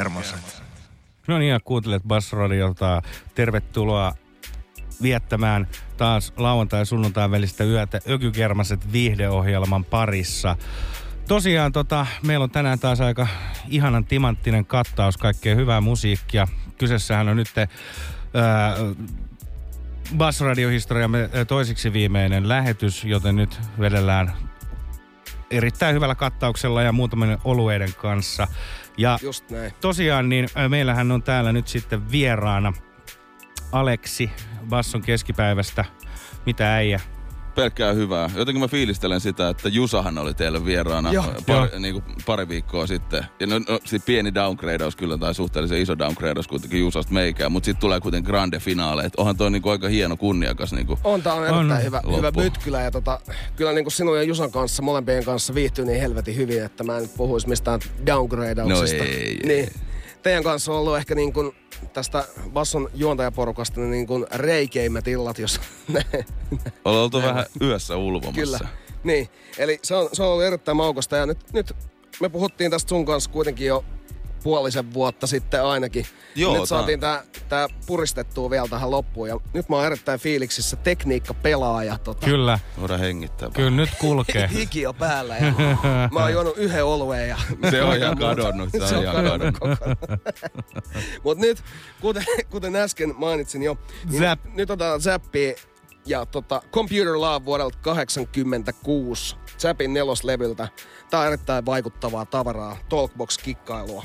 ökykermaset. No niin, ja kuuntelet Bassradiota. Tervetuloa viettämään taas lauantai- ja sunnuntain välistä yötä Ökykermaset viihdeohjelman parissa. Tosiaan tota, meillä on tänään taas aika ihanan timanttinen kattaus kaikkea hyvää musiikkia. Kyseessähän on nyt Bassradiohistoriamme toisiksi viimeinen lähetys, joten nyt vedellään erittäin hyvällä kattauksella ja muutamien olueiden kanssa. Ja Just näin. tosiaan niin meillähän on täällä nyt sitten vieraana Aleksi Basson keskipäivästä. Mitä äijä? Pelkkää hyvää. Jotenkin mä fiilistelen sitä, että Jusahan oli teillä vieraana Joo, pari, niin kuin pari viikkoa sitten. Ja no, no sit pieni downgradeaus kyllä, tai suhteellisen iso downgradeaus kuitenkin Jusasta meikään, mutta sitten tulee kuitenkin grande finaale. Et onhan toi niin kuin aika hieno kunniakas. Niin kuin. On, tää on erittäin On. hyvä, Loppu. hyvä mytkylä ja tota, kyllä niin kuin sinun ja Jusan kanssa, molempien kanssa viihtyy niin helvetin hyvin, että mä en puhuisi mistään downgradeauksesta. No ei, ei. Niin. Teidän kanssa on ollut ehkä niin kuin tästä Basson juontajaporukasta niin kuin reikeimmät illat, jos näin. Ollaan oltu vähän yössä ulvomassa. Kyllä. Niin, eli se on, se on ollut erittäin maukasta ja nyt, nyt me puhuttiin tästä sun kanssa kuitenkin jo puolisen vuotta sitten ainakin. Joo, nyt saatiin tää, tää puristettua vielä tähän loppuun ja nyt mä oon erittäin fiiliksissä tekniikka pelaa ja tota, Kyllä, Voidaan hengittää. kyllä nyt kulkee. hiki on päällä ja mä oon juonut yhden olueen ja Se on ihan kadonnut, se on ihan kadonnut. Mut nyt, kuten, kuten äsken mainitsin jo, niin Zap. nyt otetaan Zappia ja tota, Computer Love vuodelta 86 Zappin neloslevyltä. Tää on erittäin vaikuttavaa tavaraa, Talkbox-kikkailua.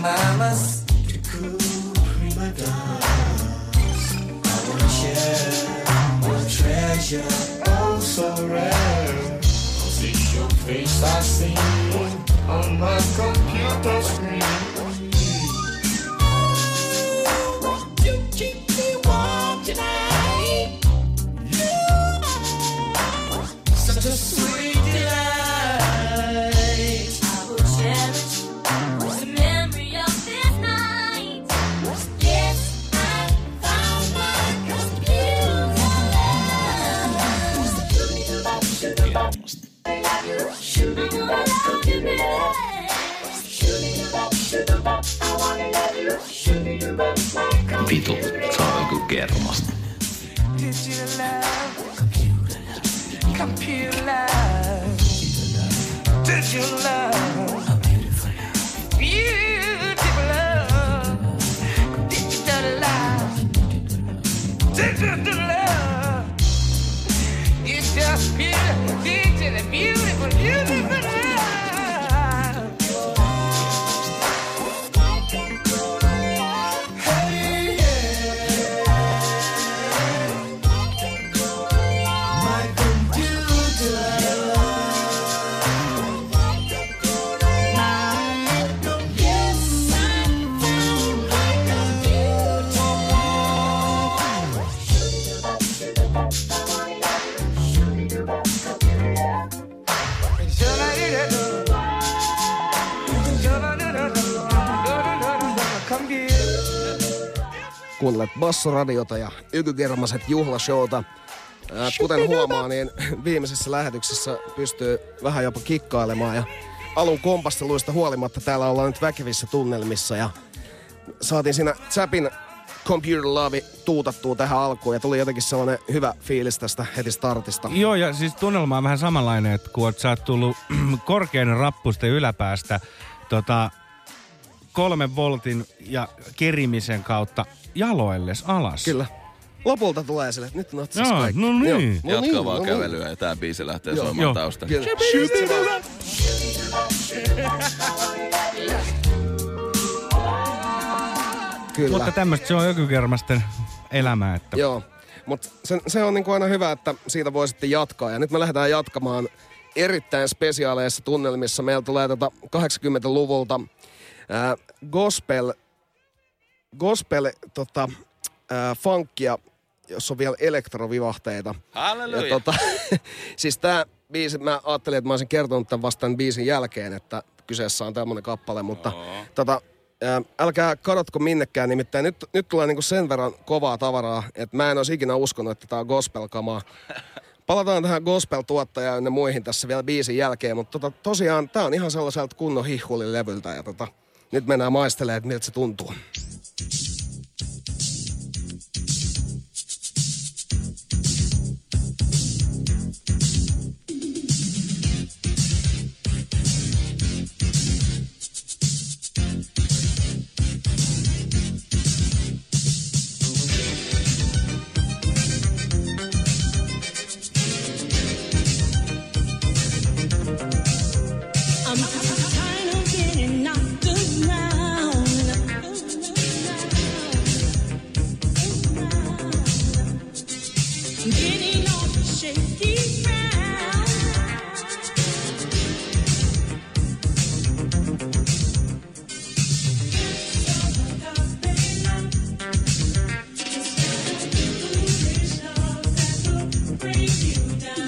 mamas to cool prima donnas. I wanna share one treasure, oh so rare. Cause it's your face I see on my computer screen. Digital It's just beautiful, beautiful, beautiful kuuntelet Bassoradiota ja Ykykermaset juhlashowta. Kuten huomaa, niin viimeisessä lähetyksessä pystyy vähän jopa kikkailemaan ja alun kompasteluista huolimatta täällä ollaan nyt väkevissä tunnelmissa ja saatiin siinä Zapin Computer Love tuutattua tähän alkuun ja tuli jotenkin sellainen hyvä fiilis tästä heti startista. Joo, ja siis tunnelma on vähän samanlainen, että kun sä oot tullut korkean rappusten yläpäästä tota, kolmen voltin ja kerimisen kautta jaloilles alas. Kyllä. Lopulta tulee sille, että nyt natsas Joo, kaikki. no niin. Joo, Jatka niin, vaan no kävelyä ja tää biisi lähtee Joo. soimaan Joo. taustalla. Kyllä. Mutta tämmöistä se on ökykermasten elämä, että Joo, mutta se, se on niinku aina hyvä, että siitä voi sitten jatkaa. Ja nyt me lähdetään jatkamaan erittäin spesiaaleissa tunnelmissa. Meillä tulee tota 80-luvulta ää, gospel, gospel tota, ää, funkia, jossa on vielä elektrovivahteita. Halleluja. Ja tota, siis tää biisi, mä ajattelin, että mä olisin kertonut tämän vasta tämän biisin jälkeen, että kyseessä on tämmönen kappale, mutta tota, ää, älkää kadotko minnekään, nimittäin nyt, nyt tulee niinku sen verran kovaa tavaraa, että mä en olisi ikinä uskonut, että tää on gospel-kamaa. Palataan tähän gospel-tuottajaan ja muihin tässä vielä biisin jälkeen, mutta tota, tosiaan tää on ihan sellaiselta kunnon hihhulilevyltä ja tota, nyt mennään maistelemaan, että miltä se tuntuu. You down.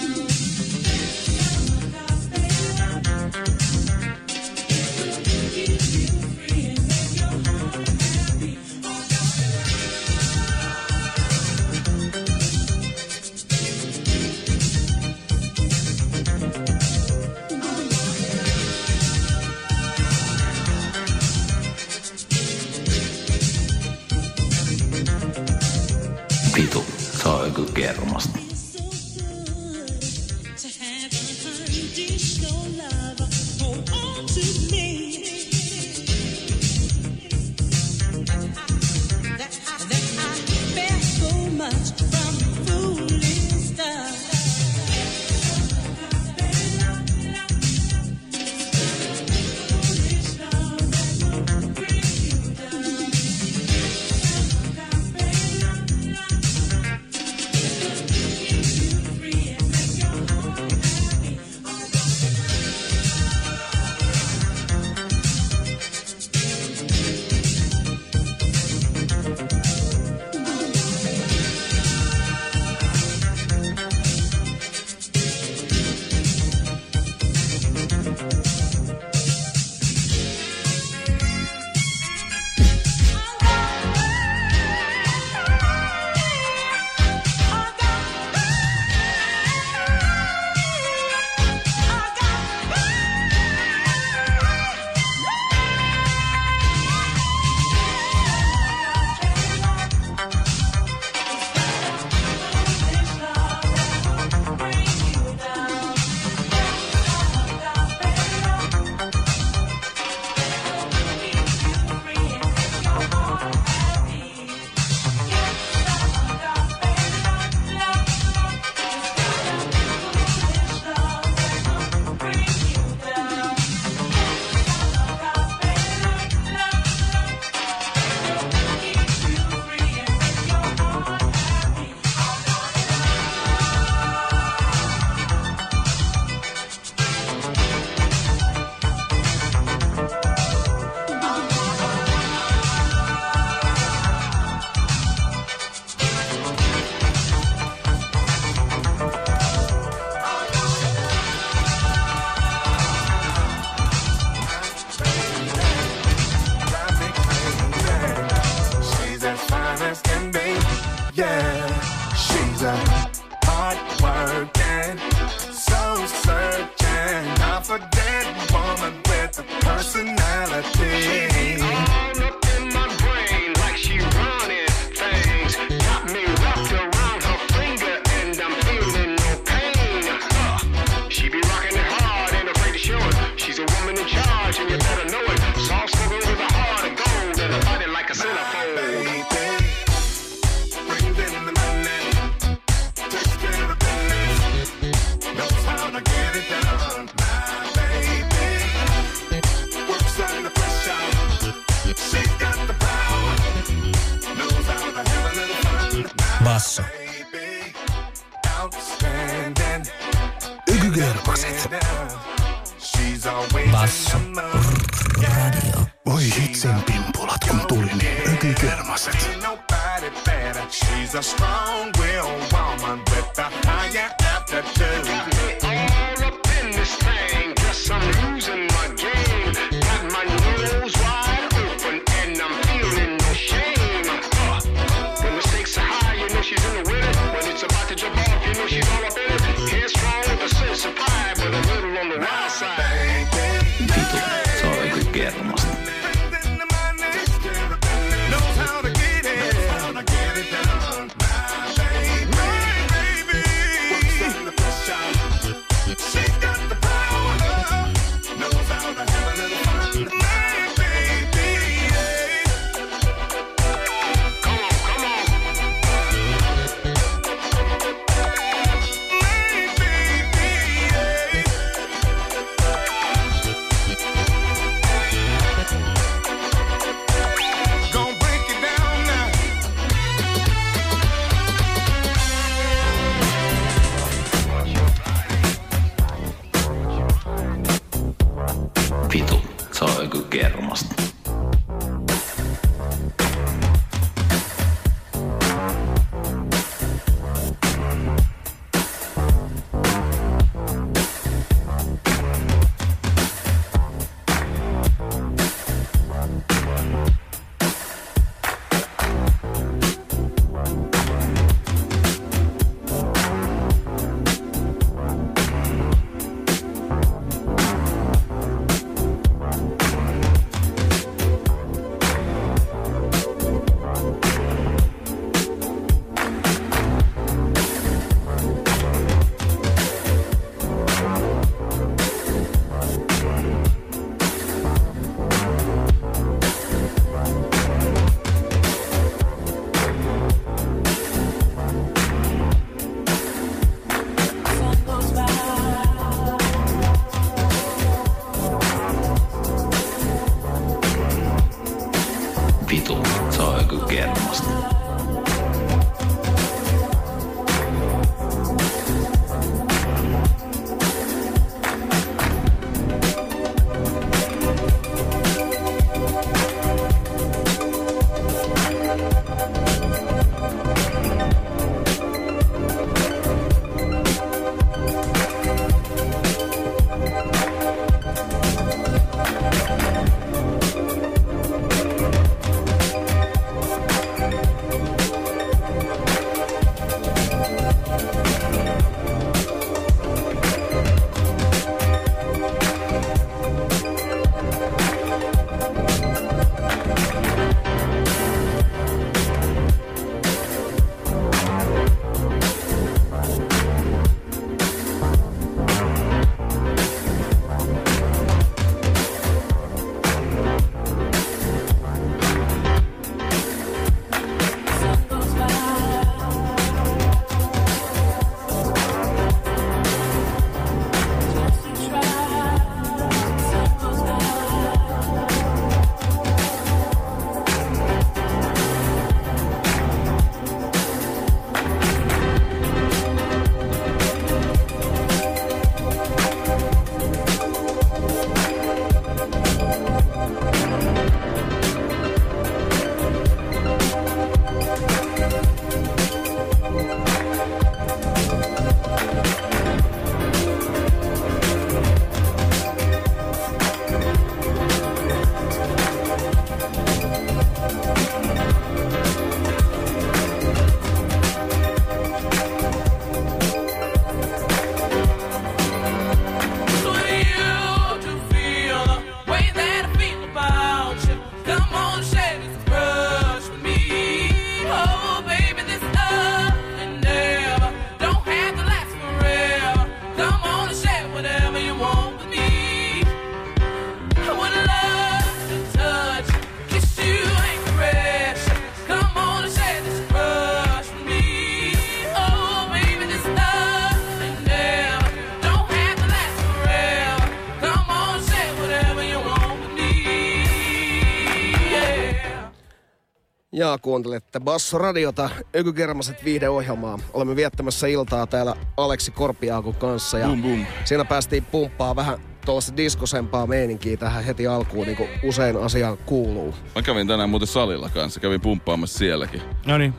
Ja kuuntelette Bass-radiota, Ökykermaset viihdeohjelmaa. Olemme viettämässä iltaa täällä Aleksi Korpiaakun kanssa. Ja Bum, bum. Siinä päästiin pumppaa vähän tuollaista diskosempaa meininkiä tähän heti alkuun, niin kuin usein asiaan kuuluu. Mä kävin tänään muuten salilla kanssa, kävin pumppaamassa sielläkin. No niin.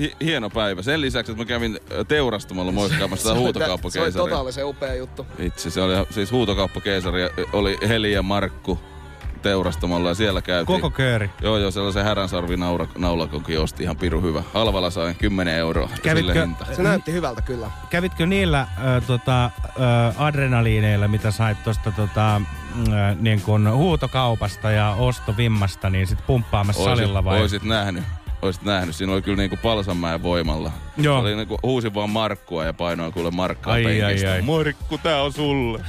Hi- hieno päivä. Sen lisäksi, että mä kävin ö, teurastamalla moikkaamassa sitä Se oli huutokauppakeisaria. totaalisen upea juttu. Itse, se oli siis huutokauppakeisari. Oli Heli ja Markku teurastamalla ja siellä käytiin. Koko kööri. Joo, joo, sellaisen häränsarvi naulakonkin osti ihan piru hyvä. Halvalla sain 10 euroa. Kävitkö- Sille hinta. Se näytti hyvältä kyllä. Kävitkö niillä äh, tota, äh, adrenaliineilla, mitä sait tuosta tota, äh, niin kun huutokaupasta ja ostovimmasta, niin sit pumppaamassa salilla vai? Oisit nähnyt. Oisit nähnyt. Siinä oli kyllä niinku Palsanmäen voimalla. Joo. Oli niinku, huusin vaan Markkua ja painoin kuule Markkaa Ai, ai, penkistä. ai. Markku, tää on sulle.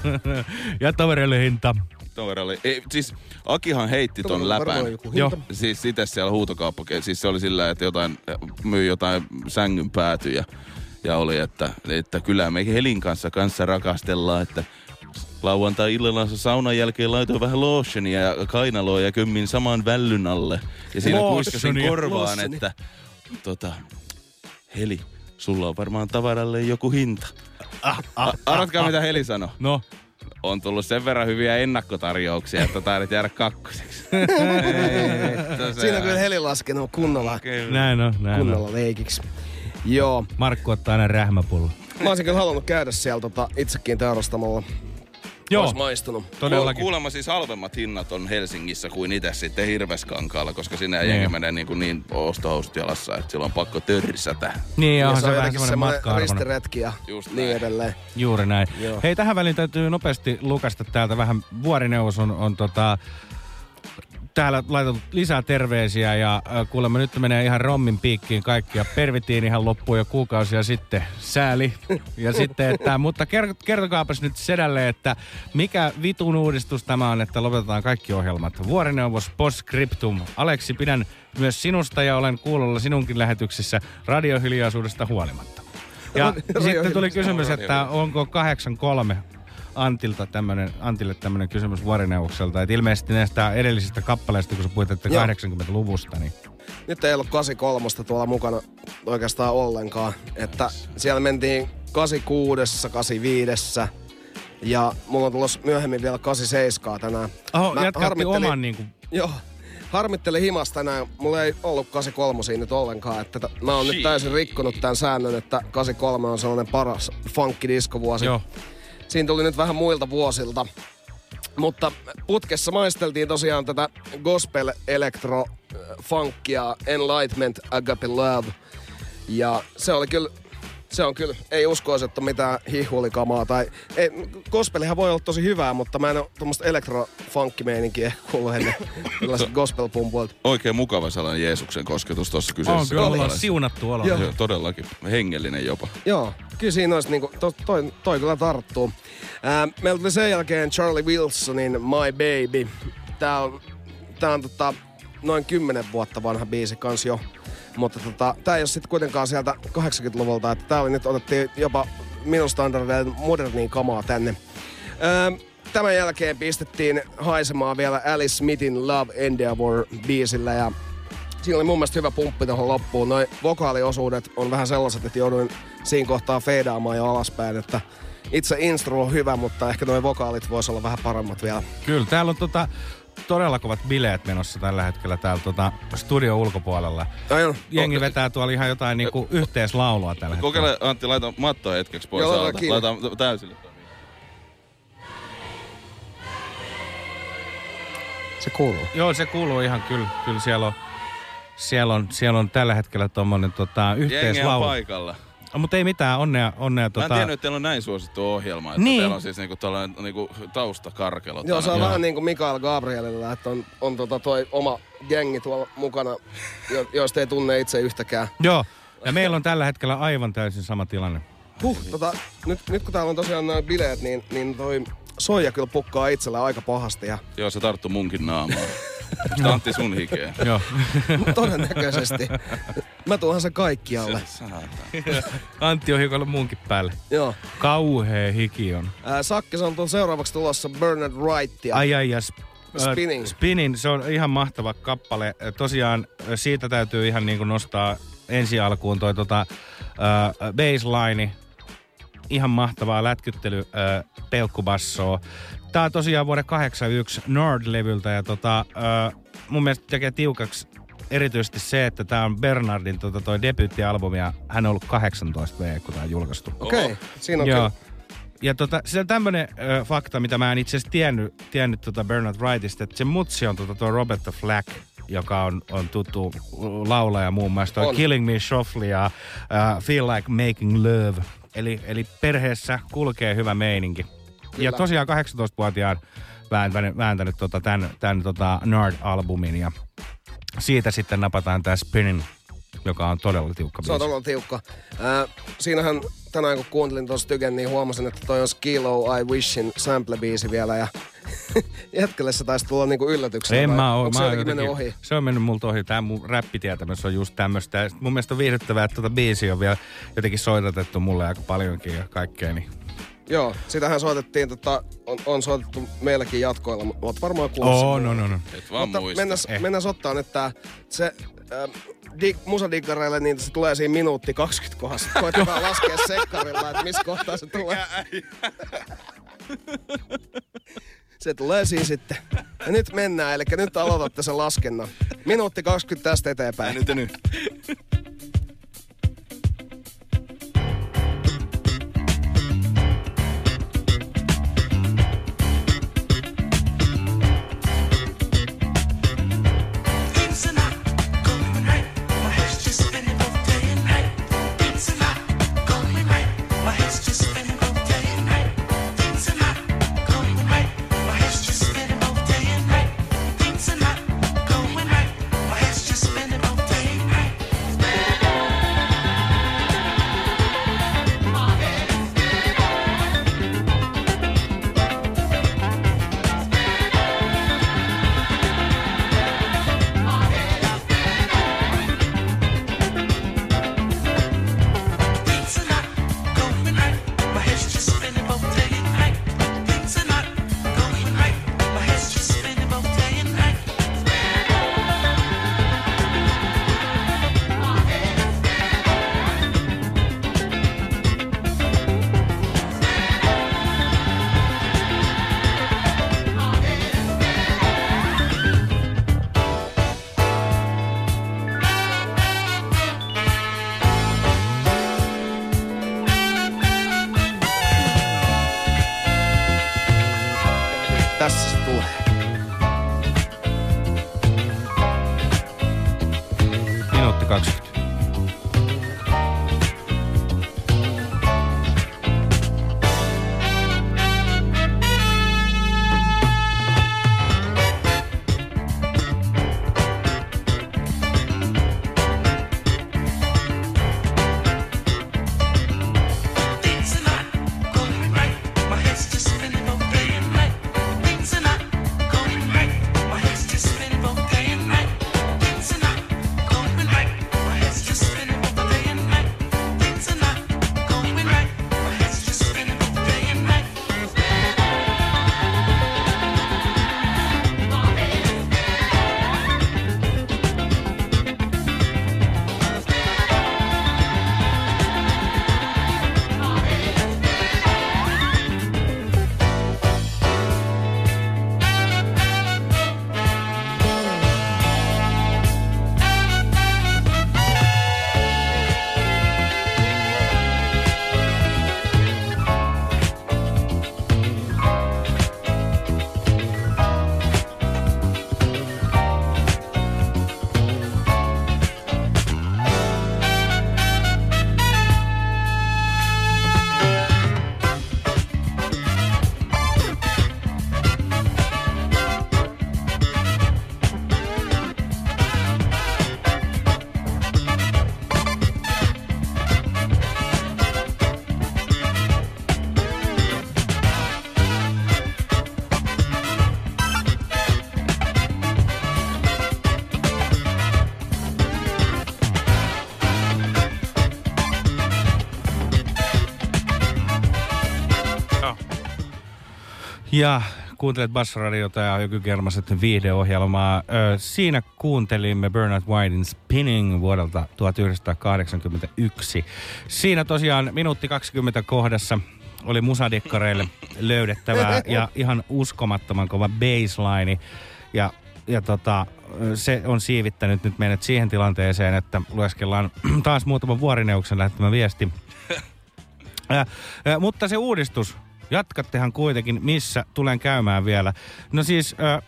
ja tovereille hinta. Toveri Ei, siis Akihan heitti ton varmaan läpän. joku Joo. hinta. Siis itse siellä huutokauppa, siis se oli sillä, että jotain, myi jotain sängyn päätyjä. Ja oli, että, että kyllä me Helin kanssa kanssa rakastellaan, että lauantai-illalla saunan jälkeen laitoin vähän lotionia ja kainaloa ja kömmin saman vällyn alle. Ja siinä kuiskasin korvaan, Lotionia. että tota, Heli, sulla on varmaan tavaralle joku hinta. Ah, ah, Arvatkaa mitä Heli sanoi. No, On tullut sen verran hyviä ennakkotarjouksia, että taidat jäädä kakkoseksi. Siinä on kyllä heli laskenut kunnolla, näin on, näin on. kunnolla leikiksi. Joo. Markku ottaa aina rähmäpullo. Mä olisin kyllä halunnut käydä siellä tota, itsekin teurastamalla. Joo, Ois maistunut. todellakin. Kuulemma siis halvemmat hinnat on Helsingissä kuin itse sitten Hirveskankaalla, koska sinne Niin. jengi menee niin, kuin niin ostohousut jalassa, että silloin on pakko törsätä. Niin, Ja se se on vähän semmoinen semmoinen matka-arvoinen. ristiretki ja Just niin näin. edelleen. Juuri näin. Joo. Hei, tähän väliin täytyy nopeasti lukasta täältä vähän. Vuorineuvos on, on tota, täällä laitettu lisää terveisiä ja äh, kuulemma nyt menee ihan rommin piikkiin kaikki ja pervitiin ihan loppuun jo kuukausia sitten. Sääli. Ja sitten, että, mutta ker- kertokaapas nyt sedälle, että mikä vitun uudistus tämä on, että lopetetaan kaikki ohjelmat. Vuorineuvos Postscriptum. Aleksi, pidän myös sinusta ja olen kuulolla sinunkin lähetyksissä radiohiljaisuudesta huolimatta. Ja sitten tuli kysymys, että onko 83 Antilta tämmönen, Antille tämmöinen kysymys vuorineuvokselta. Että ilmeisesti näistä edellisistä kappaleista, kun sä puhuit, että Joo. 80-luvusta, niin Nyt ei ollut 83 tuolla mukana oikeastaan ollenkaan. Että siellä mentiin 86, 85 ja mulla on tulossa myöhemmin vielä 87 tänään. Oho, Mä harmittelin- oman niin kuin, Joo. Harmittelin himasta tänään. Mulla ei ollut 83 nyt ollenkaan. Että t- mä oon nyt täysin rikkonut tämän säännön, että 83 on sellainen paras funkkidiskovuosi. joo. Siinä tuli nyt vähän muilta vuosilta. Mutta putkessa maisteltiin tosiaan tätä gospel electro funkia Enlightenment Agape Love. Ja se oli kyllä, se on kyllä, ei uskoisi, että on mitään hihuolikamaa. Tai, ei, gospelihan voi olla tosi hyvää, mutta mä en ole tuommoista elektro funkkimeininkiä kuullut ennen tällaiset gospel. Oikein mukava sellainen Jeesuksen kosketus tuossa kyseessä. On kyllä ollaan siunattu olo. Joo. Joo, todellakin. Hengellinen jopa. Joo, kyllä siinä olisi niinku, to, toi, toi kyllä tarttuu. Ää, meillä tuli sen jälkeen Charlie Wilsonin My Baby. Tää on, tää on tota, noin 10 vuotta vanha biisi kans jo. Mutta tota, tää ei ole sitten kuitenkaan sieltä 80-luvulta, että tää oli nyt otettiin jopa minun standardeille moderniin kamaa tänne. Ää, tämän jälkeen pistettiin haisemaan vielä Alice Smithin Love Endeavor biisillä ja Siinä oli mun mielestä hyvä pumppi tuohon loppuun. Noi vokaaliosuudet on vähän sellaiset, että jouduin siinä kohtaa feidaamaan jo alaspäin, että itse instru on hyvä, mutta ehkä nuo vokaalit vois olla vähän paremmat vielä. Kyllä, täällä on tota, todella kovat bileet menossa tällä hetkellä täällä tota, studio ulkopuolella. Ai. Jengi vetää tuolla ihan jotain niinku yhteislaulua tällä hetkellä. Kokeile Antti, laita mattoa hetkeksi pois Joo. Laita täysille. Se kuuluu. Joo, se kuuluu ihan kyllä. Kyllä siellä on, siellä on, siellä on tällä hetkellä tommonen tota, Jengi on yhteislaulu. paikalla. No, mutta ei mitään, onnea, onnea Mä en tota... tiennyt, että teillä on näin suosittu ohjelma. Että Niin. teillä on siis niinku tällainen niinku taustakarkelo. Joo, se on vähän niin kuin Mikael Gabrielilla, että on, on tota toi oma gengi tuolla mukana, jo, joista ei tunne itse yhtäkään. Joo, ja meillä on tällä hetkellä aivan täysin sama tilanne. Huh, tota, nyt, nyt kun täällä on tosiaan noin bileet, niin, niin toi soija kyllä pukkaa itsellä aika pahasti. Ja Joo, se tarttu munkin naamaan. Sitä Antti sun hikeä. Joo. todennäköisesti. Mä tuonhan se kaikkialle. Antti on hikoillut munkin päälle. Joo. Kauhea hiki on. Ää, Sakkis on tuon seuraavaksi tulossa Bernard Wright. Ja Ai ai jas. Spinning. Spinning, se on ihan mahtava kappale. Tosiaan siitä täytyy ihan niin kuin nostaa ensi alkuun toi tota, uh, baseline, ihan mahtavaa lätkyttely, uh, peukkubassoa. Tää on tosiaan vuoden 81 Nord-levyltä ja tota, uh, mun mielestä tekee tiukaksi erityisesti se, että tämä on Bernardin tota, toi debyyttialbumi ja hän on ollut 18 V, kun tämä on julkaistu. Okei, okay. siinä on Joo. kyllä. Ja tota, se on tämmönen ö, fakta, mitä mä en itse asiassa tiennyt, tiennyt tota Bernard Wrightista, että se mutsi on tota, tuo Robert the Flack, joka on, on tuttu laulaja muun muassa. Toi On. Killing Me Softly ja uh, Feel Like Making Love. Eli, eli perheessä kulkee hyvä meininki. Ja Kyllä. tosiaan 18-vuotiaan vääntänyt, vääntänyt tota, tämän, tämän tota Nard-albumin ja siitä sitten napataan tämä Spinning, joka on todella tiukka Se on todella tiukka. Äh, siinähän tänään kun kuuntelin tuossa Tyken, niin huomasin, että toi on Skilo I Wishin sample-biisi vielä. Ja jätkelle se taisi tulla niinku yllätyksenä. En vai mä oo. Mä se jotenkin mennyt ohi? se on mennyt multa ohi. Tää mun räppitietämys on just tämmöstä. Mun mielestä on viihdyttävää, että tota biisi on vielä jotenkin soitatettu mulle aika paljonkin ja kaikkea. Niin. Joo, sitähän soitettiin, tota, on, on soitettu meilläkin jatkoilla, mutta oot varmaan kuullut sen. Oh, no, no, no. Et vaan Mutta muista. mennäs, Eh. mennäs ottaa nyt tää, se äh, dig, musadiggareille, niin se tulee siinä minuutti 20 kohdassa. Koitetaan laskea sekkarilla, että missä kohtaa se tulee. Se tulee siis sitten. Ja nyt mennään, eli nyt aloitatte sen laskennan. Minuutti 20 tästä eteenpäin. Nyt ja nyt. Ja kuuntelet Bassradiota ja joku kermaset viihdeohjelmaa. Siinä kuuntelimme Bernard Whitein Spinning vuodelta 1981. Siinä tosiaan minuutti 20 kohdassa oli musadikkareille löydettävää ja ihan uskomattoman kova baseline. Ja, ja tota, se on siivittänyt nyt meidät siihen tilanteeseen, että lueskellaan taas muutaman vuorineuksen lähettämä viesti. Ä, ä, mutta se uudistus, jatkattehan kuitenkin, missä tulen käymään vielä. No siis, ä,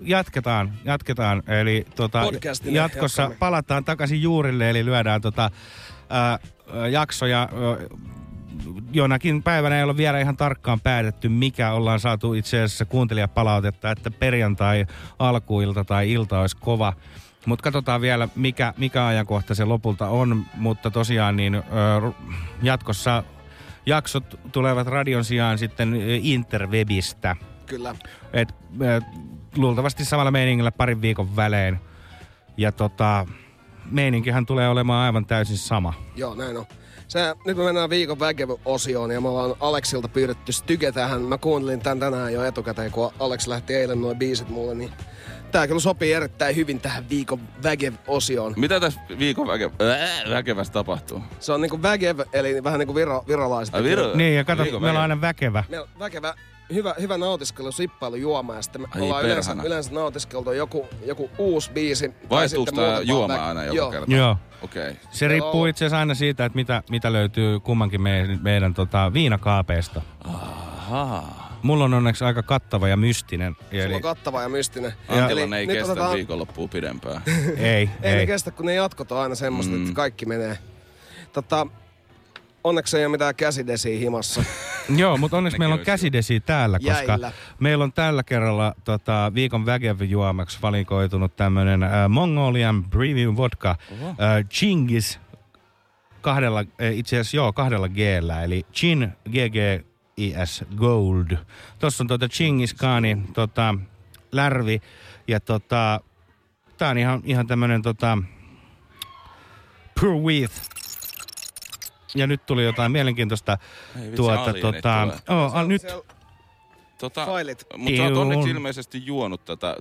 jatketaan, jatketaan. Eli tota, jatkossa jatkamme. palataan takaisin juurille, eli lyödään tota, ä, ä, jaksoja. Ä, jonakin päivänä ei ole vielä ihan tarkkaan päätetty, mikä ollaan saatu itse asiassa kuuntelijapalautetta, että perjantai, alkuilta tai ilta olisi kova. Mutta katsotaan vielä, mikä, mikä ajankohta se lopulta on. Mutta tosiaan niin ö, jatkossa jaksot tulevat radion sijaan sitten interwebistä. Kyllä. Et, ö, luultavasti samalla meiningillä parin viikon välein. Ja tota, meininkihän tulee olemaan aivan täysin sama. Joo, näin on. Se, nyt me mennään viikon väkev-osioon ja me ollaan Aleksilta pyydetty styke tähän. Mä kuuntelin tän tänään jo etukäteen, kun Alex lähti eilen noin biisit mulle, niin tää kyllä sopii erittäin hyvin tähän viikon väkev-osioon. Mitä tässä viikon väke- äh, väkevässä tapahtuu? Se on niinku väkev, eli vähän niinku viro, virolaiset. Ai Viro- Niin, ja kato, viikon meillä on aina väkevä. Meillä on väkevä, hyvä, hyvä nautiskelu, sippailu, juoma ja sitten me Ai ollaan yleensä, perhana. yleensä nautiskeltu joku, joku uusi biisi. Vaihtuuko vaan juoma väke- aina joka Joo. kerta? Joo. Okei. Okay. Se Meillä riippuu itse asiassa aina siitä, että mitä, mitä löytyy kummankin meidän, meidän tota, viinakaapeista. Ahaa. Mulla on onneksi aika kattava ja mystinen. Sulla Eli on kattava ja mystinen. Antilan ei nyt kestä otetaan- viikonloppua pidempään. ei, Ei, ei. ne kestä, kun ne jatkot on aina semmoista, Mm. että kaikki menee. Tota, onneksi ei ole mitään käsidesiä himassa. Joo, mutta onneksi meillä on käsidesi täällä, koska Jäillä. meillä on tällä kerralla tota, viikon väkev-juomaksi valikoitunut tämmönen äh, Mongolian Premium Vodka äh, Chingis kahdella, äh, itse asiassa joo, kahdella g eli Chin GGIS Gold. Tuossa on tuota Chingis Khani tota, lärvi ja tota, tää on ihan, ihan tämmönen tota, Pure Wheat. Ja nyt tuli jotain mielenkiintoista Ei vitsi, tuota, tota, tulee. oh, ah, nyt, Siellä Tota, Failit. mutta sä oot onneksi ilmeisesti juonut tätä,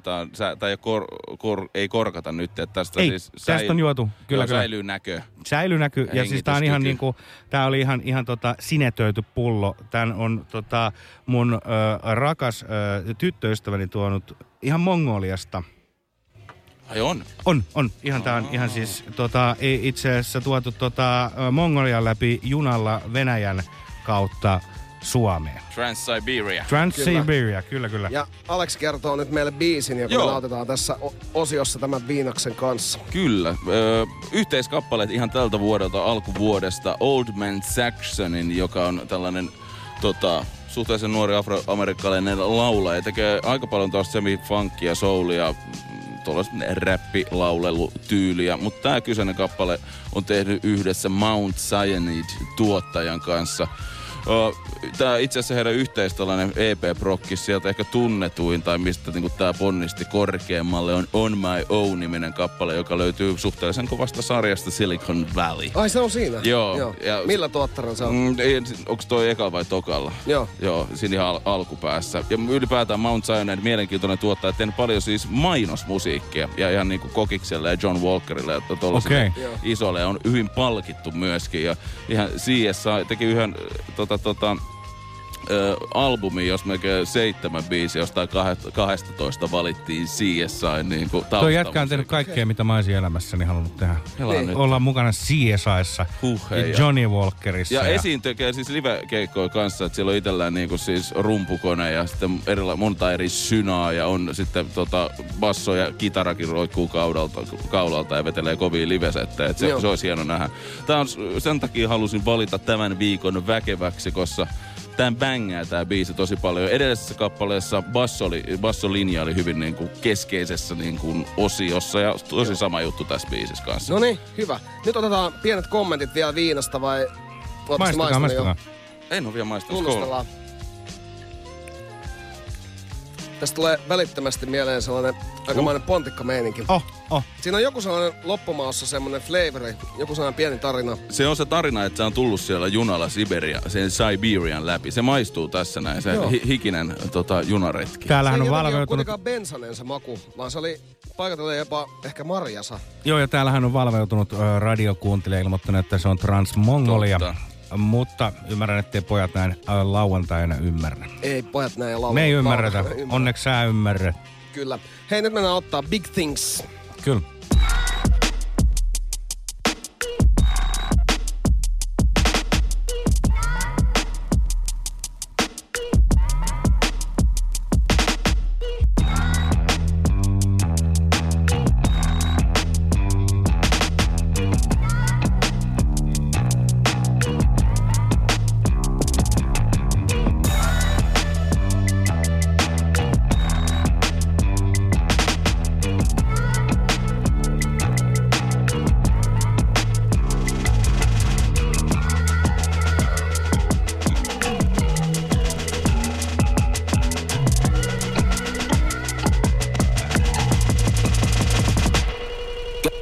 tää ei, kor, kor, ei korkata nyt, että tästä ei, siis tästä on juotu, kyllä, joo, kyllä. säilyy näkö. säilynäky. Ja siis tää on ihan niinku, tää oli ihan, ihan tota sinetöity pullo. Tän on tota mun ö, rakas ö, tyttöystäväni tuonut ihan Mongoliasta. Ai on? On, on. Ihan tää on ihan siis tota, itse asiassa tuotu tota, Mongolian läpi junalla Venäjän kautta Suomeen. Trans-Siberia. Trans-Siberia, kyllä kyllä. Ja Alex kertoo nyt meille biisin, joka Joo. me tässä o- osiossa tämän viinaksen kanssa. Kyllä. Ö, yhteiskappaleet ihan tältä vuodelta, alkuvuodesta. Old Man Saxonin, joka on tällainen tota, suhteellisen nuori afroamerikkalainen laulaja. Tekee aika paljon tuosta semi-funkia, soulia, tuollaista räppilaulelutyyliä. Mutta tämä kyseinen kappale on tehnyt yhdessä Mount Cyanide-tuottajan kanssa. Tämä itse asiassa heidän yhteis tällainen EP-prokkis, sieltä ehkä tunnetuin tai mistä niinku tämä ponnisti korkeammalle on On My Own-niminen kappale, joka löytyy suhteellisen kovasta sarjasta Silicon Valley. Ai se on siinä? Joo, Joo. ja- Millä tuottaran se on? Mm, ei, onko toi eka vai tokalla? Joo. Joo, siinä ihan al- alkupäässä. Ja ylipäätään Mount Cyanide, mielenkiintoinen tuottaja, tehnyt paljon siis mainosmusiikkia. Ja ihan niinku Kokikselle ja John Walkerille ja. Joo. isolle. On hyvin palkittu myöskin. Ja ihan CSI teki yhden tota, tota, ö, albumi, jos melkein seitsemän biisiä, jostain kahet- 12 valittiin CSI niin kuin Tuo jätkä on tehnyt kaikkea, mitä mä olisin elämässäni halunnut tehdä. Niin. Ollaan mukana CSIssa Huh, ja hei, ja- Johnny Walkerissa. Ja esiin tekee siis live-keikkoja kanssa, että siellä on itsellään niinku siis rumpukone ja sitten erila, monta eri synaa ja on sitten tota basso ja kitarakin roikkuu kaudalta, kaulalta ja vetelee kovia livesettejä. Et se, Joo. se olisi hieno nähdä. Tää on, sen takia halusin valita tämän viikon väkeväksi, koska Tän bängää tää biisi tosi paljon. Edellisessä kappaleessa basso oli, bassolinja oli hyvin niinku keskeisessä niinku osiossa ja tosi sama juttu tässä biisissä kanssa. No niin, hyvä. Nyt otetaan pienet kommentit vielä viinasta vai... Maistakaa, maistakaa. jo? En ole vielä maistanut. Tunnustellaan. Tästä tulee välittömästi mieleen sellainen aikamoinen pontikka meininki. Oh, Oh. Siinä on joku sellainen loppumaassa semmoinen flavori, joku sellainen pieni tarina. Se on se tarina, että se on tullut siellä junalla Siberia, sen Siberian läpi. Se maistuu tässä näin, se Joo. hi- hikinen tota, junaretki. Täällähän se on ei valveutunut, kuitenkaan bensanen se maku, vaan se oli paikatellen jopa ehkä marjasa. joo ja täällähän on valveutunut radiokuuntelija ilmoittanut, että se on Transmongolia. Totta. Mutta ymmärrän, ettei pojat näin ö, lauantaina ymmärrä. Ei pojat näin laulaa. Me ei ymmärretä. Ymmärrä. Onneksi sä ymmärrät. Kyllä. Hei, nyt mennään ottaa Big Things. Kyllä.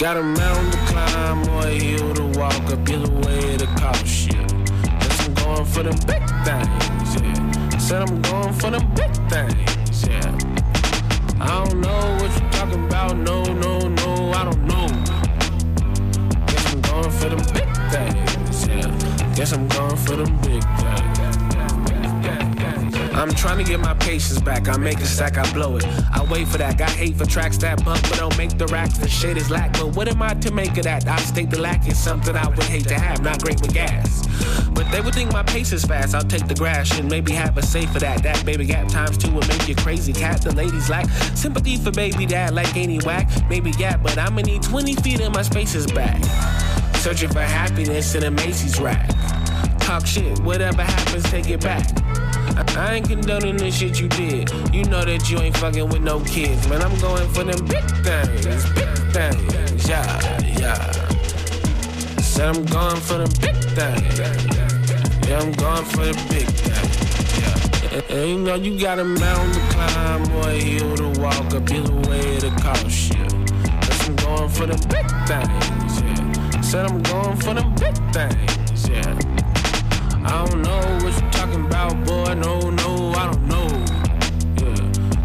Got a mountain to climb or a hill to walk up, either way the cost you. Guess I'm going for them big things, yeah. Said I'm going for them big things, yeah. I don't know what you're talking about, no, no, no, I don't know. Guess I'm going for them big things, yeah. Guess I'm going for them big things. I'm trying to get my patience back. I make a stack, I blow it. I wait for that. Got hate for tracks that bump, but don't make the racks. The shit is lack. But what am I to make of that? I state the lack is something I would hate to have. Not great with gas. But they would think my pace is fast. I'll take the grass and maybe have a safe for that. That baby gap times two would make you crazy. Cat, the ladies lack sympathy for baby dad like any whack? Maybe yeah, but I'ma need 20 feet in my space is back. Searching for happiness in a Macy's rack. Talk shit, whatever happens, take it back. I, ain't condoning the shit you did. You know that you ain't fucking with no kids. Man, I'm going for them big things, big things. Yeah, yeah. Said I'm going for them big things. Yeah, I'm going for the big things. Yeah. And, you know you got a mountain to climb or a hill to walk up. Either way it'll cost you. Guess I'm going for the big things. Yeah. Said I'm going for them big things. I don't know what you talking about, boy. No, no, I don't know. Yeah,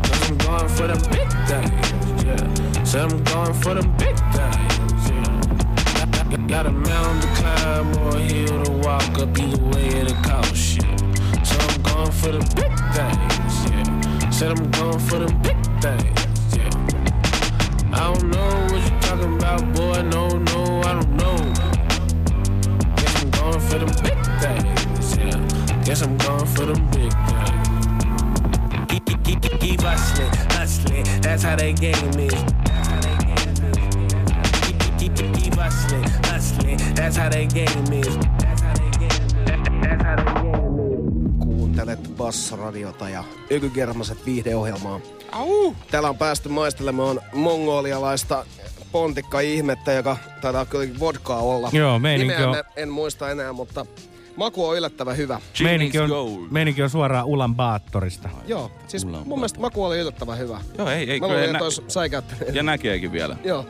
cause I'm going for the big things. Yeah, so I'm going for the big things. Yeah, got, got- a mountain to climb or a hill to walk up. Either way, it'll cost you. So I'm going for the big things. Yeah, said I'm going for the big things. Yeah, I don't know what you talking about, boy. No, no, I don't know. Guess I'm going for them big things. Guess I'm going for them big things. Keep, keep, keep, keep, keep hustling, hustling. That's how they game is. That's how they game is. Keep, keep, keep, keep, keep hustling, hustling. That's how they game is. That's how they game is. That's how they game is. Kuuntelet Bass-radiota ja Ökygermaset viihdeohjelmaa. Au! Täällä on päästy maistelemaan mongolialaista pontikka-ihmettä, joka taitaa kyllä vodkaa olla. Joo, meininki Nimeä on- me en muista enää, mutta maku on yllättävän hyvä. Meininki on, meininki on suoraan Ulan Baattorista. Joo, siis Mulla on mun mielestä maku oli yllättävän hyvä. Joo, ei, ei Mä kyllä. luulin, nä- että ja näkeekin vielä. Joo.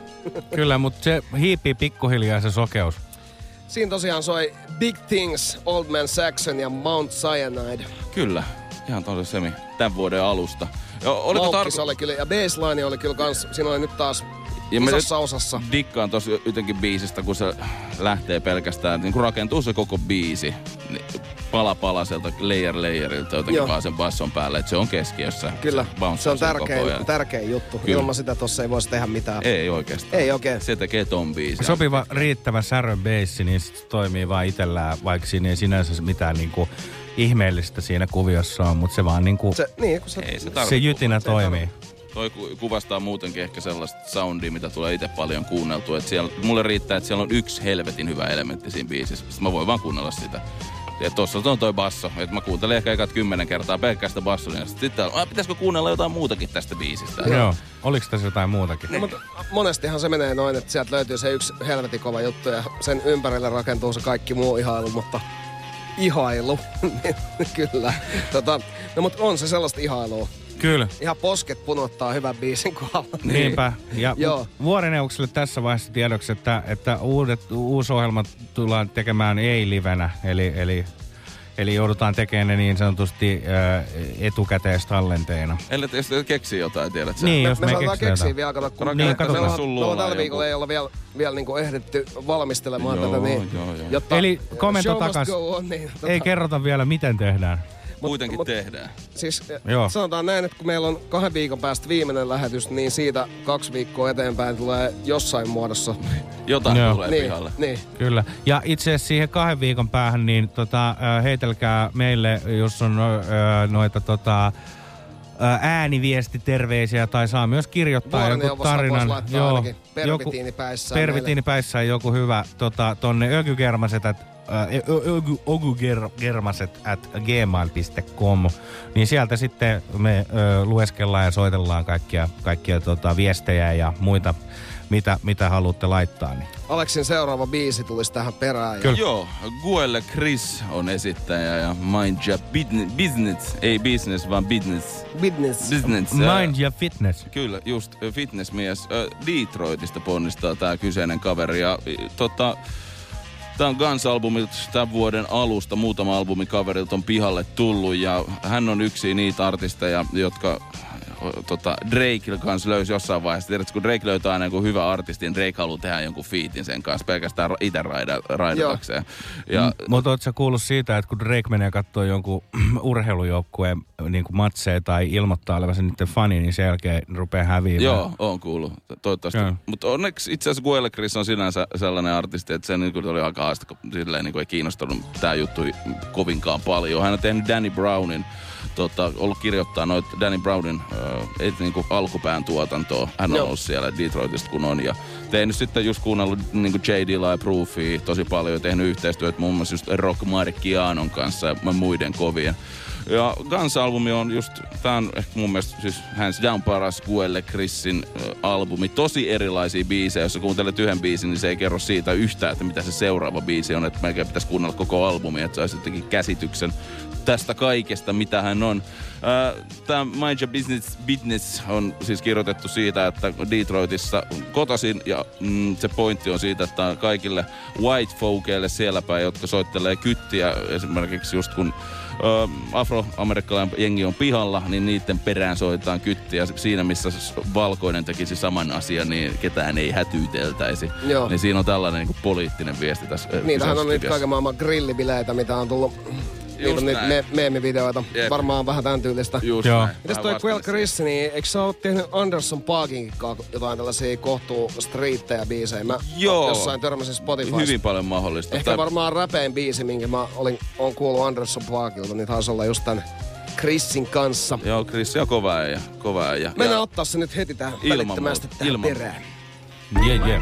Kyllä, mutta se hiipii pikkuhiljaa se sokeus. Siinä tosiaan soi Big Things, Old Man Saxon ja Mount Cyanide. Kyllä. Ihan tosi semi. Tämän vuoden alusta. Joo, oliko tarko- oli kyllä, ja baseline oli kyllä kans, siinä oli nyt taas Ja mä isossa osassa. Dikkaan tosi jotenkin biisistä, kun se lähtee pelkästään, niin kun rakentuu se koko biisi, niin pala palaselta, layer layerilta jotenkin Joo. vaan sen basson päälle, että se on keskiössä. Kyllä, bounce se on tärkein, tärkein juttu. Kyllä. Ilman sitä tossa ei voisi tehdä mitään. Ei oikeastaan. Ei oikein. Se tekee ton biisin. Sopiva riittävä särön beissi, niin se toimii vaan itsellään, vaikka siinä ei sinänsä mitään niinku ihmeellistä siinä kuviossa on, mutta se vaan niinku, se, Se, niin, kun se, Ei se se tarvitse. jytinä toimii. Toi ku- kuvastaa muutenkin ehkä sellaista soundia, mitä tulee itse paljon kuunneltua. Et siellä, mulle riittää, että siellä on yksi helvetin hyvä elementti siinä biisissä. Sitten mä voin vaan kuunnella sitä. Ja tossa on toi basso. Et mä kuuntelen ehkä ekat kymmenen kertaa pelkästään bassolinjasta. Sitten ah, pitäisikö kuunnella jotain muutakin tästä biisistä? Joo. Oliko tässä jotain muutakin? No, mutta monestihan se menee noin, että sieltä löytyy se yksi helvetin kova juttu ja sen ympärille rakentuu se kaikki muu ihailu, mutta ihailu, kyllä. Tota, no mutta on se sellaista ihailua. Kyllä. Ihan posket punottaa hyvän biisin kohdalla. Niinpä. Ja Joo. vuorineuvokselle tässä vaiheessa tiedoksi, että, että uudet, uusi ohjelma tullaan tekemään ei-livenä. Eli, eli, eli joudutaan tekemään ne niin sanotusti äh, etukäteistallenteina. Ellei jos te keksii jotain, tiedät sä. Niin, Me, jos me me saadaan keksiä jotain. vielä, kato, kun Niin, me, katsotaan. ollaan, Sun me ollaan tällä viikolla ei olla vielä, vielä niin ehditty valmistelemaan Joo, tätä, niin, joo, joo. jotta Eli komento takas. on, niin, tota, Ei kerrota vielä, miten tehdään. Kuitenkin mut- tehdään. Siis Joo. Joo. sanotaan näin, että kun meillä on kahden viikon päästä viimeinen lähetys, niin siitä kaksi viikkoa eteenpäin tulee jossain muodossa. Jotain Joo. tulee niin, pihalle. niin. Kyllä. Ja itse asiassa siihen kahden viikon päähän, niin tota, äh, heitelkää meille, jos on äh, noita tota, äh, ääniviestiterveisiä tai saa myös kirjoittaa joku tarinan. laittaa ainakin pervitiinipäissään pervitiinipäissään joku hyvä tota, tonne ökygermaset ökygermaset at gmail.com. Niin sieltä sitten me ö, lueskellaan ja soitellaan kaikkia, kaikkia tota, viestejä ja muita, mitä, mitä haluatte laittaa. Niin. Aleksin seuraava biisi tulisi tähän perään. Ja Kyllä. Joo, Guelle Chris on esittäjä ja Mind Your Business, business ei business vaan business. Business. business. Mind ja fitness. Kyllä, just fitnessmies. Detroitista ponnistaa tämä kyseinen kaveri. Ja, tota, Tämä on Guns-albumilta tämän vuoden alusta. Muutama albumi kaverilta on pihalle tullut ja hän on yksi niitä artisteja, jotka tota, Drake kanssa löysi jossain vaiheessa. Tiedätkö, kun Drake löytää aina jonkun hyvä artisti, niin Drake haluaa tehdä jonkun fiitin sen kanssa pelkästään itse raida, raidatakseen. Ja, Mutta ootko kuullut siitä, että kun Drake menee katsoa jonkun urheilujoukkueen niin matseja tai ilmoittaa olevansa niiden fani, niin sen jälkeen rupeaa häviämään? Joo, on kuullut. Toivottavasti. Mutta onneksi itse asiassa Guelle Chris on sinänsä sellainen artisti, että se niin kuin oli aika haasta, kun silleen niin kuin ei kiinnostunut tämä juttu kovinkaan paljon. Hän on tehnyt Danny Brownin, tota, ollut kirjoittaa noita Danny Brownin äh, et, niin kuin alkupään tuotantoa. Hän on Joo. ollut siellä Detroitista kun on. Ja tehnyt sitten just kuunnellut niin kuin J. Dilla ja Proofia tosi paljon. ja Tehnyt yhteistyötä muun muassa just Rock Marcianon kanssa ja muiden kovien. Ja Guns-albumi on just, tää on ehkä mun mielestä siis hands down paras Guelle Chrisin ö, albumi. Tosi erilaisia biisejä. Jos sä kuuntelet yhden biisin, niin se ei kerro siitä yhtään, että mitä se seuraava biisi on. Että melkein pitäisi kuunnella koko albumi, että saisit jotenkin käsityksen tästä kaikesta, mitä hän on. Tämä Mind Your Business, Business on siis kirjoitettu siitä, että Detroitissa kotasin ja mm, se pointti on siitä, että on kaikille white folkeille siellä päin, jotka soittelee kyttiä esimerkiksi just kun ö, afroamerikkalainen jengi on pihalla, niin niiden perään soitetaan kyttiä. Siinä, missä valkoinen tekisi saman asian, niin ketään ei hätyyteltäisi. Joo. Niin siinä on tällainen niin kuin poliittinen viesti tässä. ö, Niitähän on kirjassa. kaiken maailman grillibileitä, mitä on tullut. Niitä Just on niitä me- meemivideoita. Jep. Varmaan vähän tämän tyylistä. Just Joo. näin. Mitäs toi Quell Chris, niin eikö sä oo tehnyt Anderson Parkin jotain tällaisia kohtuu striittejä biisejä? Mä Joo. jossain törmäsin Spotifysta. Hyvin paljon mahdollista. Ehkä Tai- varmaan räpein biisi, minkä mä olin, on kuullut Anderson Parkilta, niin taisi olla just tän Chrisin kanssa. Joo, Chris on kova äijä. Kova äijä. Mennään Ja- ottaa se nyt heti tähän Ilman välittömästi tähän ilman perään. Yeah, yeah.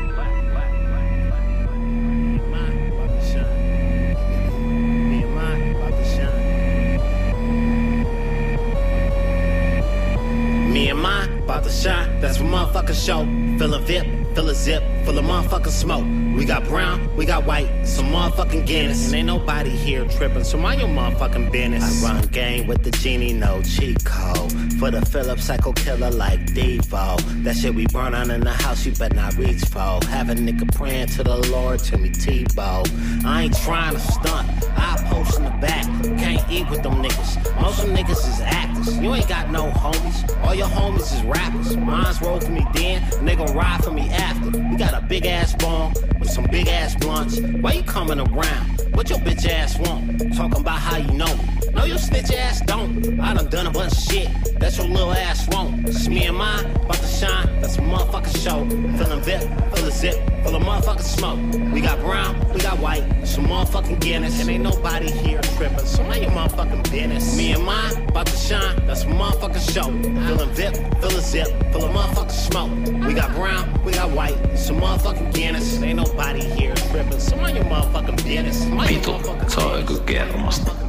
Me and mine about to shine, that's what motherfuckers show. Fill a VIP, fill a zip, full of motherfucking smoke. We got brown, we got white, some motherfucking Guinness. And ain't nobody here tripping, so mind your motherfucking business. I run game with the genie, no code. For the Philip psycho killer like Devo. That shit we burn on in the house, you better not reach for. Have a nigga praying to the Lord, to me Tebow. I ain't trying to stunt, I post in the back. Can't eat with them niggas. Most of them niggas is actors. You ain't got no homies. All your homies is rappers. Mine's roll for me then, and they gon' ride for me after. We got a big ass bong with some big ass blunts. Why you coming around? What your bitch ass want? Talking about how you know me. No, your snitch ass don't. I done done a bunch of shit. That's your little ass won't. It's me and mine, about to shine. That's a motherfucking show. Feeling VIP, full of zip, full of motherfucking smoke. We got brown, we got white, some motherfucking Guinness. And ain't nobody here tripping, so mind your motherfucking business. Me and mine, about to shine. That's a motherfucking show. Feeling VIP, full of zip, full of motherfucking smoke. We got brown, we got white, some motherfucking Guinness. And ain't nobody here tripping, so mind your motherfucking business. Mind your motherfucking se on joku kermasta. business.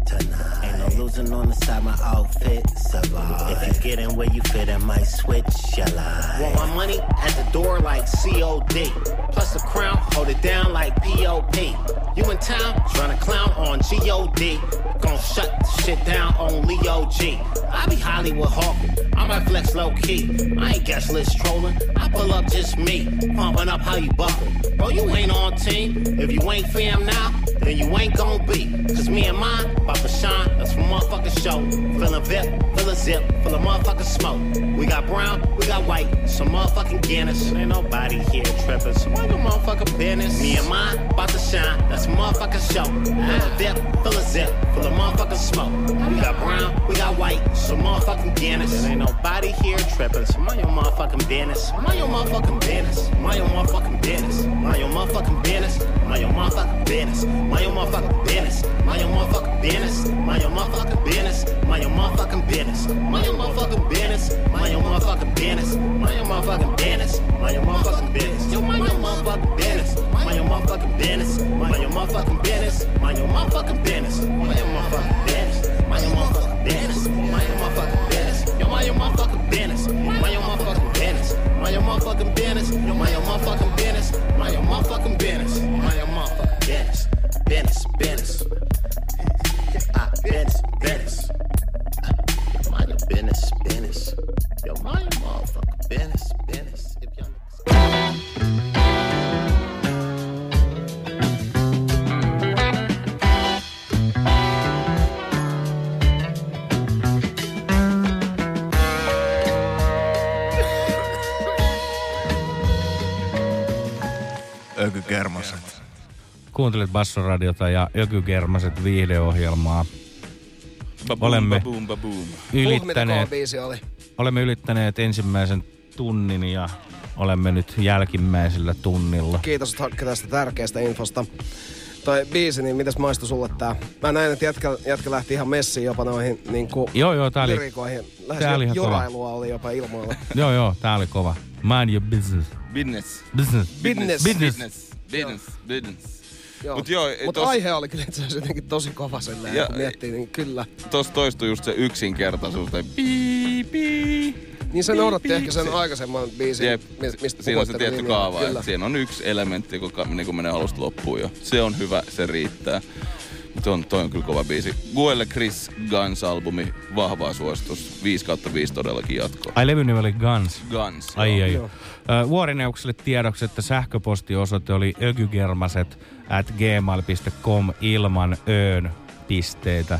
About to flip tonight. What we sippin' hit a nigga like kryptonite. Ain't no Frozen on the side, my outfit survive. If you get in where you fit, I might switch your life. Want my money at the door like COD. Plus the crown, hold it down like POP. You in town, trying to clown on GOD. Gonna shut the shit down on Leo G. I be Hollywood hawking, I might flex low key. I ain't guest list trolling, I pull up just me. Pumping up how you buckle. Bro, you ain't on team. If you ain't fam now, then you ain't gon' be. Cause me and mine, to shine, that's from motherfucking show. Feeling VIP, of zip, full of motherfucking smoke. We got brown, we got white, some motherfucking Guinness. Ain't nobody here tripping, so why your motherfucking business? Me and mine, about to shine, that's motherfucking show. Of VIP, of zip, full of motherfucking smoke. We got brown, we got white, some motherfucking Guinness. Ain't nobody here tripping, so mind motherfucking business. Mind your motherfucking business. Mind your motherfucking business. Mind your motherfucking business. Mind your motherfucking business. Mind your motherfucking business. Mind your motherfucking business. Mind your motherfucking business. Mind your motherfucking business. Mind your motherfucking business. Mind your motherfucking business. Mind your motherfucking business. Mind your motherfucking business. Yo, mind your motherfucking business. Mind your motherfucking business. Mind your motherfucking business. Mind your motherfucking business. Mind your motherfucking business. Mind your motherfucking business. Mind your motherfucking business. My yo, mind your motherfucking business. Mind your motherfucking business. Mind your motherfucking business. My yo, mind your motherfucking business. Mind your motherfucking business. Mind your motherfucking business. Business, business. Ah, business, business. Mind your business, business. Yo, mind your motherfucking business, business. If y'all Ökykermaset. Kuuntelet Bassoradiota ja Ökykermaset viihdeohjelmaa. Baboom, Olemme baboom, baboom. Kova ylittäneet, oli. olemme ylittäneet ensimmäisen tunnin ja olemme nyt jälkimmäisellä tunnilla. Kiitos Hakke tästä tärkeästä infosta. Toi biisi, niin mitäs maistui sulle tää? Mä näin, että jätkä, jätkä lähti ihan messiin jopa noihin niinku Joo, joo, tää oli, lyrikoihin. Lähes tää oli ihan kova. jorailua oli jopa ilmoilla. Joo, joo, tää oli kova. Mind your business. Business. Business. Business. Business. Business. Business. Business. Joo. Mut joo, Mut tos- aihe oli kyllä itse asiassa jotenkin tosi kova silleen, Ja- kun miettii, niin kyllä. Tuossa toistui just se yksinkertaisuus. Tai pii, pii. Niin se noudatti ehkä sen aikaisemman biisin, Jep. mi- mistä Siinä on se puhuitte tietty linjaa. kaava, että siinä on yksi elementti, joka niin kuin menee alusta loppuun jo. Se on hyvä, se riittää. Mutta on, toi on kyllä kova biisi. Guelle Chris Guns-albumi, vahvaa suositus. 5 kautta 5 todellakin jatkoa. Ai levyn nimi oli Guns. Guns. Ai joo. ai. Joo. Vuorineukselle tiedoksi, että sähköpostiosoite oli ökygermaset at gmail.com ilman öön pisteitä,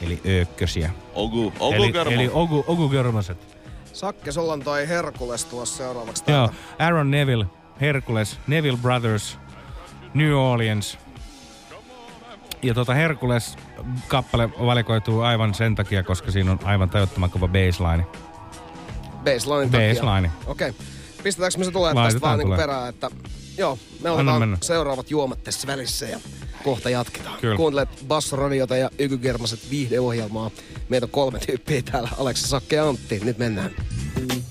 eli öökkösiä. Ogu, Ogu eli, eli ogu, ogugermaset. Sakke, sulla on toi Herkules tuossa seuraavaksi Joo, täältä. Aaron Neville, Hercules, Neville Brothers, New Orleans. Ja tota Hercules-kappale valikoituu aivan sen takia, koska siinä on aivan tajuttoman kova baseline. Baseline takia. Baseline. Okei. Okay. Pistetäänkö me se tulee tästä vaan niinku tulee. perään, että joo, me Anna otetaan mennä. seuraavat juomat tässä välissä ja kohta jatketaan. Kyllä. Kuuntelet Basso-radiota ja Ykygermaset viihdeohjelmaa. Meitä on kolme tyyppiä täällä, Aleksi, Sakke ja Antti. Nyt mennään. All's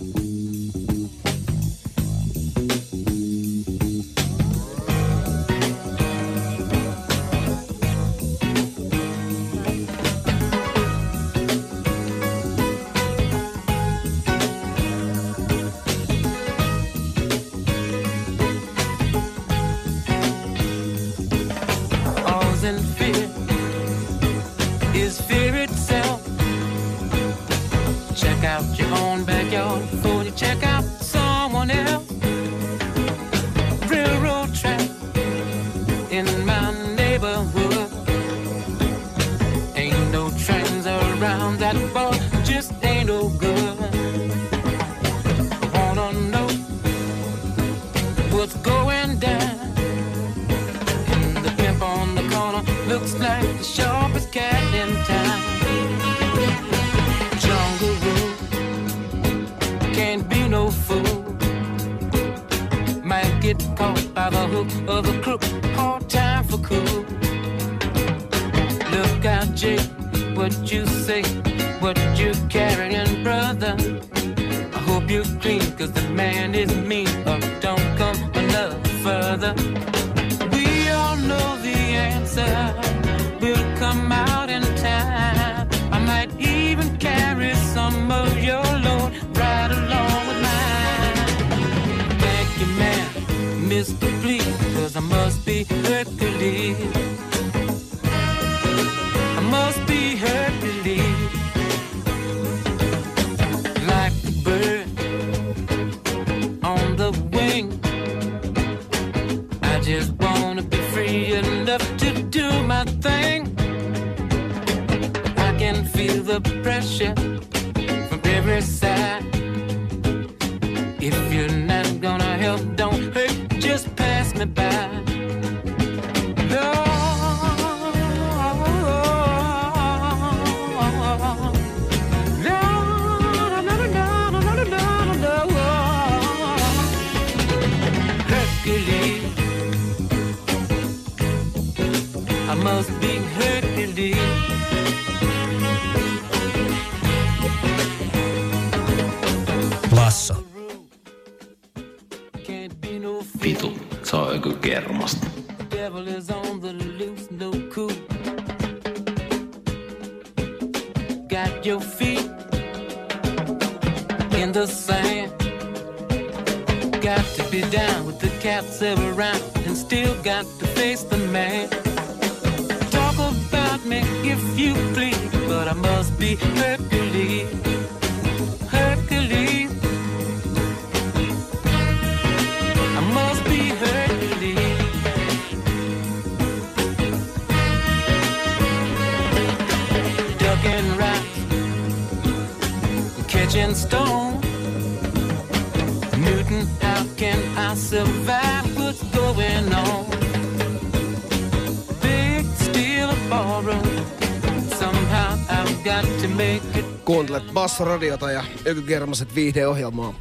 Kuuntelet Basso-radiota ja Ökykermaset viihdeohjelmaa.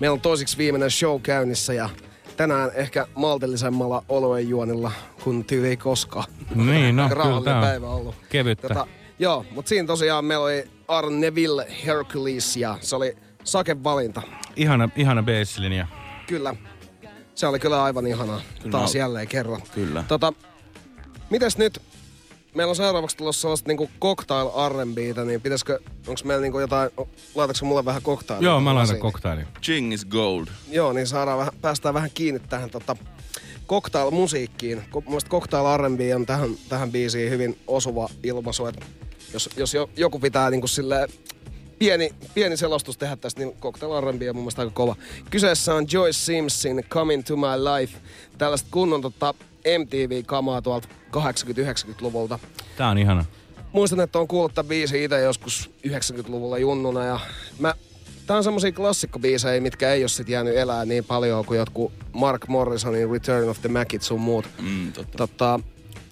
Meillä on toisiksi viimeinen show käynnissä ja tänään ehkä maltillisemmalla olueen juonilla kuin tyyli ei koskaan. Niin, no, kyllä tää on päivä ollut. kevyttä. joo, mutta siinä tosiaan meillä oli Aaron Neville Hercules ja se oli Saken valinta. Ihana, ihana basslinja. Kyllä. Se oli kyllä aivan ihanaa. Kyllä Taas jälleen kerran. Kyllä. Tota, mitäs nyt? Meillä on seuraavaksi tulossa sellaista niinku cocktail R&Btä, niin pitäisikö, onks meillä niinku jotain, laitatko mulle vähän cocktailia? Joo, mä laitan koktailin. Ching is gold. Joo, niin saadaan vähän, päästään vähän kiinni tähän tota, cocktail-musiikkiin. Ko- Mun mielestä cocktail R&B on tähän, tähän biisiin hyvin osuva ilmaisu. Et jos, jos jo, joku pitää niinku silleen pieni, pieni selostus tehdä tästä, niin Cocktail R&B on mun mielestä aika kova. Kyseessä on Joyce Simpson, Coming to My Life. Tällaista kunnon tota, MTV-kamaa tuolta 80-90-luvulta. Tää on ihana. Muistan, että on kuullut tämän biisin itse joskus 90-luvulla junnuna ja mä Tää on semmosia klassikkobiisejä, mitkä ei ole sit jäänyt elää niin paljon kuin jotkut Mark Morrisonin Return of the Macit sun muut. Mm, totta. Tota,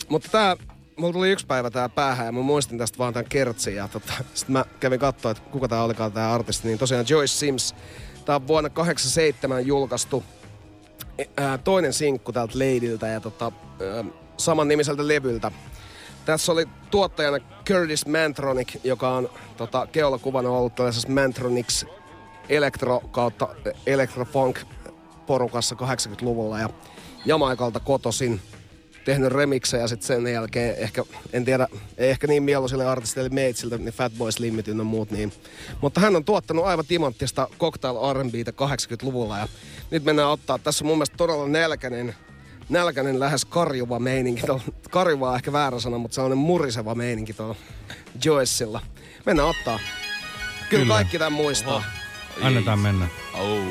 mutta tää, mulla tuli yksi päivä tää päähän ja mä muistin tästä vaan tän kertsin ja tota, sit mä kävin katsoa, että kuka tää olikaan tää artisti, niin tosiaan Joyce Sims. Tää on vuonna 87 julkaistu ää, toinen sinkku tältä Ladyltä ja tota, ää, saman nimiseltä levyltä. Tässä oli tuottajana Curtis Mantronic, joka on tota, keulakuvana ollut tällaisessa Mantronics elektro kautta electrofunk porukassa 80-luvulla ja Jamaikalta kotosin tehnyt remiksejä sitten sen jälkeen ehkä, en tiedä, ei ehkä niin mieluisille artisteille meitsiltä, niin Fatboy Slimmit ynnä muut niin. Mutta hän on tuottanut aivan timanttista cocktail R&Btä 80-luvulla ja nyt mennään ottaa, tässä on mun mielestä todella nälkäinen, nälkäinen lähes karjuva meininki. tuolla- Karjuva on ehkä väärä sana, mutta sellainen muriseva meininki tuolla Joycella. Mennään ottaa. Kyllä, Kyllä. Kyllä. kaikki tämän muistaa. Annetaan mennä. Oh.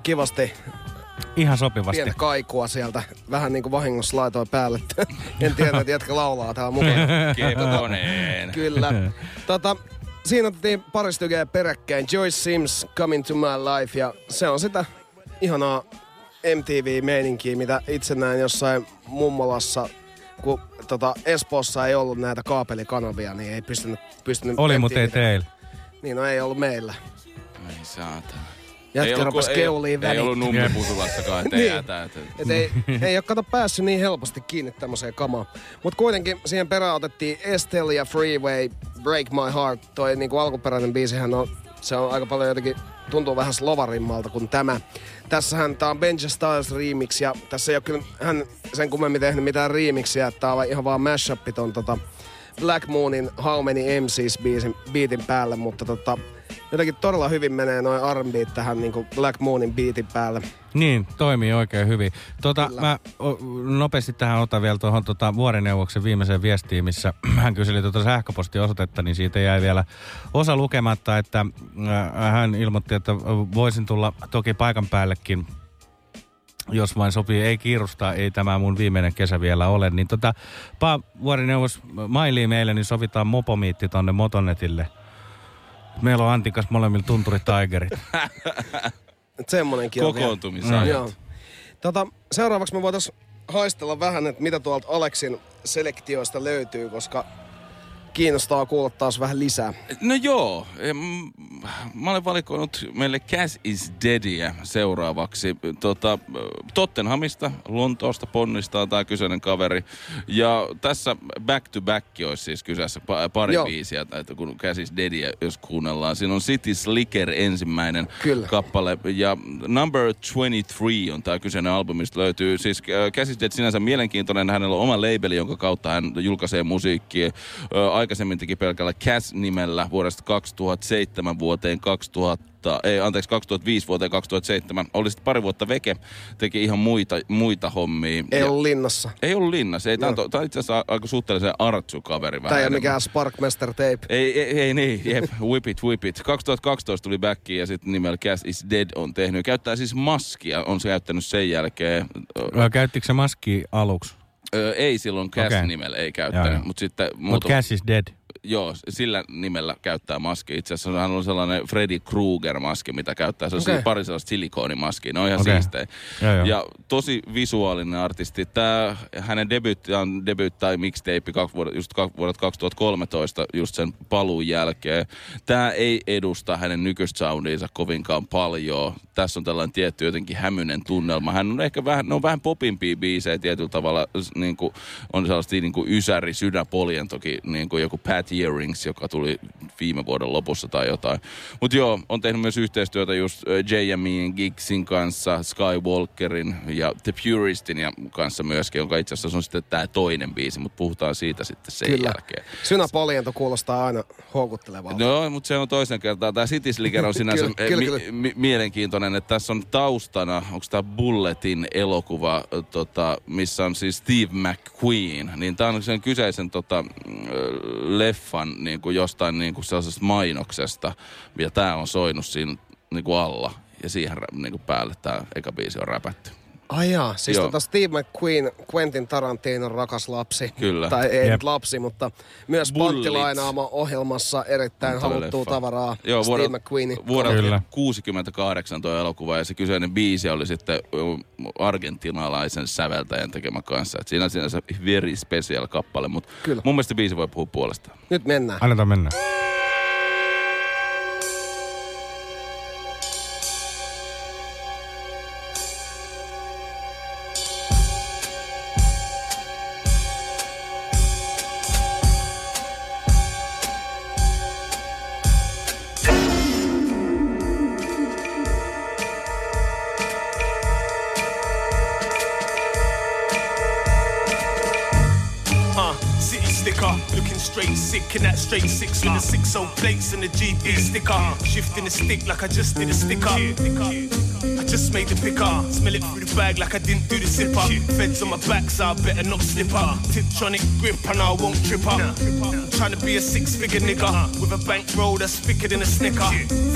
Tuli kivasti Ihan sopivasti. Pientä kaikua sieltä. Vähän niin kuin vahingossa laitoin päälle. en tiedä, että jätkä laulaa täällä mukana. Kepponeen. Kyllä. Tota, siinä otettiin pari stykeä peräkkäin. Joyce Sims, Coming to My Life. Ja se on sitä ihanaa MTV-meininkiä, mitä itse näin jossain mummolassa, kun tota, Espoossa ei ollut näitä kaapelikanavia, niin ei pystynyt... pystynyt Oli, mutta ei teillä. Niin, no ei ollut meillä. Ei saatana. Jätkä rupes ei- keuliin Ei väliin. ollut nummipusulassakaan, ettei Niin. jätä. että- Et ei, ei ole kato päässyt niin helposti kiinni tämmöiseen kamaan. Mutta kuitenkin siihen perään otettiin Estelle ja Freeway, Break My Heart. Toi niinku alkuperäinen biisihän on, se on aika paljon jotenkin, tuntuu vähän slovarimmalta kuin tämä. Tässähän tää on Benja Styles remix ja tässä ei ole kyllä hän sen kummemmin tehnyt mitään remixiä. Tää on ihan vaan mashup ton tota Black Moonin How Many MCs biisin, beatin päälle, mutta tota, jotenkin todella hyvin menee noin R&B tähän niinku Black Moonin beatin päälle. Niin, toimii oikein hyvin. Tota, Kyllä. mä o, nopeasti tähän otan vielä tuohon tota, vuorineuvoksen viimeiseen viestiin, missä hän kyseli tuota sähköpostiosoitetta, niin siitä jäi vielä osa lukematta, että äh, hän ilmoitti, että voisin tulla toki paikan päällekin jos vain sopii, ei kiirusta, ei tämä mun viimeinen kesä vielä ole, niin tota, pa, vuorineuvos mailii meille, niin sovitaan mopomiitti tonne Motonetille. Meillä on Antikas molemmilla tunturitigerit. Et semmonenkin on vielä. Kokoontumisajat. Joo. Tota, seuraavaksi me voitais haistella vähän, että mitä tuolta Aleksin selektioista löytyy, koska kiinnostaa kuulla taas vähän lisää. No joo, mä olen valikoinut meille Cash is Deadia seuraavaksi. Tota, Tottenhamista, Lontoosta ponnistaa tämä kyseinen kaveri. Ja tässä back to back olisi siis kyseessä pa- pari Joo. biisiä, että kun Cash is Deadia, jos kuunnellaan. Siinä on City Slicker ensimmäinen Kyllä. kappale. Ja Number 23 on tämä kyseinen albumi, mistä löytyy. Siis äh, Cash is Dead sinänsä mielenkiintoinen. Hänellä on oma labeli, jonka kautta hän julkaisee musiikkia. Aikaisemmin teki pelkällä Cass-nimellä vuodesta 2007 vuoteen 2000, ei anteeksi 2005 vuoteen 2007. Oli sitten pari vuotta veke, teki ihan muita, muita hommia. Ei ollut linnassa. ei ollut linnassa. Ei, tämä, on, tämä on itse asiassa aika suhteellisen artsu-kaveri. vähän Tää ei ole mikään Sparkmaster tape. Ei, ei, ei niin, jep, whip it, whip it. 2012 tuli backiin ja sitten nimellä Cass is Dead on tehnyt. Käyttää siis maskia, on se käyttänyt sen jälkeen. Käyttikö se maski aluksi? Ö, ei silloin Cass Okei. nimellä ei käyttänyt, mutta sitten Mutta Cash is dead. Joo, sillä nimellä käyttää maski. Itse asiassa hän on sellainen Freddy Krueger-maski, mitä käyttää. Se on okay. pari sellaista silikoonimaskia. Ne on ihan okay. siistejä. Joo. Ja tosi visuaalinen artisti. Tämä hänen debyytti on debyyt tai mixtape kaksi vuodet, just kaksi vuodet 2013, just sen paluun jälkeen. Tämä ei edusta hänen nykyistä soundiinsa kovinkaan paljon. Tässä on tällainen tietty jotenkin hämyinen tunnelma. Hän on ehkä vähän, ne on vähän popimpia biisejä tietyllä tavalla. Niin kuin, on sellaista niin kuin Ysäri, Sydäpoljen toki niin kuin joku Pat Earrings, joka tuli viime vuoden lopussa tai jotain. Mutta joo, on tehnyt myös yhteistyötä just JMEin, Gigsin kanssa, Skywalkerin ja The Puristin ja kanssa myöskin, jonka itse asiassa on sitten tämä toinen biisi, mutta puhutaan siitä sitten sen Kyllä. jälkeen. Synäpoljento kuulostaa aina houkuttelevalta. No, mutta se on toisen kertaa. Tämä City Slicker on sinänsä Kyllä, eh, kyllä, mi- kyllä. mi- mielenkiintoinen, että tässä on taustana, onko tämä Bulletin elokuva, tota, missä on siis Steve McQueen. Niin tämä on sen kyseisen tota, mm, ö, leffan niin kuin jostain niin kuin sellaisesta mainoksesta. Ja tämä on soinut siinä niin kuin alla. Ja siihen niin kuin päälle tämä eka biisi on räpätty. Ai jaa, siis Joo. tota Steve McQueen, Quentin Tarantinon rakas lapsi. Kyllä. Tai ei Jep. nyt lapsi, mutta myös panttilainaama ohjelmassa erittäin Toi haluttua leffa. tavaraa. Joo, Steve vuodelta, McQueen. vuodelta Kyllä. 68 tuo elokuva ja se kyseinen biisi oli sitten argentinalaisen säveltäjän tekemä kanssa. Et siinä on sinänsä very special kappale, mutta Kyllä. mun mielestä biisi voi puhua puolestaan. Nyt mennään. Annetaan mennä. so plates and the GP sticker. Shifting the stick like I just did a sticker. I just made the picker. Smell it through the bag like I didn't do the zipper. Feds on my back, so I better not slip up. Tiptronic grip and I won't trip up. Trying to be a six figure nigga with a bankroll that's thicker than a snicker.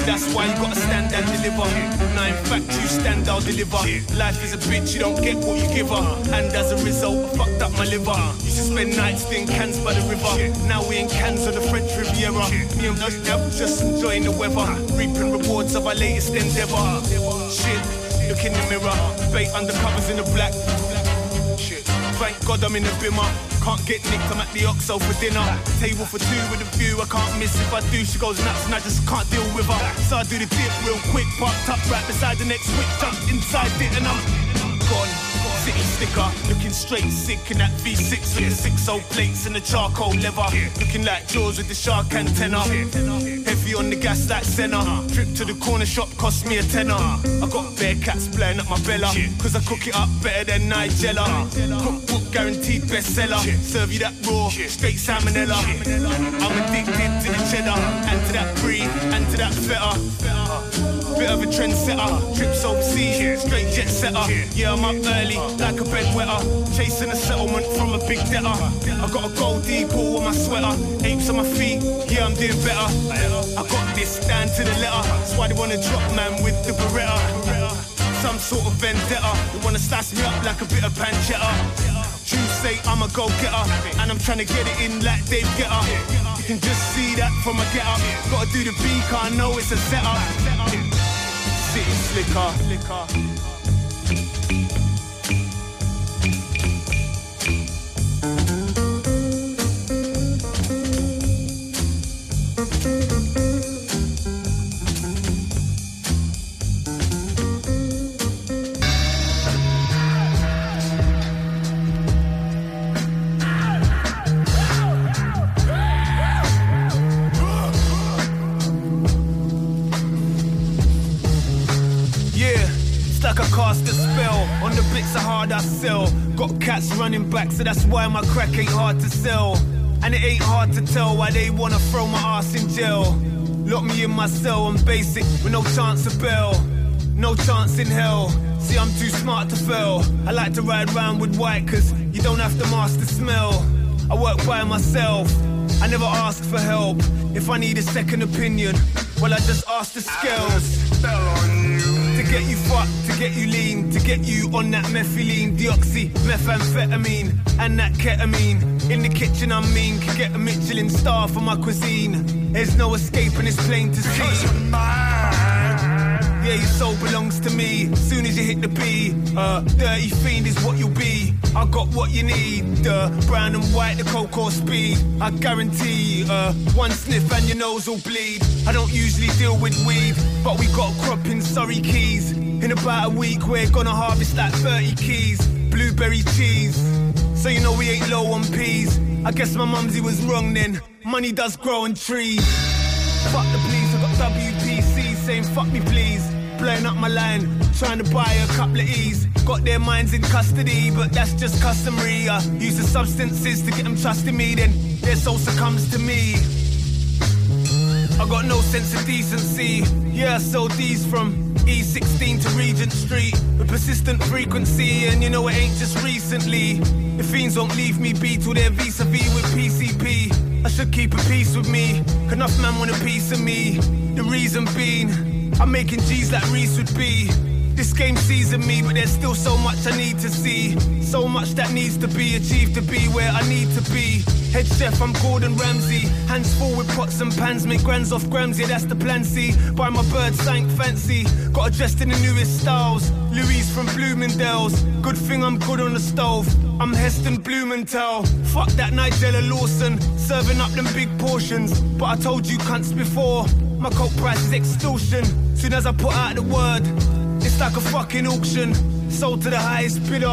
That's why you gotta stand and deliver. Now, in fact, you stand, I'll deliver. Life is a bitch, you don't get what you give her. And as a result, I fucked up my liver. Used to spend nights in cans by the river. Now we in cans on the French Riviera. Me and those devil just enjoying the weather. Reaping rewards of our latest endeavor. Shit, look in the mirror. Bait undercovers in the black. Shit, thank God I'm in the bimmer. Can't get nicked, I'm at the Oxo for dinner. Table for two with a view, I can't miss. If I do, she goes nuts and I just can't deal with her. So I do the dip real quick, parked up right beside the next switch, jump inside it and I'm gone. Sticker, looking straight sick in that V6 with the six old plates and the charcoal leather. Looking like Jaws with the shark antenna. Heavy on the gas like Senna. Trip to the corner shop cost me a tenner. I got bear cats blowing up my bella. Cause I cook it up better than Nigella. Cookbook guaranteed bestseller. Serve you that raw, straight salmonella. I'm addicted to the cheddar and to that brie and to that feta. Bit of a trendsetter, trips overseas, straight jet setter. Yeah, I'm up early, like a bedwetter. Chasing a settlement from a big debtor. I got a gold ball on my sweater, apes on my feet. Yeah, I'm doing better. I got this down to the letter. That's why they wanna drop man with the Beretta. Some sort of vendetta. They wanna slice me up like a bit of pancetta. Jews say I'm a go-getter, and I'm trying to get it in like Dave Getter. You can just see that from a get up. Gotta do the beat, I know it's a setup. City slicker. Cats running back, so that's why my crack ain't hard to sell. And it ain't hard to tell why they wanna throw my ass in jail. Lock me in my cell, I'm basic with no chance of bail. No chance in hell. See, I'm too smart to fail. I like to ride round with white, cause you don't have to mask the smell. I work by myself. I never ask for help. If I need a second opinion, well, I just ask the scales. To get you fucked, get you lean, to get you on that methylene, deoxy, methamphetamine, and that ketamine. In the kitchen, I'm mean, could get a Michelin star for my cuisine. There's no escaping, it's plain to see. Yeah, your soul belongs to me. Soon as you hit the B, uh, dirty fiend is what you'll be. I got what you need, the brown and white, the coke or speed. I guarantee, uh, one sniff and your nose will bleed. I don't usually deal with weed, but we got a crop in Surrey Keys. In about a week, we're gonna harvest like 30 keys. Blueberry cheese. So you know we ain't low on peas. I guess my mumsy was wrong then. Money does grow on trees. Fuck the police, I got WPC saying fuck me please. Blowing up my line, trying to buy a couple of E's. Got their minds in custody, but that's just customary. I use the substances to get them trusting me, then their soul succumbs to me. I got no sense of decency. Yeah, I sold these from E16 to Regent Street with persistent frequency, and you know it ain't just recently. The fiends won't leave me be till they're vis-a-vis with PCP. I should keep a peace with me. Enough man want a piece of me. The reason being, I'm making G's like Reese would be. This game seasoned me, but there's still so much I need to see. So much that needs to be achieved to be where I need to be. Head chef, I'm Gordon Ramsay. Hands full with pots and pans, make grands off grams, yeah, that's the plan. See, buy my bird sank fancy. Got dressed in the newest styles. Louise from Bloomingdale's. Good thing I'm good on the stove. I'm Heston Blumenthal. Fuck that Nigella Lawson. Serving up them big portions. But I told you cunts before. My coke price is extortion. Soon as I put out the word, it's like a fucking auction. Sold to the highest bidder.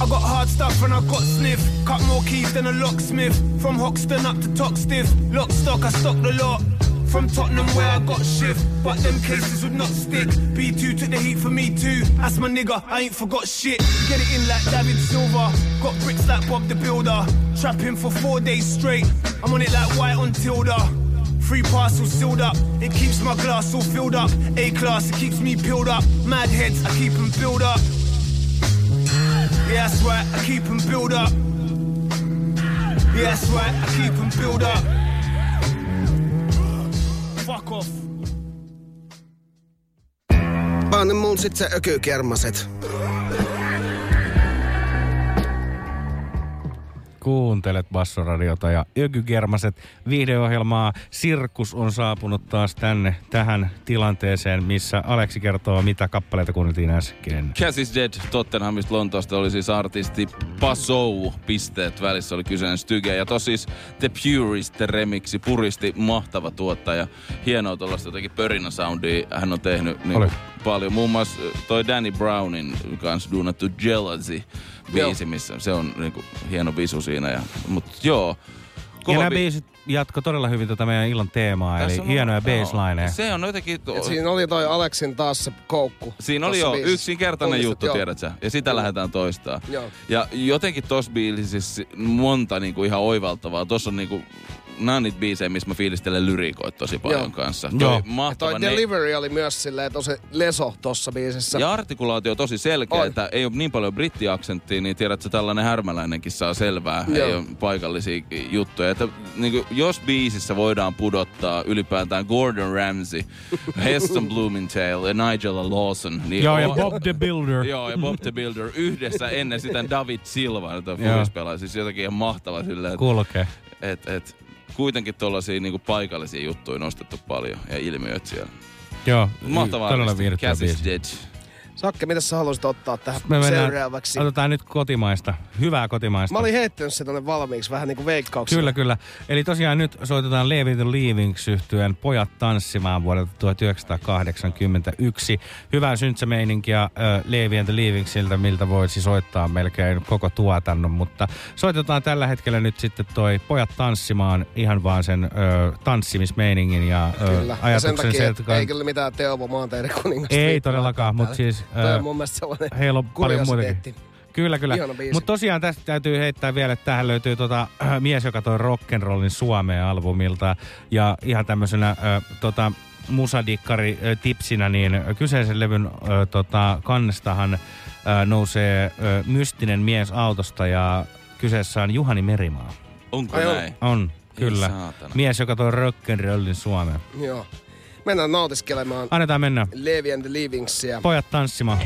I got hard stuff and I got sniff. Cut more keys than a locksmith. From Hoxton up to Toxtiff. Lock stock, I stock the lot. from Tottenham where I got shift, but them cases would not stick. B2 took the heat for me too. That's my nigga, I ain't forgot shit. Get it in like David Silver. Got bricks like Bob the Builder. Trapping for four days straight. I'm on it like white on Tilda. Free parcels sealed up. It keeps my glass all filled up. A class, it keeps me peeled up. Mad heads, I keep them filled up. Yeah, that's right, I keep them build up. Yeah, that's right, I keep them build up. Fuck off. Mulla sit se ökykermaset. Kuuntelet Bassoradiota ja Ökygermaset viihdeohjelmaa. Sirkus on saapunut taas tänne tähän tilanteeseen, missä Aleksi kertoo, mitä kappaleita kuunneltiin äsken. Cass is Dead Tottenhamista Lontoosta oli siis artisti Pasou, pisteet välissä oli kyseinen styge. Ja tos siis The Purist remixi, puristi, mahtava tuottaja. Hienoa tuollaista jotenkin pörinäsoundia hän on tehnyt niin Oli. Paljon. Muun muassa toi Danny Brownin kanssa duunattu Jealousy biisi, missä se on niinku hieno visu siinä. Ja, mut joo. Ja nämä bi- biisit jatko todella hyvin tätä meidän illan teemaa, Tässä eli on- hienoja joo. basslineja. Se on jotenkin... Et siinä oli toi Aleksin taas se koukku. Siinä oli jo biisissä. yksinkertainen Tunnistat, juttu, joo. tiedät sä. Ja sitä Kyllä. lähdetään toistaa. Joo. Ja jotenkin tossa biisissä monta niinku ihan oivaltavaa. Tossa on niinku, nää on niitä biisejä, missä mä fiilistelen lyrikoita tosi paljon Joo. kanssa. Joo. Toi Ja mahtava toi ne- delivery oli myös silleen tosi leso tossa biisissä. ja artikulaatio on tosi selkeä, On. että ei ole niin paljon brittiaksenttia, niin tiedät, että tällainen härmäläinenkin saa selvää. Joo. Ei ole paikallisia juttuja. Että, niin kuin, jos biisissä voidaan pudottaa ylipäätään Gordon Ramsay, Heston Blumenthal ja Nigella Lawson. Niin Joo, ja on- Bob the Builder. Joo, ja Bob the Builder yhdessä ennen sitä David Silva, jota Joo. Furis Siis jotenkin ihan mahtava silleen, että Kulkee. et, et, kuitenkin tuollaisia niinku paikallisia juttuja nostettu paljon ja ilmiöt siellä. Joo, Mahtavaa. todella viihdyttävä Cass is. Dead. Sakke, mitä sä haluaisit ottaa tähän Me mennään, seuraavaksi? otetaan nyt kotimaista, hyvää kotimaista. Mä olin heittänyt se tonne valmiiksi vähän niinku veikkauksena. Kyllä, kyllä. Eli tosiaan nyt soitetaan Leave the Leavings yhtyeen Pojat tanssimaan vuodelta 1981. Hyvää syntsämeininkiä äh, Leave the Leavingsiltä, miltä voisi soittaa melkein koko tuotannon, mutta soitetaan tällä hetkellä nyt sitten toi Pojat tanssimaan ihan vaan sen äh, tanssimismeiningin ja äh, Kyllä. Ja sen ajatuksen takia, se, että ei kyllä mitään Teovo Maanteiden kuningasta. Ei todellakaan, mutta siis... Toi äh, on mun mielestä sellainen Heillä on paljon muitakin. Kyllä, kyllä. Mutta tosiaan tästä täytyy heittää vielä, että tähän löytyy tota, äh, mies, joka toi rock'n'rollin Suomeen albumilta. Ja ihan tämmöisenä äh, tota, musadikkari äh, tipsinä, niin kyseisen levyn äh, tota, kannestahan äh, nousee äh, mystinen mies autosta ja kyseessä on Juhani Merimaa. Onko Ai on. näin? On, Ei kyllä. saatana. Mies, joka toi rock'n'rollin Suomeen. Joo. Mennään nautiskelemaan Annetaan mennä. Levi and the Leavingsia. Pojat tanssimaan.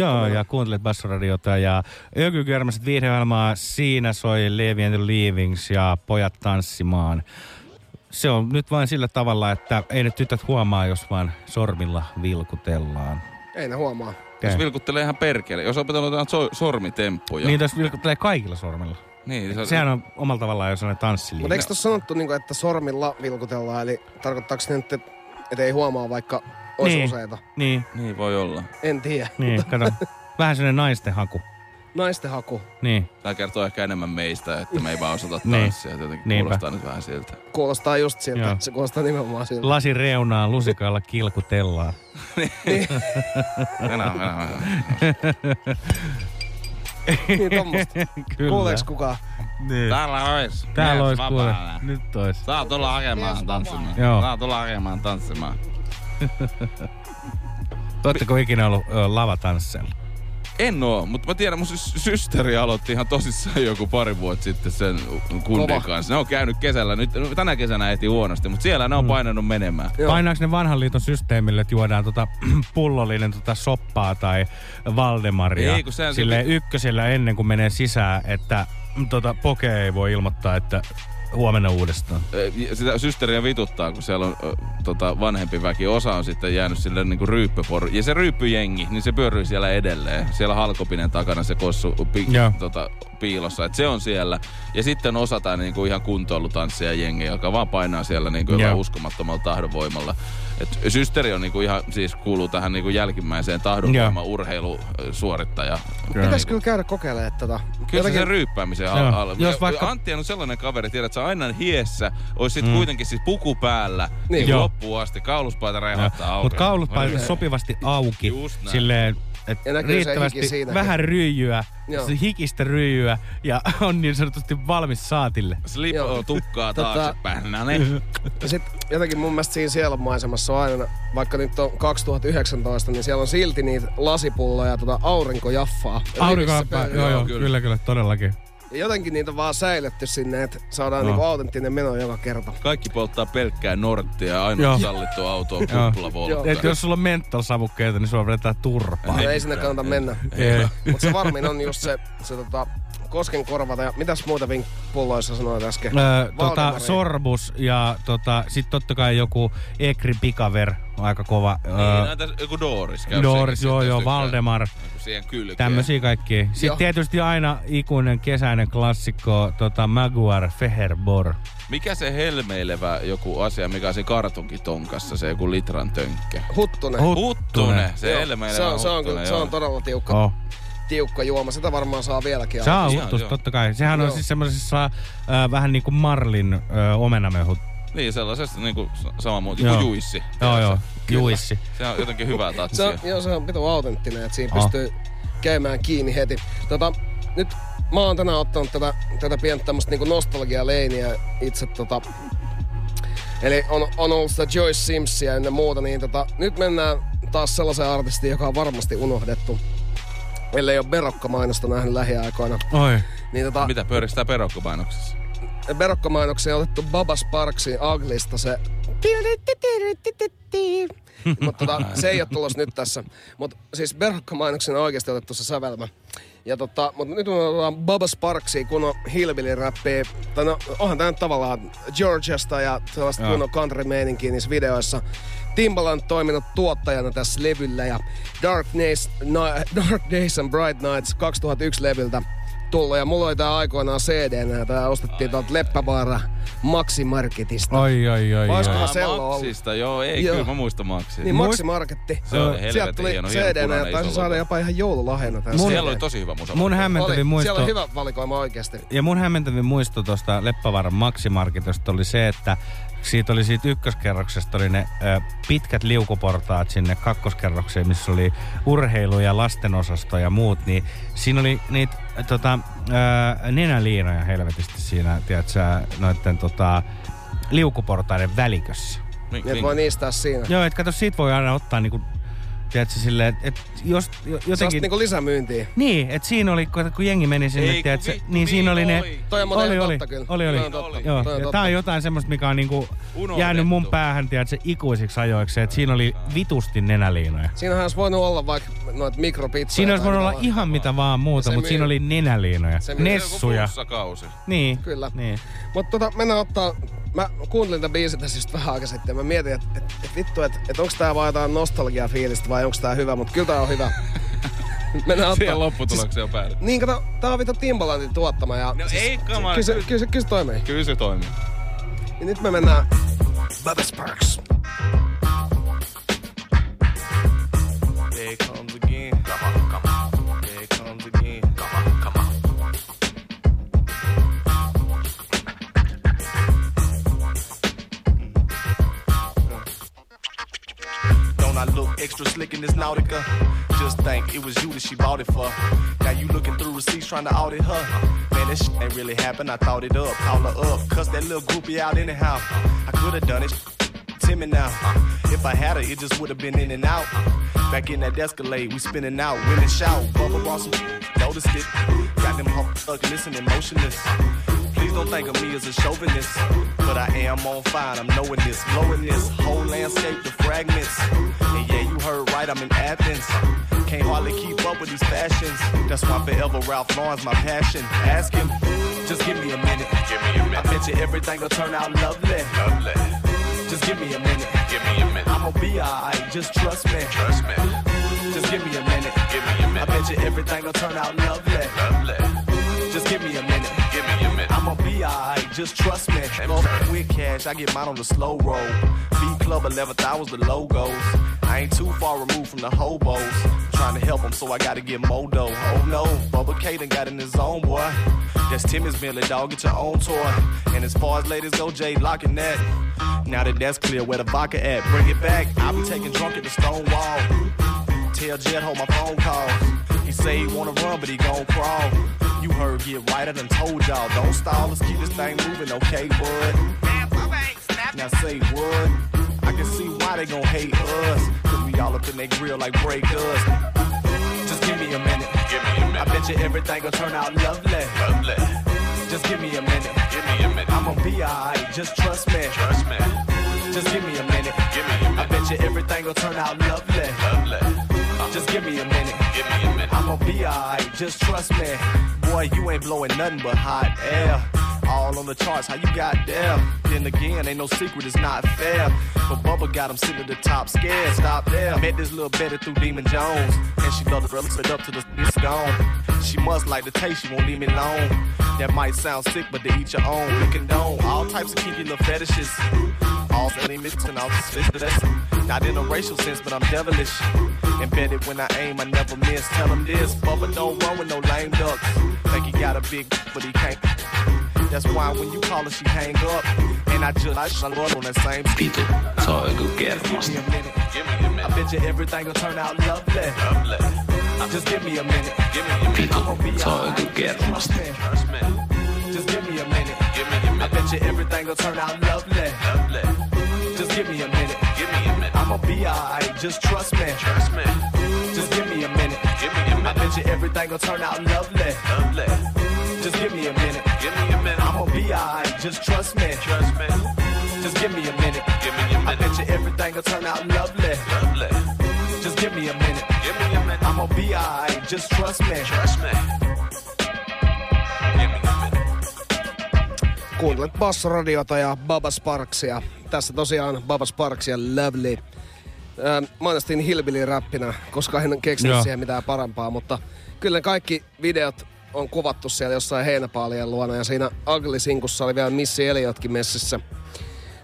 Joo, ja kuuntelet Bassoradiota ja Ökykörmäset viihdeohjelmaa. Siinä soi Levi and the Leavings ja Pojat tanssimaan. Se on nyt vain sillä tavalla, että ei ne tytöt huomaa, jos vaan sormilla vilkutellaan. Ei ne huomaa. Jos vilkuttelee ihan perkele. Jos opetellaan jotain so- sormitemppuja. Niin tässä vilkuttelee kaikilla sormilla. Niin, se- Sehän on omalla tavallaan jo sellainen tanssiliike. Mutta eikö tuossa sanottu, niin että sormilla vilkutellaan, eli tarkoittaako se nyt, että et ei huomaa, vaikka olisi niin. useita? Niin. Niin voi olla. En tiedä. Niin, kato. Vähän sellainen naisten haku. Naisten haku. Niin. Tämä kertoo ehkä enemmän meistä, että me ei vaan osata Niin. tanssia. Jotenkin Niinpä. kuulostaa nyt vähän siltä. Kuulostaa just siltä. Joo. Se kuulostaa nimenomaan siltä. Lasin reunaan lusikalla kilkutellaan. Mennään, mennään, niin tommosta. Kyllä. Kuuleeks kukaan? Niin. Täällä ois. Täällä ois kuule. Nyt ois. Saa tulla hakemaan tanssimaan. Joo. Saa tulla hakemaan tanssimaan. Oletteko ikinä ollut ö, lavatanssella? En oo, mutta mä tiedän, mun sy- systeri aloitti ihan tosissaan joku pari vuotta sitten sen kundin Kova. kanssa. Ne on käynyt kesällä, nyt tänä kesänä ehti huonosti, mutta siellä ne on painanut menemään. Painaako ne vanhan liiton systeemille, että juodaan tota pullollinen tota soppaa tai Valdemaria Ei, kun sehän pit- ykkösellä ennen kuin menee sisään, että mm, tota, poke ei voi ilmoittaa, että huomenna uudestaan. Sitä systeriä vituttaa, kun siellä on tota, vanhempi väki. Osa on sitten jäänyt sille niinku ryyppöporu. Ja se ryyppyjengi, niin se pyörii siellä edelleen. Siellä halkopinen takana se kossu pi, tota, piilossa. Et se on siellä. Ja sitten on osa tää niinku ihan kuntoilutanssia jengi, joka vaan painaa siellä niinku jollain Joo. uskomattomalla tahdonvoimalla. Et systeri on niinku ihan, siis kuuluu tähän niinku jälkimmäiseen tahdonvoima urheilusuorittaja. Pitäis kyllä käydä kokeilemaan tätä. Kyllä se sen ryyppäämisen al- al- Jos vaikka- Antti on sellainen kaveri, tiedät sä aina hiessä, olisi sit Mm. kuitenkin siis puku päällä Niin. niin. Joo. loppuun asti, kauluspaita rehottaa auki. Mutta kaulut painavat sopivasti auki. Just näin. Silleen, että Ja näkyy se riittävästi vähän ryijyä, Joo. se hikistä ryijyä ja on niin sanotusti valmis saatille. Slip on tukkaa Tota- taaksepäin. No niin. Ja sit jotenkin mun mielestä siinä sielunmaisemassa on aina, vaikka nyt on 2019, niin siellä on silti niitä lasipulloja ja tota aurinkojaffaa. Rivissä joo joo, pyörii. kyllä kyllä, todellakin. Ja jotenkin niitä on vaan säilytty sinne, että saadaan No. niinku autenttinen meno joka kerta. Kaikki polttaa pelkkää norttia ja ainoa Joo. sallittu auto on. Et jos sulla on mental-savukkeita, niin sulla vedetään turpaa. No ei sinne kannata mennä. Ei. Mutta se varmin on just se, se tota, kosken korvata. Ja mitäs muuta vink- pulloissa sanoit äsken? Öö, tota, sorbus ja tota, sit totta kai joku Ekri Pikaver on aika kova. Niin, Öö, näitä joku Doris käy Doris, joo sitten, joo, Valdemar. niinku siihen kylkeen. Tämmöisiä kaikkia. Sitten Joo. tietysti aina ikuinen kesäinen klassikko, tota Maguire Feherbor. Mikä se helmeilevä joku asia, mikä on se kartonkitonkassa, se joku litran tönkkä? Huttunen. Huttunen. Se Joo, helmeilevä se on, se on, huttunen, kyllä- se on todella tiukka, Oh. Tiukka juoma. Sitä varmaan saa vieläkin. Saa huttus, totta kai. Sehän on Joo. siis semmosissa äh, vähän niinku Marlin äh, omenamehut. Niin, sellaisesta niinku sama muuta, Joo. kuin juissi. Joo, joo, juissi. Se on jotenkin hyvää Se tatsia. on, joo, se on pitu autenttinen, että siinä Oh. pystyy käymään kiinni heti. Tota, nyt mä oon tänään ottanut tätä, tätä pientä tämmöstä niinku nostalgia-leiniä itse tota, Eli on, on ollut sitä Joyce Simpsia ja muuta, niin tota, nyt mennään taas sellaiseen artistiin, joka on varmasti unohdettu. Ellei ole Berokka-mainosta nähnyt lähiaikoina. Oi. Niin tota, Mitä pyöristää perokkopainoksessa? Berokka-mainoksia on otettu Baba Sparksin Aglista se... Mutta tota, se ei ole tulos nyt tässä. Mutta siis Berokka-mainoksen on oikeasti otettu se sävelmä. Ja tota, mutta nyt me otetaan Baba Sparksia, kun on hillbilly räppiä. Tai no, onhan tämä tavallaan Georgiasta ja sellaista kunnon country niissä videoissa. Timbaland toiminut tuottajana tässä levyllä ja Dark Days, Na, Dark Days and Bright Nights 2001 levyltä tullut. Ja mulla oli tää aikoinaan cd ja tää ostettiin tuolta Leppävaara Maximarketista. Oi, oi, oi. Vai olisikohan oi. Sello ollut? Maksista, joo, ei, Joo. kyllä mä muistan Maxia. Niin Maximarketti. Se oli Sieltä helvetin tuli hieno, punainen ja taisi saada jopa ihan joululahjana. tää Mun- CD. Siellä oli tosi hyvä musa. Mun hämmentävin Oli. muisto... Siellä on hyvä valikoima oikeasti. Ja mun hämmentävin muisto tuosta Leppävaaran Maximarketista oli se, että siitä oli siitä ykköskerroksesta oli ne ö, pitkät liukuportaat sinne kakkoskerrokseen, missä oli urheilu ja lastenosasto ja muut, niin siinä oli niitä tota, ö, nenäliinoja helvetisti siinä, tiedätkö, noitten tota, liukuportaiden välikössä. Niin, voi niistää siinä. Joo, että kato, siitä voi aina ottaa niinku, tiedätkö, silleen, että et jos jo- Sellaista jotenkin... niinku lisämyyntiä. Niin, että siinä oli, kun kun jengi meni sinne, Ei, tiedätkö, vittu, niin siinä oli ne... oli. Toi on oli, oli, totta kyllä. oli, oli. Toi on totta. Joo, Toi on ja totta. tää on jotain semmoista, mikä on niinku Unohdettu. jäänyt mun päähän, tiedätkö, ikuisiksi ajoiksi, että siinä oli vitusti nenäliinoja. Siinähän olisi voinut olla vaikka noita mikropizzoja. Siinä olisi voinut olla mitä ihan mitä vaan muuta, Se mutta siinä oli nenäliinoja. Se myy- Nessuja. Flunssakausi. Niin, Kyllä. niin. Mutta tota, mennään ottaa... Mä kuuntelin tämän biisin tässä just vähän aikaa sitten mä mietin, että et, et vittu, että et onko tää vaan jotain nostalgia-fiilistä vai onko tää hyvä, mutta kyllä tää on hyvä. mennään Siihen ottaa... lopputulokseen on päädytty. Niin kato, tää on vittu Timbalandin tuottama ja... No ei. Kyllä se, kyllä se, kyllä se toimii. Se toimii. Ja nyt me mennään... Bubba Sparks. Extra slick in this Nautica? Just think it was you that she bought it for. Now you looking through receipts trying to audit her. Man, this ain't really happened. I thought it up. Call her up. Cuss that little groupie out anyhow. I could have done it. Timmy now. If I had her, it just would have been in and out. Back in that Escalade, we spinning out. Women shout. Bubba Ross noticed it. Got them hump stuck, listening, motionless. Please don't think of me as a chauvinist. But I am on fire, I'm knowing this, blowing this whole landscape to fragments. And yeah, heard right, I'm in Athens. Can't hardly keep up with these fashions. That's why forever Ralph Lauren's my passion. Ask him, just give me a minute. Give me a minute. I bet you everything will turn out lovely. Lovely. Just give me a minute. Give me a minute. I'ma be alright, just trust me. Trust me. Just give me a minute. Give me a minute. I bet you everything will turn out lovely. Lovely. Just give me a minute. I'ma be alright, just trust me. Go with cash, I get mine on the slow roll. B Club 11th hours, the logos. I ain't too far removed from the hobos. Trying to help them, so I gotta get Modo. Oh no, Bubba K done got in his own boy. That's Timmy's Bentley, dog, get your own toy. And as far as ladies go, Jay locking that. Now that that's clear, where the vodka at? Bring it back. I'll be taking drunk at the stone wall. Tell Jet hold my phone call. He say he wanna run, but he gon' crawl. You heard, get right, I done told y'all. Don't stall, let's keep this thing moving, okay, bud? Now say what? I can see why they gon' hate us. Cause we all up in their grill like break us. Just give me a minute. Give me a minute. I bet you everything gon' turn out lovely. Lovely. Just give me a minute. Give me a minute. I'ma be alright, just trust me. Trust me. Just give me a minute. Give me a minute. I bet you everything gon' turn out lovely. Lovely. Just give me a minute. Give me a minute. I'ma be alright, just trust me. Boy, you ain't blowing nothing but hot air. All on the charts, how you got there? Then again, ain't no secret, it's not fair. But Bubba got him sitting at the top, scared. Stop there. Met this little Betty through Demon Jones, and she loved the sit up to the it's gone. She must like the taste, she won't leave me alone. That might sound sick, but to each your own. We condone all types of kinky little fetishes. All selling mixed and all suspicious. Not in a racial sense, but I'm devilish. Embedded when I aim, I never miss. Tell him this, Bubba don't run with no lame ducks. Think he got a big, but he can't. That's why when you call her, she hang up. And I just, I up on that same se on joku kermasta. Give me a minute. Give me a minute. I bet you everything will turn out lovely. Lovely. Just give me a minute. Give me a minute. I'ma be Vitu, se on alright. joku kermasta. Trust me. Just give me a minute. Give me a minute. I bet you everything will turn out lovely. Lovely. Just give me a minute. Give me a minute. I'ma be alright. Just trust me. Trust me. Just give me a minute. Give me a minute. I bet you everything will turn out lovely. Lovely. Just give me a minute. Give me a minute. I'ma be alright. Just trust me. Trust me. Just give me a minute. Give me a minute. I bet you everything will turn out lovely. Lovely. Just give me a minute. Give me a minute. I'ma be alright. Just trust me. Trust me. Kuuntelet Bassoradiota ja Baba Sparksia. Tässä tosiaan Baba Sparks ja Lovely. Öö, mainostin hillbilly-räppinä, koska en keksinyt Joo. siihen mitään parempaa, mutta kyllä kaikki videot on kuvattu siellä jossain heinäpaalien luona ja siinä Ugly-sinkussa oli vielä Missy Eliotkin messissä.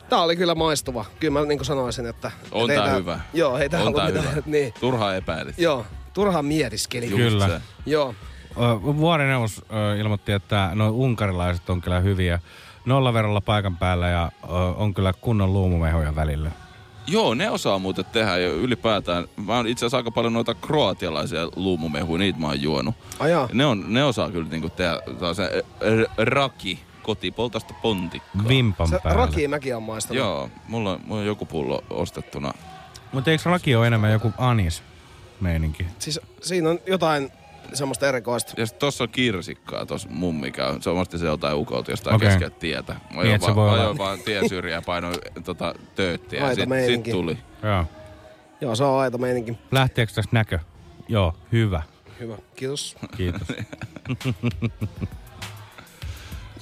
Tää oli kyllä maistuva. Kyllä mä niin sanoisin, että... On et tää tää- hyvä. Joo, ei tää On tää mitään. hyvä. Niin. Turhaa epäilit. Joo, turhaan mietiskeli. Kyllä. se. Joo. Vuorineuvos ilmoitti, että nuo unkarilaiset on kyllä hyviä nollaverolla paikan päällä ja on kyllä kunnon luumumehoja välillä. Joo, ne osaa muuten tehdä ja ylipäätään. Mä oon itse asiassa aika paljon noita kroatialaisia luumumehuja, niitä mä oon juonut. Ajaa. Ne, on, ne osaa kyllä niinku tehdä se raki kotipoltasta pontikkaa. Vimpan Se raki mäkin on maistanut. Joo, mulla on, mulla on joku pullo ostettuna. Mutta eikö raki ole enemmän joku anis meininki? Siis siinä on jotain semmoista erikoista. Ja sit tossa on kirsikkaa tossa mummikä. Se on se jotain ukolta jostain okay. keskeltä tietä. Mä Niin, ajoin et se vaan, voi olla- ajoin vaan tien syrjään ja painoin tota, tööttiä. Ja Aito sit, sit tuli. Joo. Joo, se on aito meininki. Lähteekö tästä näkö? Joo, hyvä. Hyvä, kiitos. Kiitos.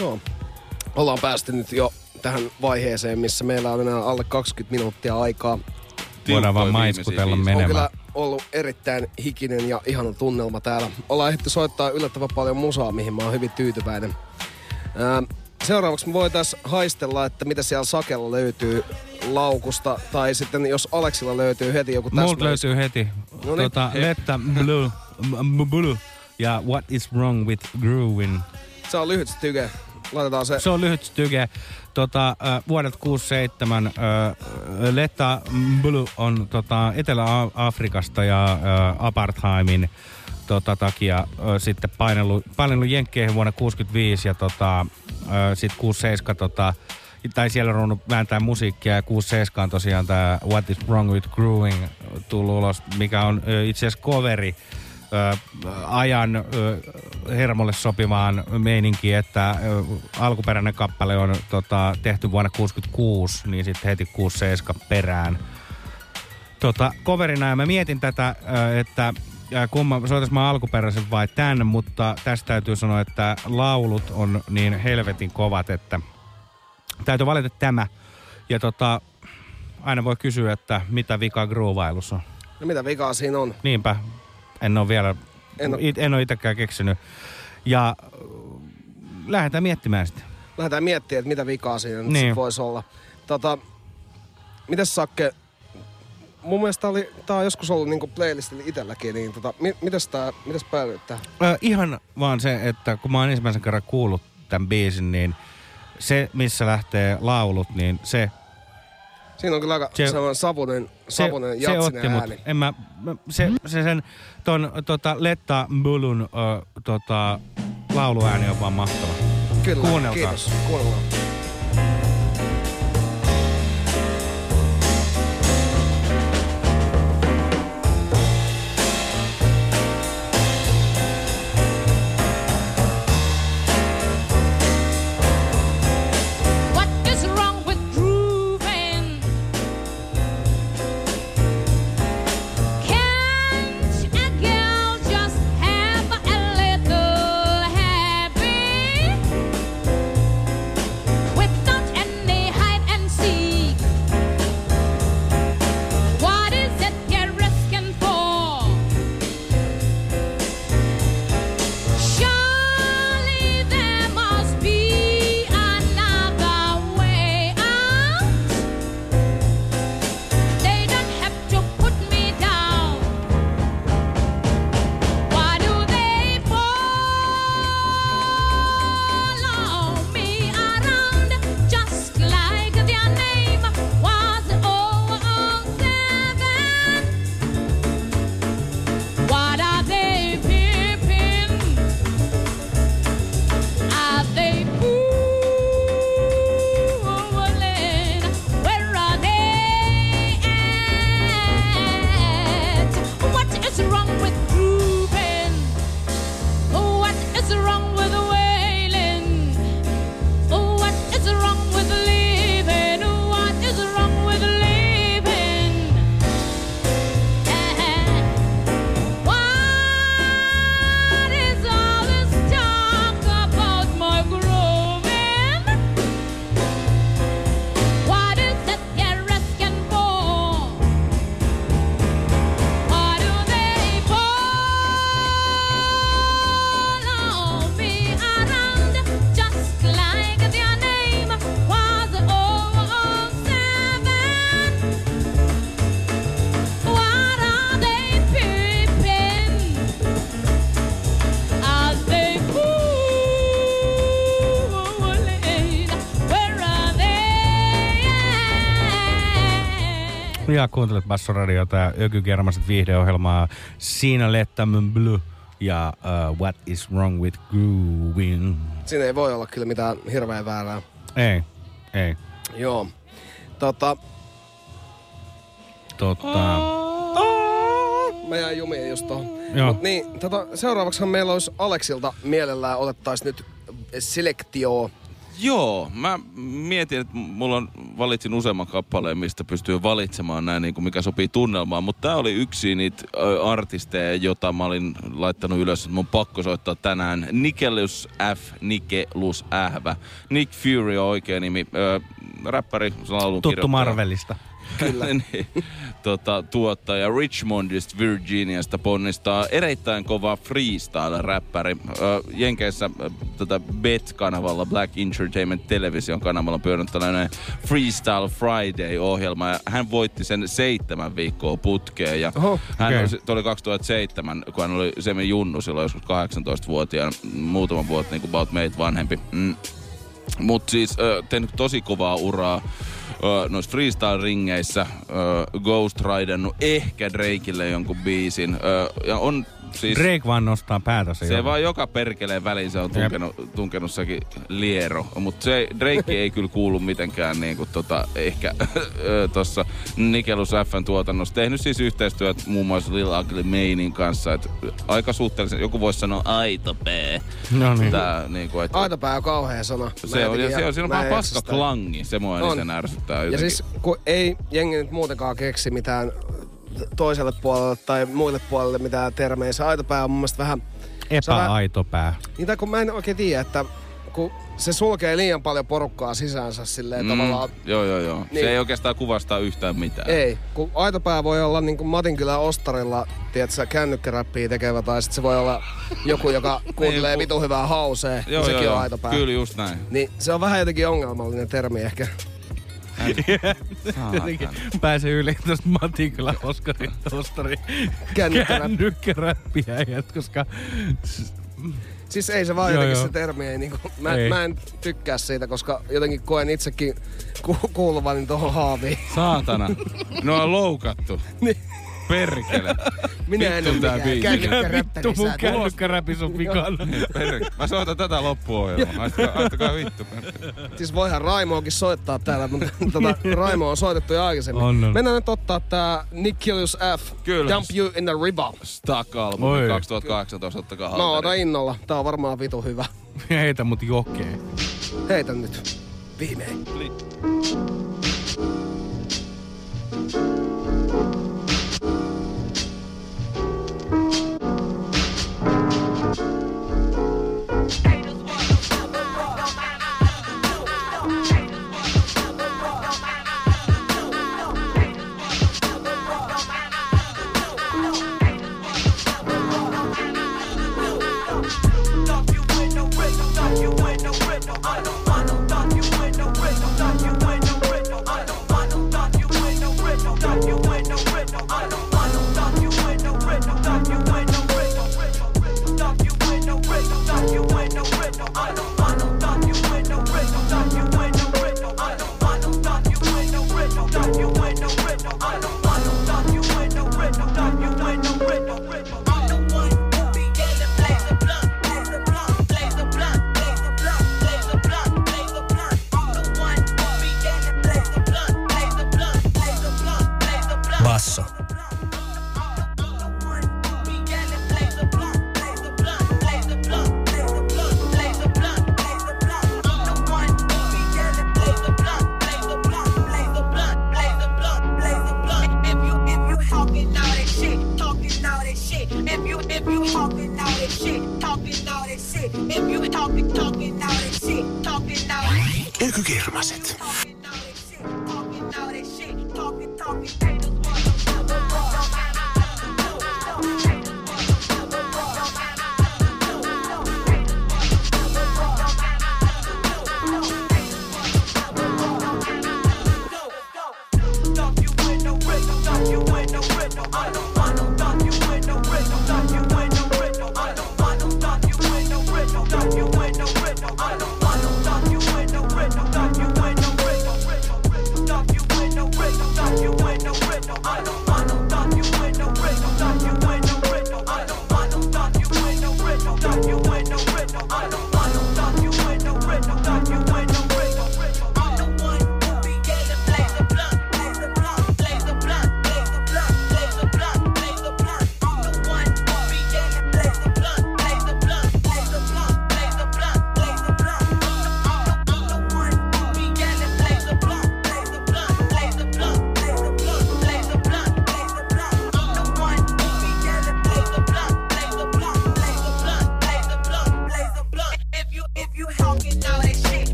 Joo. Ollaan päästy nyt jo tähän vaiheeseen, missä meillä on enää alle 20 minuuttia aikaa. Voidaan vaan maiskutella biisejä. On menemään. kyllä ollut erittäin hikinen ja ihana tunnelma täällä. Ollaan ehditty soittaa yllättävän paljon musaa, mihin mä oon hyvin tyytyväinen. Ää, seuraavaksi me voitais haistella, että mitä siellä Sakella löytyy laukusta. Tai sitten jos Aleksilla löytyy heti joku Multa täsmällis. löytyy heti No niin. tota, Letta Blue, Blue ja What is wrong with grooving. Se on lyhyt styke. Laitetaan se. Se on lyhyt styke. Tota, vuodet 67 äh, Letta Blue on tota, Etelä-Afrikasta ja apartheimin tota, takia sitten painellut, painellut Jenkkeihin vuonna 65 ja tota, sitten 67 tota, tai siellä on ruvennut vääntää musiikkia ja 67 on tosiaan tämä What is wrong with grooving tullut ulos, mikä on itse asiassa coveri ö, ajan ö, hermolle sopivaan meininkiin, että ö, alkuperäinen kappale on tota, tehty vuonna 66, niin sitten heti 67 perään. Tota, coverina ja mä mietin tätä, ö, että kumma, soitais mä alkuperäisen vai tän, mutta tästä täytyy sanoa, että laulut on niin helvetin kovat, että täytyy valita tämä. Ja tota, aina voi kysyä, että mitä vika groovailussa on. No mitä vikaa siinä on? Niinpä, en ole vielä, En oo- it, en ole itsekään keksinyt. Ja äh, lähdetään miettimään sitä. Lähdetään miettimään, että mitä vikaa siinä Niin. voisi olla. Tota, mitäs Sakke, mun mielestä tää, oli, tää on joskus ollut niinku playlistilla itselläkin, niin tota, mi, mitäs tää, mitäs päädyit tähän? Ö, ihan vaan se, että kun mä oon ensimmäisen kerran kuullut tämän biisin, niin se, missä lähtee laulut, niin se, Siinä on kyllä aika Se- sellainen savunen, se, savunen se jatsinen otti mut. ääni. En mä, mä- se, se sen ton tota, Letta Bulun ö, tota, lauluääni on vaan mahtava. Kyllä, Kuunnelkaa. kiitos. Kuunnellaan. Ja kuuntelet Bassoradiota ja Ökykermaset viihdeohjelmaa Siinä Lettamön Blue ja uh, What is Wrong with Grooving. Siinä ei voi olla kyllä mitään hirveän väärää. Ei, ei. Joo. Tota, Totta. mä jäin jumiin just tohon. Joo. Mut niin, tota, seuraavaksihan meillä olisi Aleksilta mielellään otettaisiin nyt selektio. Joo, mä mietin, että mulla on, valitsin useamman kappaleen, mistä pystyy valitsemaan näin, niin kuin mikä sopii tunnelmaan. Mutta tää oli yksi niitä artisteja, jota mä olin laittanut ylös, että mun pakko soittaa tänään. Nikelus F, Nikelus Ähvä. Nick Fury on oikea nimi. Ö, räppäri, laulun Tuttu Marvelista. Kyllä. niin, tota, tuottaja Richmondista Virginiasta ponnistaa erittäin kova freestyle-räppäri. Jenkeissä tätä BET-kanavalla, Black Entertainment Television kanavalla on pyörinyt tällainen Freestyle Friday-ohjelma. Ja hän voitti sen seitsemän viikkoa putkeen. Ja Oho, hän okei. oli, toi oli 2007, kun hän oli Semi Junnu silloin joskus 18-vuotiaana, muutaman vuotta niin kuin about meitä vanhempi. Mm. Mutta siis ö, tehnyt tosi kovaa uraa noissa freestyle-ringeissä. Ghost Ridennut ehkä Drakeille jonkun biisin. Ja on siis... Drake vaan nostaa päätä Se siihen. vaan joka perkeleen väliin se on tunkenut, tunkenut sekin liero. Mutta se Drake ei kyllä kuulu mitenkään niinku tota, ehkä tuossa Nikelus Fn tuotannossa. Tehnyt siis yhteistyöt muun muassa Lil Ugly Manein kanssa. Et aika suhteellisen, joku voisi sanoa aito P. No niin. Tää, niinku, et, Aitapää on kauhea sana. Mä se on, ja se on, siinä on en paska klangi. Se mua On. eniten ärsyttää Ja jotenkin. siis kun ei jengi nyt muutenkaan keksi mitään toiselle puolelle tai muille puolelle mitään termejä. Se aitopää on mun mielestä vähän... Epäaito pää. Niin kun mä en oikein tiedä, että kun se sulkee liian paljon porukkaa sisäänsä silleen mm. tavallaan... Joo, joo, joo. Niin. Se ei oikeastaan kuvastaa yhtään mitään. Ei, kun aitopää voi olla niin kuin Matinkylän Ostarilla, tiedätkö, kännykkäräppiä tekevä, tai sitten se voi olla joku, joka kuuntelee Niin, vitu hyvää hausea, Joo, joo, sekin joo. on aitopää. Kyllä just näin. Niin se on vähän jotenkin ongelmallinen termi ehkä. Jotenkin pääsee yli tuosta Matinkylän Oskarin Ostari Kännykkäräppi. kännykkäräppiäijät, koska Siis ei se vaan Joo, jotenkin joo. se termi ei niinku, mä, Ei. mä en tykkää siitä, koska jotenkin koen itsekin ku, kuuluvani tuohon haaviin. Saatana. Ne on loukattu. Niin. Perkele. Minä en ole tää mikään biisi. kännykkäräppäri. vittu mun kännykkäräpis on vikana. Perkele. Mä soitan tätä loppuohjelmaa. Haistakaa vittu. Siis voihan Raimoakin soittaa täällä, mutta tota, Raimo on soitettu jo aikaisemmin. On, on. Mennään nyt ottaa tää Nickilius F. Kyllä. Dump You in the River. Stuck-albumi Oi. 2018, ottakaa Mä otan halteri. innolla. Tää on varmaan vitu hyvä. Heitä mut jokeen. Heitä nyt. Viimein. Basso.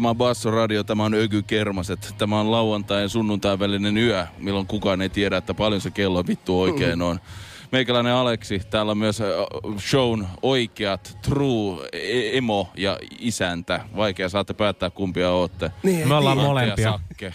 Tämä on Basso Radio, tämä on Öky Kermaset. Tämä on lauantai ja sunnuntai välinen yö, milloin kukaan ei tiedä, että paljon se kello vittu oikein on. Meikäläinen Aleksi, täällä on myös shown oikeat, true, e- emo ja isäntä. Vaikea saatte päättää kumpia ootte. Niin, Me ollaan molempia. Sakke.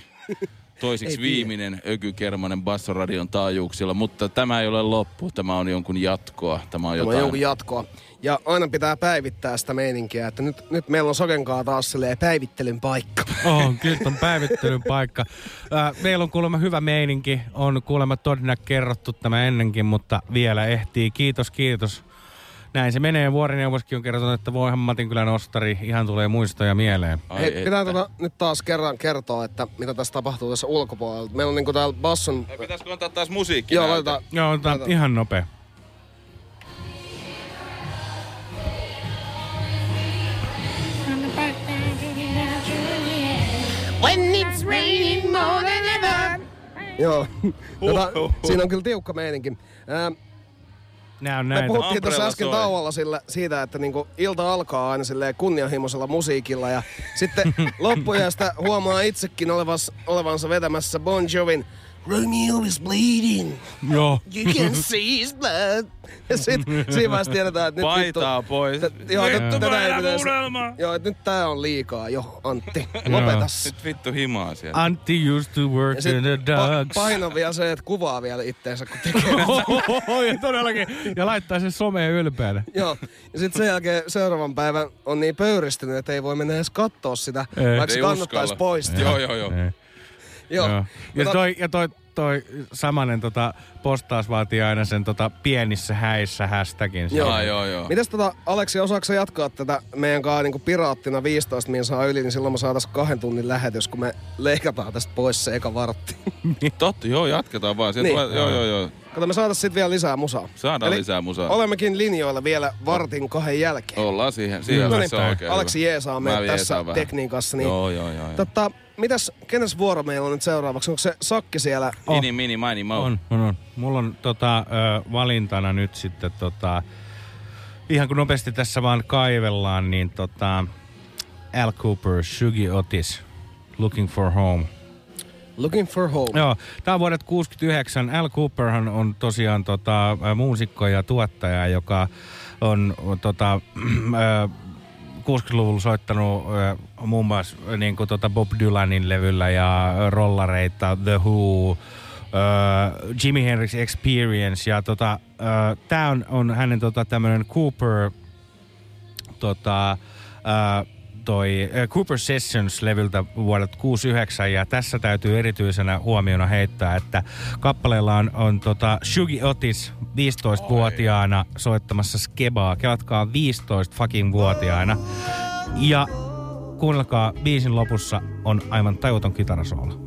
Toisiksi viimeinen Öky Kermanen Bassoradion taajuuksilla, mutta tämä ei ole loppu. Tämä on jonkun jatkoa. Tämä on Tämä on jonkun jatkoa. Ja aina pitää päivittää sitä meininkiä, että nyt, nyt meillä on Sokenkaa taas silleen päivittelyn paikka. On, kyllä on päivittelyn paikka. Äh, meillä on kuulemma hyvä meininki. On kuulemma todennäköisesti kerrottu tämä ennenkin, mutta vielä ehtii. Kiitos, kiitos. Näin se menee. Vuorineuvoskin on kertonut, että voihan Matinkylän ostari ihan tulee muistoja mieleen. Ai Hei, pitää tota, nyt taas kerran kertoa, että mitä tässä tapahtuu tässä ulkopuolella. Meillä on niinku täällä basson... Ei, Pitäisikö antaa taas musiikki? Joo, laitetaan. Joo, on tää ihan nopea. When it's raining more than ever. Joo. tota, siinä on kyllä tiukka meininki. Ähm, Nää on Me näitä. puhuttiin tuossa äsken soi. tauolla sillä, siitä, että niinku ilta alkaa aina silleen kunnianhimoisella musiikilla ja sitten loppujasta huomaa itsekin olevas, olevansa vetämässä Bon Jovin Romeo is bleeding. Joo. You can see his blood. Ja sit siinä vaiheessa tiedetään, että nyt Paitaa pois. vittu, joo, nyt, Vittu, tätä ei mä pitäisi, joo, että nyt tää on liikaa jo, Antti. Lopetas. Nyt vittu himaa siellä. Antti used to work Ja sit in the pa- dogs. paino vielä se, että kuvaa vielä itteensä, kun tekee. ja todellakin. Ja laittaa sen someen ylpeänä. Joo. Ja sitten sen jälkeen seuraavan päivän on niin pöyristynyt, että ei voi mennä edes katsoa sitä, Ei. vaikka se kannattaisi poistaa. Joo, joo, joo. Ei. Joo. Joo. Ja Tota- toi, ja toi, toi samanen tota, postaus vaatii aina sen tota, pienissä häissä hashtagin. Joo. Ai, joo, joo. Mites tota, Aleksi, osaako jatkaa tätä meidän kanssa niinku piraattina 15 min saa yli, niin silloin me saatais kahden tunnin lähetys, kun me leikataan tästä pois se eka vartti. Totta, joo, jatketaan vaan. Sieltä Niin. tulee, joo, joo, joo. Kato, me saatais sit vielä lisää musaa. Saadaan Eli lisää musaa. Olemmekin linjoilla vielä vartin kahden jälkeen. Ollaan siihen. Siihen No niin, se on oikein Aleksi hyvä. jeesaa meitä tässä vähän. tekniikassa. Niin, Joo, joo, joo. joo. Totta, mitäs, kenes vuoro meillä on nyt seuraavaksi? Onko se Sakki siellä? Oh. Ini, mini, mini, mo. On, on, on. Mulla on tota, ö, valintana nyt sitten tota, ihan kun nopeasti tässä vaan kaivellaan, niin tota, Al Cooper, Shugi Otis, Looking for Home. Looking for home. Joo, tää on vuodet 69. Al Cooperhan on tosiaan tota, muusikko ja tuottaja, joka on tota, ä, 60-luvulla soittanut muun muassa niin kuin, tota Bob Dylanin levyllä ja rollareita, The Who, ä, Jimi Hendrix Experience ja tota, ä, tää on, on hänen tota, tämmönen Cooper tota, ää, toi ää, Cooper Sessions-levyltä vuodelta 69 ja tässä täytyy erityisenä huomiona heittää, että kappaleella on, on tota Shugi Otis 15-vuotiaana soittamassa skebaa. Kelatkaa 15 fucking vuotiaana. Ja kuunnelkaa, biisin lopussa on aivan tajuton kitarasoolo.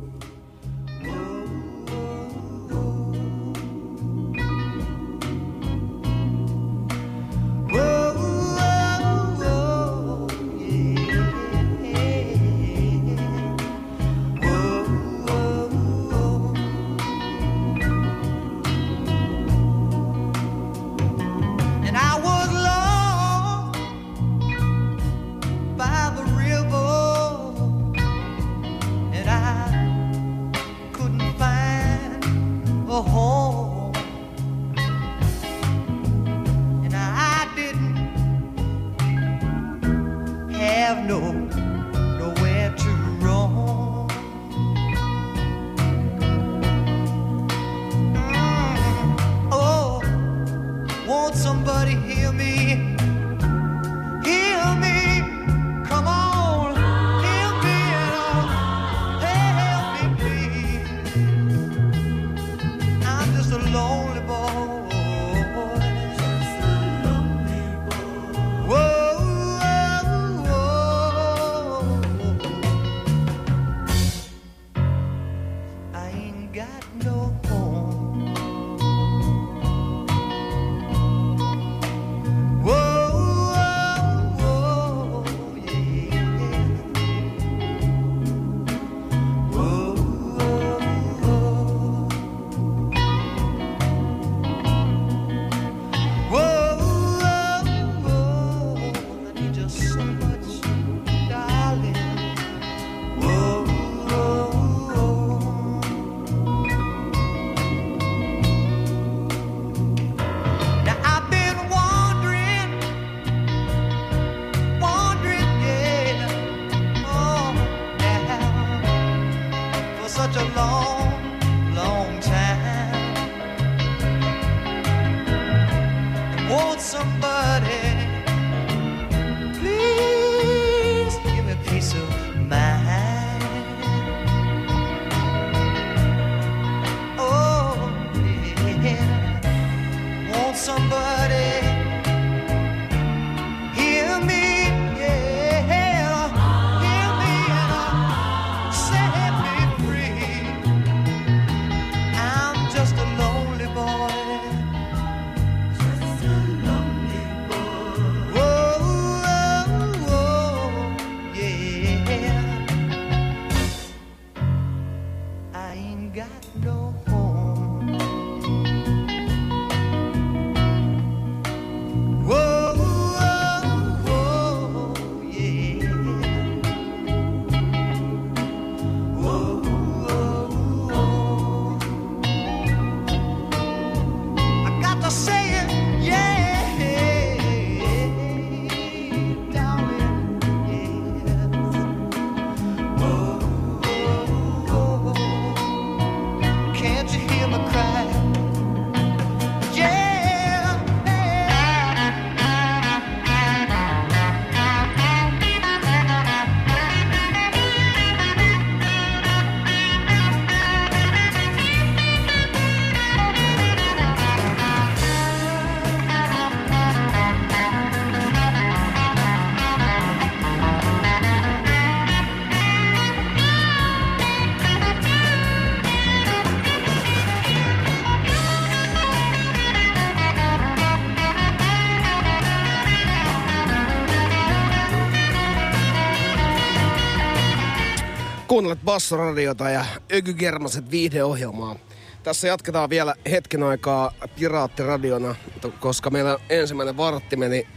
Bassoradiota ja Ökygermaset viihdeohjelmaa. Tässä jatketaan vielä hetken aikaa Piraattiradiona, koska meillä ensimmäinen vartti meni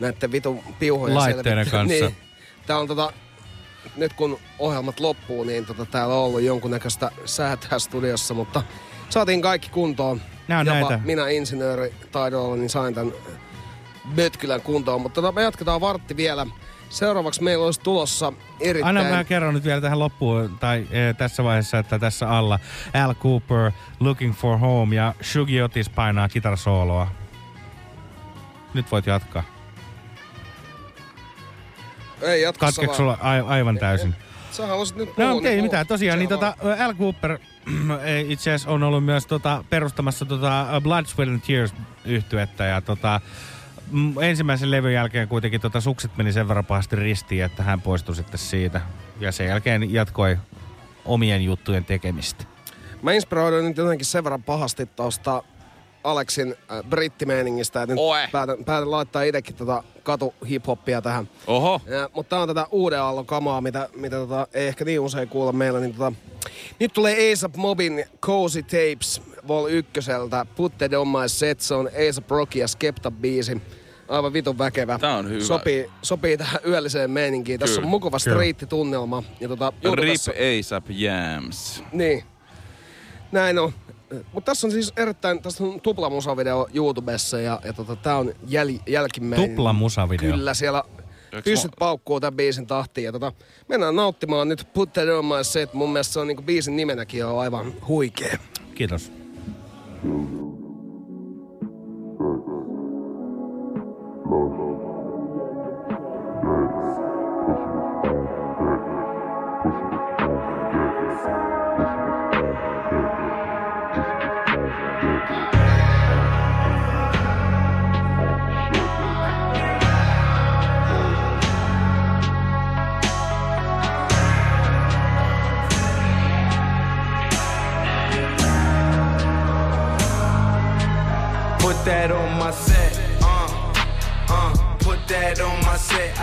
näiden vitun piuhojen Laitteiden selvittelyyn. kanssa. Niin. Tää on tota, nyt kun ohjelmat loppuu, niin tota, täällä on ollut jonkunnäköistä säätää studiossa, mutta saatiin kaikki kuntoon. Nää on Jopa näitä. minä insinööri taidolla, niin sain tämän Mötkylän kuntoon. Mutta tota, me jatketaan vartti vielä. Seuraavaksi meillä olisi tulossa erittäin... Anna mä kerron nyt vielä tähän loppuun, tai e, tässä vaiheessa, että tässä alla Al Cooper, Looking for Home ja Shugi Otis painaa kitarasooloa. Nyt voit jatkaa. Ei, jatka vaan. sulla a- aivan täysin? Sä halusit nyt puhua. No niin ei puhu. mitään, tosiaan, niin tota, Al Cooper itse asiassa on ollut myös tota, perustamassa tota Blood, Sweat and Tears yhtyettä ja tota, ensimmäisen levyn jälkeen kuitenkin tota, sukset meni sen verran pahasti ristiin, että hän poistui sitten siitä. Ja sen jälkeen jatkoi omien juttujen tekemistä. Mä inspiroiduin nyt jotenkin sen verran pahasti tuosta Aleksin äh, brittimeiningistä, että nyt Oe. päätän, päätän laittaa itsekin tota katu hiphoppia tähän. Oho. Ja, mutta tää on tätä uuden aallon kamaa, mitä, mitä tota, ei ehkä niin usein kuulla meillä. Niin tota, nyt tulee ASAP Mobin Cozy Tapes Vol 1. Put That On My Set, se on ASAP Rocky ja Skepta biisi. Aivan vitun väkevä. Tää on hyvä. Sopii, sopii tähän yölliseen meininkiin. Tässä Kyllä. on mukava striittitunnelma. Ja tota, Rip YouTubessa- ASAP Jams. niin. Näin on. Mutta tässä on siis erittäin, tässä on tupla musavideo YouTubessa ja, ja tota, tää on jäl, jälkimmäinen. Tupla musavideo. Kyllä, siellä mä- paukkuu tämän biisin tahtiin. Ja tota, mennään nauttimaan nyt Put That On My Set. Mun mielestä se on niinku biisin nimenäkin on aivan huikea. Kiitos. Put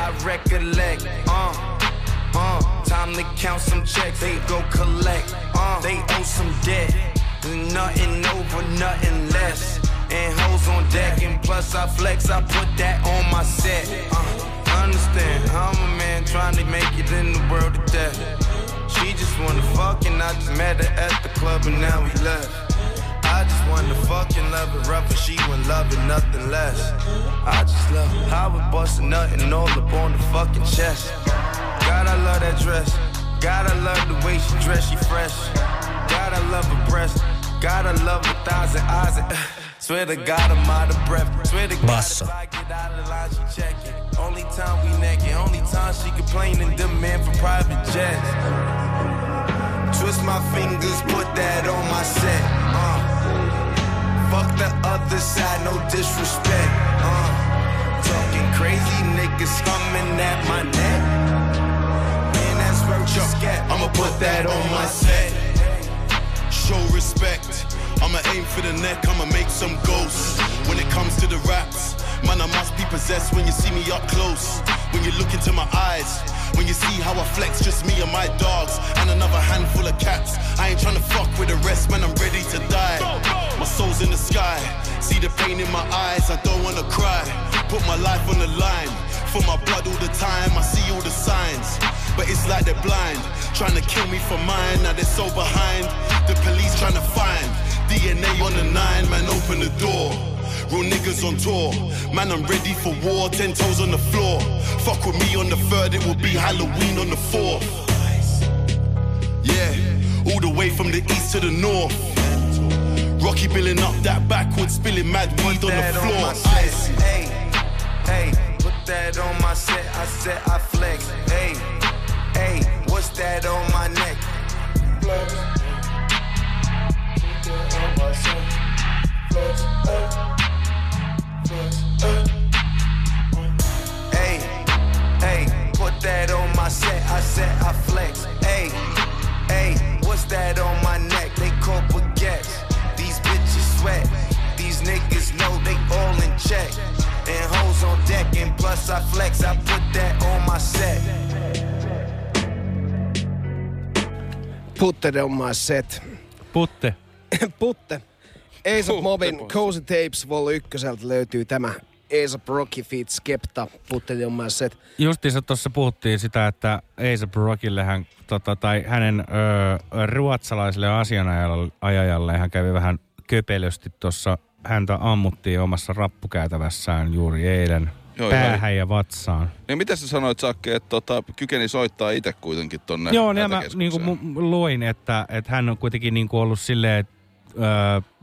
I recollect, uh, uh, time to count some checks, they go collect, uh, they owe some debt, nothing over, nothing less, and hoes on deck, and plus I flex, I put that on my set, uh, understand, I'm a man trying to make it in the world of death, she just wanna fuck and I just met her at the club and now we left. I just wanna fucking love it rough and she wouldn't love it nothing less. I just love how it bustin' nothing all up on the fucking chest. God, I love that dress. God, I love the way she dress, she fresh. God, I love her breast. God, I love her thighs and eyes and Swear to God, I'm out of breath. Swear to God, Basso. if I get out of line, she check it. Only time we naked, only time she complaining, demand for private jets. Twist my fingers, put that on my set. Fuck the other side, no disrespect. Uh. Talking crazy niggas coming at my neck. Man, that's where you. I'ma put that on my set. Show respect. I'ma aim for the neck, I'ma make some ghosts. When it comes to the raps, man, I must be possessed when you see me up close. When you look into my eyes, when you see how I flex, just me and my dogs, and another handful of cats. I ain't tryna fuck with the rest, man, I'm ready to die. My soul's in the sky, see the pain in my eyes, I don't wanna cry. Put my life on the line, for my blood all the time, I see all the signs. But it's like they're blind, trying to kill me for mine. Now they're so behind. The police trying to find DNA on the nine, man. Open the door. Real niggas on tour. Man, I'm ready for war. Ten toes on the floor. Fuck with me on the third, it will be Halloween on the fourth. Yeah, all the way from the east to the north. Rocky billing up that backwards, spilling mad weed on the on floor. Hey, hey, put that on my set. I said I flex. Hey, hey, what's that on my neck? Flex. Hey, hey, put that on my set. I said I flex. Hey, hey, what's that on my neck? They call baguettes. These bitches sweat. These niggas know they all in check. And hoes on deck, and plus I flex. I put that on my set. Putte on my set. Putte. Putte. A$AP Mobin Cozy Tapes Vol 1 löytyy tämä A$AP Rocky Feet Skepta Putte on my set. Justiinsa tuossa puhuttiin sitä, että A$AP Rockille hän, tota, tai hänen ö, ruotsalaiselle asianajajalle hän kävi vähän köpelösti tuossa. Häntä ammuttiin omassa rappukäytävässään juuri eilen Joo, päähän ja vatsaan. Ja mitä sä sanoit, Sakke, että tota, kykeni soittaa itse kuitenkin tonne Joo, niin mä niin kuin, luin, että, että hän on kuitenkin niin kuin ollut silleen, että ö, o-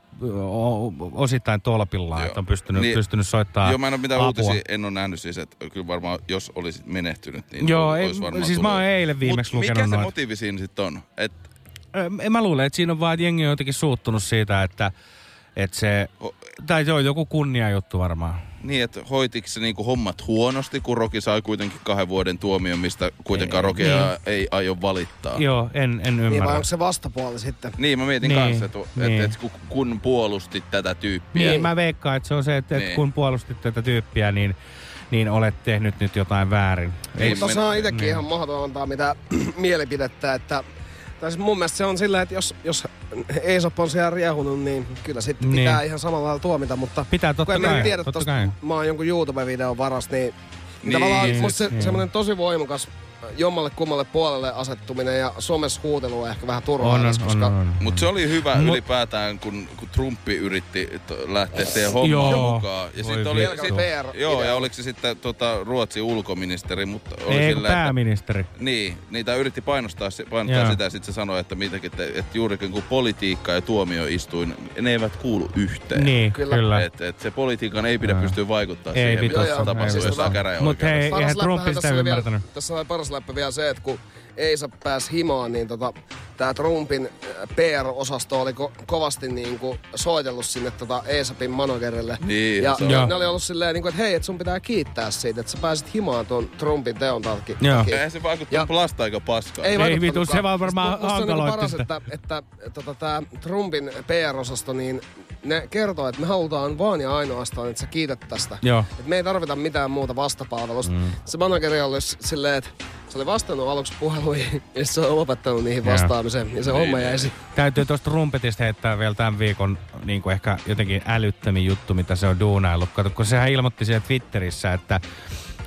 osittain tolpillaan, että on pystynyt, Niin- pystynyt soittamaan Joo, mä en ole mitään apua. uutisia, en ole nähnyt siis, että kyllä varmaan jos olisit menehtynyt, niin Joo, ol- ei, olisi varmaan siis mä oon eilen viimeksi Mut lukenut mikä se motiivi siinä sitten on? Et, Ö, mä luule, että siinä on vaan, että jengi on jotenkin suuttunut siitä, että, että se, tai se on joku kunniajuttu varmaan. Niin, että hoitiko se niinku hommat huonosti, kun Roki sai kuitenkin kahden vuoden tuomion, mistä kuitenkaan Ei, Rokea niin. ei aio valittaa. Joo, en, en Niin ymmärrä. vai onko se vastapuoli sitten? Niin, mä mietin Niin, kanssa, että, niin. että, että kun- kun puolustit tätä tyyppiä. Niin, mä veikkaan, että se on se, että, Niin. kun puolustit tätä tyyppiä, niin, niin olet tehnyt nyt jotain väärin. Ei, mutta se on itsekin niin. ihan mahdoton antaa mitä mielipidettä, että tai siis mun mielestä se on sillä, että jos, jos Eesop on siellä riehunut, niin kyllä sitten Niin. pitää ihan samalla lailla tuomita, mutta Pitää totta kun en kai, tiedä totta tosta, kai. mä oon jonkun YouTube-videon varas, niin, niin Niin, tavallaan musta se, niin. semmoinen tosi voimakas jommalle kummalle puolelle asettuminen ja somessa huutelu on ehkä vähän turhaa, On, on, koska on, on. Mutta se oli hyvä Mut- ylipäätään, kun, kun Trumpi yritti lähteä siihen hommaan Joo. mukaan. Ja sitten oli, sit, PR joo, ja oliko se sitten tota, Ruotsin ulkoministeri, mutta oli Ei, sillä, että, pääministeri. niin, niitä yritti painostaa, se- painottaa Joo. sitä ja sitten se sanoi, että, mitäkin, että, että juurikin kun politiikka ja tuomioistuin, ne eivät kuulu yhteen. Niin, Kyllä. kyllä. Et, et se politiikan ei pidä pystyä vaikuttaa Ei siihen, mitä tapahtuu jossain käräjäoikeudessa. Mutta hei, eihän Trumpi sitä ymmärtänyt. Tässä oli paras läppä vielä se, että kun Eisa pääsi himaan, niin tota, tämä Trumpin äh, PR-osasto oli ko- kovasti niin kuin soitellut sinne tota Eisapin managerille. Niin, ja. Joo. ne oli ollut silleen, niin kuin, että hei, että sun pitää kiittää siitä, että sä pääsit himaan tuon Trumpin teon takia. Eihän se vaikuttanut plasta aika paskaa. Ei, Ei vitu, se vaan varmaan Musta- musta on hankaloitti paras, sitä. että, että, että tota, tämä Trumpin PR-osasto, niin ne kertoo, että me halutaan vaan ja ainoastaan, että sä kiität tästä. Joo. Et me ei tarvita mitään muuta vastapalvelusta. Mm. Se manageri oli silleen, että se oli vastannut aluksi puheluihin ja se on lopettanut niihin vastaamiseen. Ja se Niin, homma niin. jäi si- Täytyy tuosta rumpetista heittää vielä tämän viikon niin kuin ehkä jotenkin älyttömin juttu, mitä se on duunaillut. Kato, kun sehän ilmoitti siellä Twitterissä, että,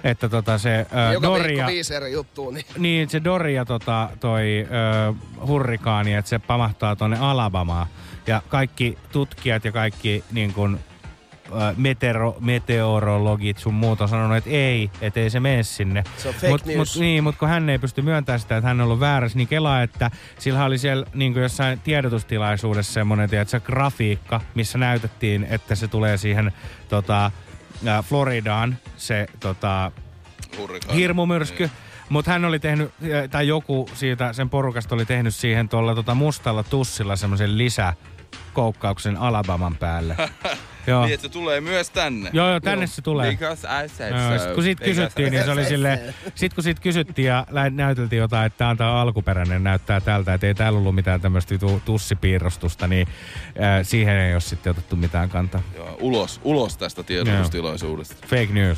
että tota se ää, Joka Doria... viisi eri juttua. Niin. Niin, se Doria tota, toi ö, hurrikaani, että se pamahtaa tonne Alabamaan. Ja kaikki tutkijat ja kaikki niin kun, metero, meteorologit sun muut on sanonut, että ei, että ei se mene sinne. Se on fake mut, news. Mut, niin, mutta kun hän ei pysty myöntämään sitä, että hän on ollut väärässä, niin kelaa, että sillä oli siellä niin jossain tiedotustilaisuudessa semmoinen, tiedätkö, grafiikka, missä näytettiin, että se tulee siihen tota, ä, Floridaan, se tota, Hurrikaani. hirmumyrsky. Mutta hän oli tehnyt, tai joku siitä sen porukasta oli tehnyt siihen tuolla tota mustalla tussilla semmoisen lisäkoukkauksen Alabaman päälle. Joo. Niin, että se tulee myös tänne. Joo, joo, tänne se tulee. Because I said Joo, so. sit kun siitä kysyttiin, niin se oli silleen, sit kun siitä kysyttiin ja lä- näyteltiin jotain, että tämä on tää alkuperäinen, näyttää tältä, että ei täällä ollut mitään tämmöistä tu- tussipiirrostusta, niin äh, siihen ei ole sitten otettu mitään kantaa. Joo, ulos, ulos tästä tiedotustilaisuudesta. Fake news.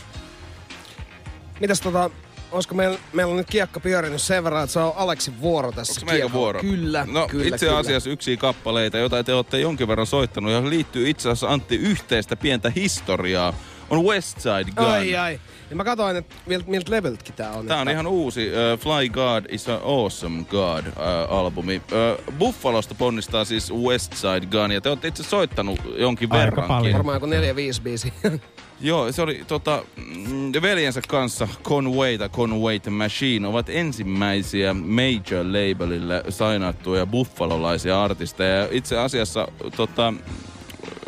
Mitäs tota, olisiko meillä, meillä on nyt kiekka pyörinyt sen verran, että se on Aleksin vuoro tässä Onko vuoro? Kyllä, No kyllä, itse kyllä. asiassa yksi kappaleita, jota te olette jonkin verran soittanut ja liittyy itse asiassa Antti yhteistä pientä historiaa, on West Side Gun. Ai ai. Ja mä katsoin, että miltä, miltä leveltkin tää on. Tää on että- ihan uusi uh, Fly God is an Awesome God uh, albumi. Uh, Buffalosta ponnistaa siis West Side Gun ja te olette itse soittanut jonkin Aika verrankin. paljon. Varmaan joku neljä, viisi biisi. Joo, se oli tota, mm, veljensä kanssa Conway tai Conway the Machine ovat ensimmäisiä major labelille sainattuja buffalolaisia artisteja. Ja Itse asiassa tota,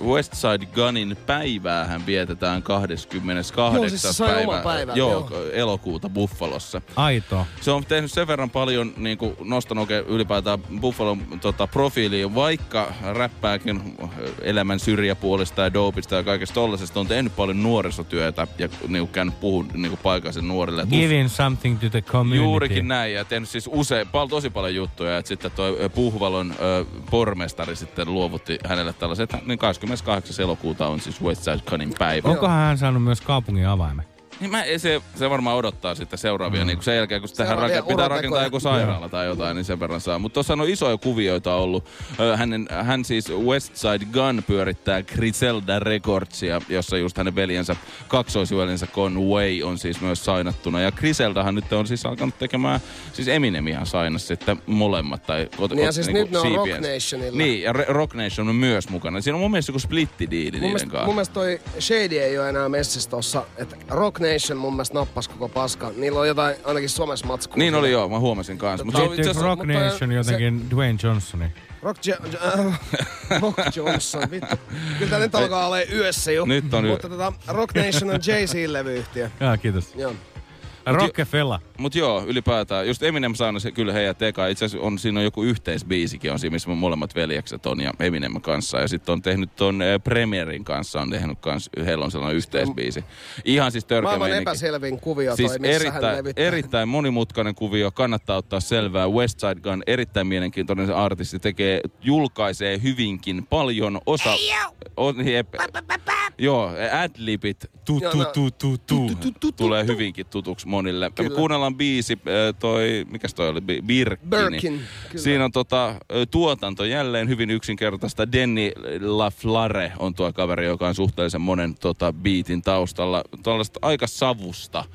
West Side Gunin päiväähän vietetään 28. Joo, siis se päivä, oman päivän, joo, joo. elokuuta Buffalossa. Aito. Se on tehnyt sen verran paljon, niin kuin nostanut oikein ylipäätään Buffalon tota, profiiliin, vaikka räppääkin elämän syrjäpuolista ja dopista ja kaikesta tollasesta, on tehnyt paljon nuorisotyötä ja niin kuin käynyt puhun niin kuin paikallisen nuorille. Giving something to the community. Juurikin näin ja tehnyt siis usein, pal, tosi paljon juttuja. Että sitten toi Puhvalon ö, pormestari sitten luovutti hänelle tällaisen, että niin 28. elokuuta on siis West Side Gunin päivä. Onkohan hän saanut myös kaupungin avaimen? Niin mä, se, se varmaan odottaa sitten seuraavia, mm. niin kuin sen jälkeen kun tähän rake, pitää uratekoja. rakentaa joku sairaala tai jotain, niin sen verran saa. Mutta tuossa on isoja kuvioita ollut. Hänen, hän siis West Side Gun pyörittää Griselda Recordsia, jossa just hänen veljensä, kaksoisveljensä Conway on siis myös sainattuna. Ja Griseldahan nyt on siis alkanut tekemään, siis Eminemihan sainas sitten molemmat. Tai, ot, Niin ja siis niinku nyt ne on Rock. Nationilla. Niin, ja Re- Rock Nation on myös mukana. Siinä on mun mielestä joku splitti-diili niiden mielestä, kanssa. mun mielestä toi Shady ei ole enää messissä tossa. Että Rock Nation mun mielestä nappasi koko paska. Niillä on jotain ainakin somessa matskua. Niin oli joo, mä huomasin kanssa. Mut se on itse Liittyykö Rock mutta Nation jotenkin Dwayne Johnsoni? Rock, jo- äh, Rock Johnson, vittu. Kyllä tää nyt alkaa olla yössä jo. Nyt on yö. Mutta tota, Rock Nation on Jay-Z-levyyhtiö. Joo, kiitos. Joo. Rockefeller. Mut joo, ylipäätään. Just Eminem saanut se kyllä heidän tekaa. Itse asiassa on, siinä on joku yhteisbiisikin on siinä, missä molemmat veljekset on ja Eminem kanssa. Ja sitten on tehnyt ton äh, Premierin kanssa, on tehnyt kans, heillä on sellainen yhteisbiisi. Ihan siis törkeä Maailman meininki. epäselvin kuvio Siis toi, missä hän erittäin, levittää. erittäin monimutkainen kuvio, kannattaa ottaa selvää. West Side Gun, erittäin mielenkiintoinen se artisti, tekee, julkaisee hyvinkin paljon osa... On, jep, joo, adlibit, tu, Joo, tu, no. tu, tu, tu, tulee hyvinkin tutuksi monille. Me Kyllä. kuunnellaan biisi, äh, toi, mikäs toi oli, Bi- Birkin. Birkin, kyllä. Siinä on tota, tuotanto jälleen hyvin yksinkertaista. Denny LaFlare on tuo kaveri, joka on suhteellisen monen tota, biitin taustalla. Tuollaista aika savusta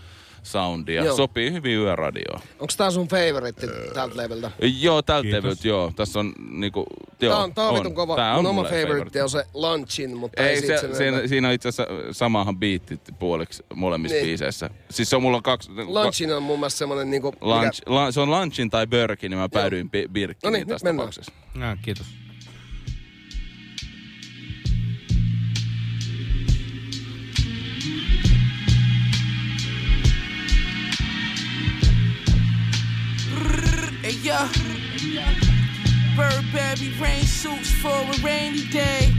soundia. Joo. Sopii hyvin yöradioon. Onks tää sun favoritti tältä leveltä? Joo, tältä levyltä, joo. Tässä on niinku, joo, Tää on, tää on, vitun kova. Tää Mun on oma favoritti on se Lunchin, mutta ei, Ei, se, sen siinä, enempää. siinä on itse asiassa samahan biitti puoliksi molemmissa Niin. biiseissä. Siis se on mulla on kaksi... Lunchin on mun mielestä semmonen niinku... Lunch, la, se on Lunchin tai Birkin, niin mä päädyin Bi- Birkkiin No niin, mennään. tapauksessa. No, kiitos. Yo, Burberry rain suits for a rainy day.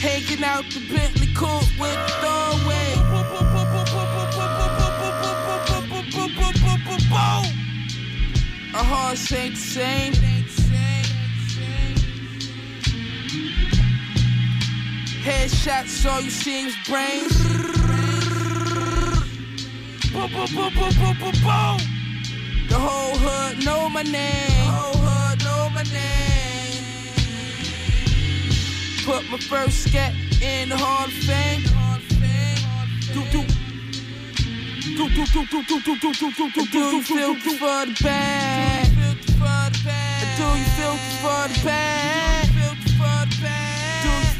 Hanging out the Bentley coupe with the doorway. A horse ain't the same. Headshots, all you see is brains. Boom, boom, boom, boom, boom, boom, boom. The whole hood know my name. The whole hood know my name. Put my first scat in the Hall of Fame. Do, do. Do, do, do, do, do, do, do, do, do, do, do you feel for the bag? Do you feel for the bag?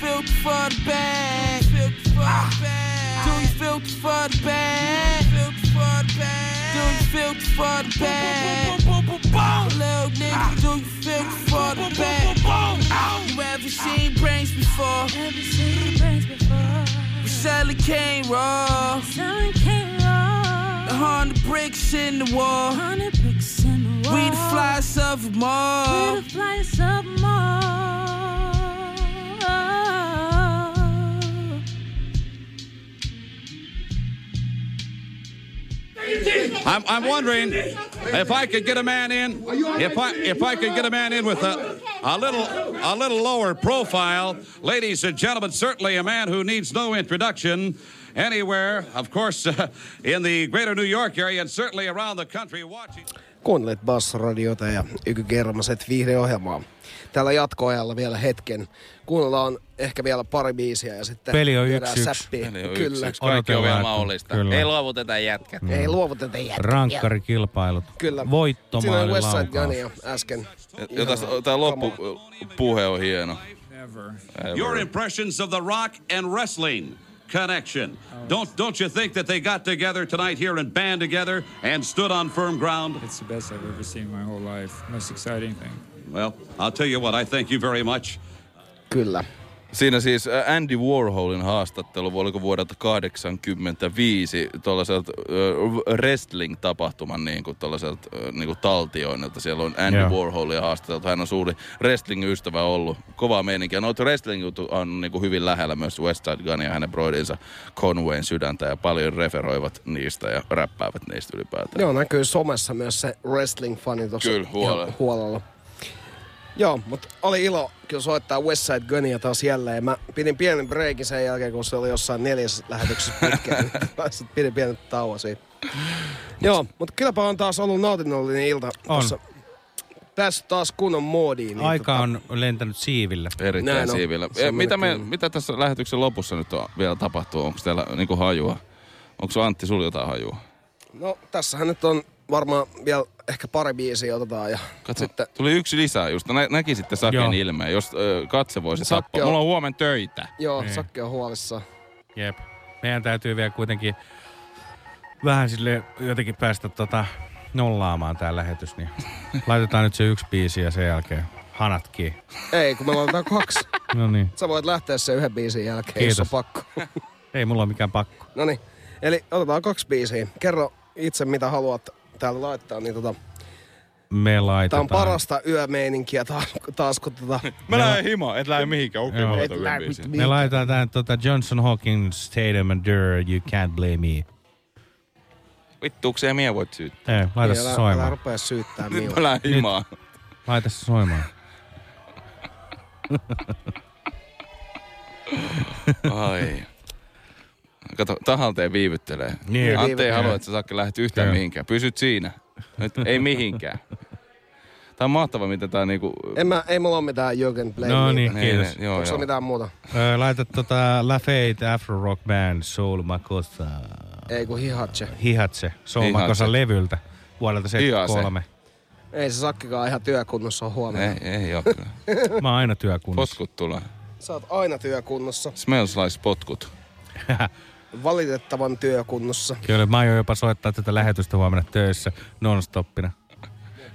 filth for the bag. Do you filth for the bag? Do you filth for the bag? Little nigga, do you filth for the bag? You ever seen brains before? Ever seen brains before? We selling cane raw. Selling raw. The hundred bricks in the wall. We the flies of them. We the flyest of them. I'm, I'm wondering if I could get a man in, if I if I could get a man in with a, a little a little lower profile. Ladies and gentlemen, certainly a man who needs no introduction anywhere, of course, uh, in the greater New York area and certainly around the country watching. Kuuntelet Bass-radiota ja Yky Kermaset viihdeohjelmaa. Täällä jatkoajalla vielä hetken. Kuunnellaan ehkä vielä pari biisiä ja sitten Peli on 1-1. säppiin. Peli on Kyllä. yksi, Kaikki on vielä mahdollista. kyllä. Ei luovuteta jätkät. Mm. Ei luovuteta jätkiä. Rankkarikilpailut. Kyllä. Siinä Voittomaali oli West Side laukaus. Gun jo äsken. Tää loppupuhe on hieno. Your impressions of the rock and wrestling connection. Don't don't you think that they got together tonight here and band together and stood on firm ground? It's the best I've ever seen my whole life. Most exciting thing. Well, I'll tell you what, I thank you very much. Kyllä. Siinä siis ä, Andy Warholin haastattelu, oliko vuodelta 85, tuollaiselta äh, wrestling-tapahtuman niin kuin, tuollaiselta äh, niin kuin taltioinnilta. Siellä on Andy Joo. Warholia haastateltu. Hän on suuri wrestling-ystävä ollut. Kovaa meininkiä. Noita wrestling on niin kuin hyvin lähellä myös West Side Gun ja hänen broidinsa Conwayn sydäntä ja paljon referoivat niistä ja räppäävät niistä ylipäätään. Joo, näkyy somessa myös se wrestling-fani tuossa Kyllä, huolella. ihan huolella. Joo, mutta oli ilo kyllä soittaa West Side Gunia taas jälleen. Mä pidin pienen breikin sen jälkeen, kun se oli jossain neljäs lähetyksessä pitkään. Sitten pidin pienen tauon siitä. Joo, mutta kylläpä on taas ollut nautinnollinen ilta. On. Tossa Tässä taas kunnon moodiin. Niin Aika on lentänyt siiville. Erittäin Näin siivillä. On Mitä, me, mitä tässä lähetyksen lopussa nyt on vielä tapahtuu? Onko teillä niinku hajua? Onko Antti sulla jotain hajua? No, tässähän nyt on varmaan vielä ehkä pari biisiä otetaan. Ja Katso, sitten... tuli yksi lisää just. Nä, näkisitte Saken Joo. ilmeen, jos ö, katse voisi tappaa. on- Mulla on huomenna töitä. Joo, Niin. Sakki on huolissaan. Jep. Meidän täytyy vielä kuitenkin vähän sille jotenkin päästä tota nollaamaan tää lähetys, niin laitetaan nyt se yksi biisi ja sen jälkeen hanat kiinni. Ei, kun me laitetaan kaksi. No niin. Sä voit lähteä sen yhden biisin jälkeen, Kiitos. jos on pakko. Ei mulla ole mikään pakko. No niin, eli otetaan kaksi biisiä. Kerro itse, mitä haluat täällä laittaa. Niin tota, Me tää laitetaan. on parasta yömeininkiä taas, taas kun tota... Mä lähden himaan, et lähde mihinkään. Okei, Joo. mä Et yhden biisin. Me laitetaan tähän tota Johnson Hawkins, Tatum and Durr, You Can't Blame Me. Vittuukseen mie voit syyttää. Ei, laita se älä, älä soimaan. rupea syyttää Nyt minua. mä lähden himaan. Laita se soimaan. Ai. Kato, tahalteen viivyttelee. Niin. Antti ei halua, että sä Sakke lähdet yhtään Joo. mihinkään. Pysyt siinä. Nyt ei mihinkään. Tää on mahtava, miten tää niinku... En mä, ei mulla ole mitään Jürgen Blame. No niin, Niin, kiitos. niin, joo, Onko joo. mitään muuta? Ö, Laita tota Lafayette Afro Rock Band Soul Makossa. Ei kun hihatse. Hihatse. Soul Hihatse. Makossa levyltä vuodelta 73. Ei se Sakkikaan ihan työkunnossa on huomenna. Ei, ei oo kyllä. Mä oon aina työkunnossa. Potkut tulee. Sä oot aina työkunnossa. Smells like potkut. Valitettavan työkunnossa. Kyllä, mä aion jopa soittaa tätä lähetystä huomenna töissä non-stoppina.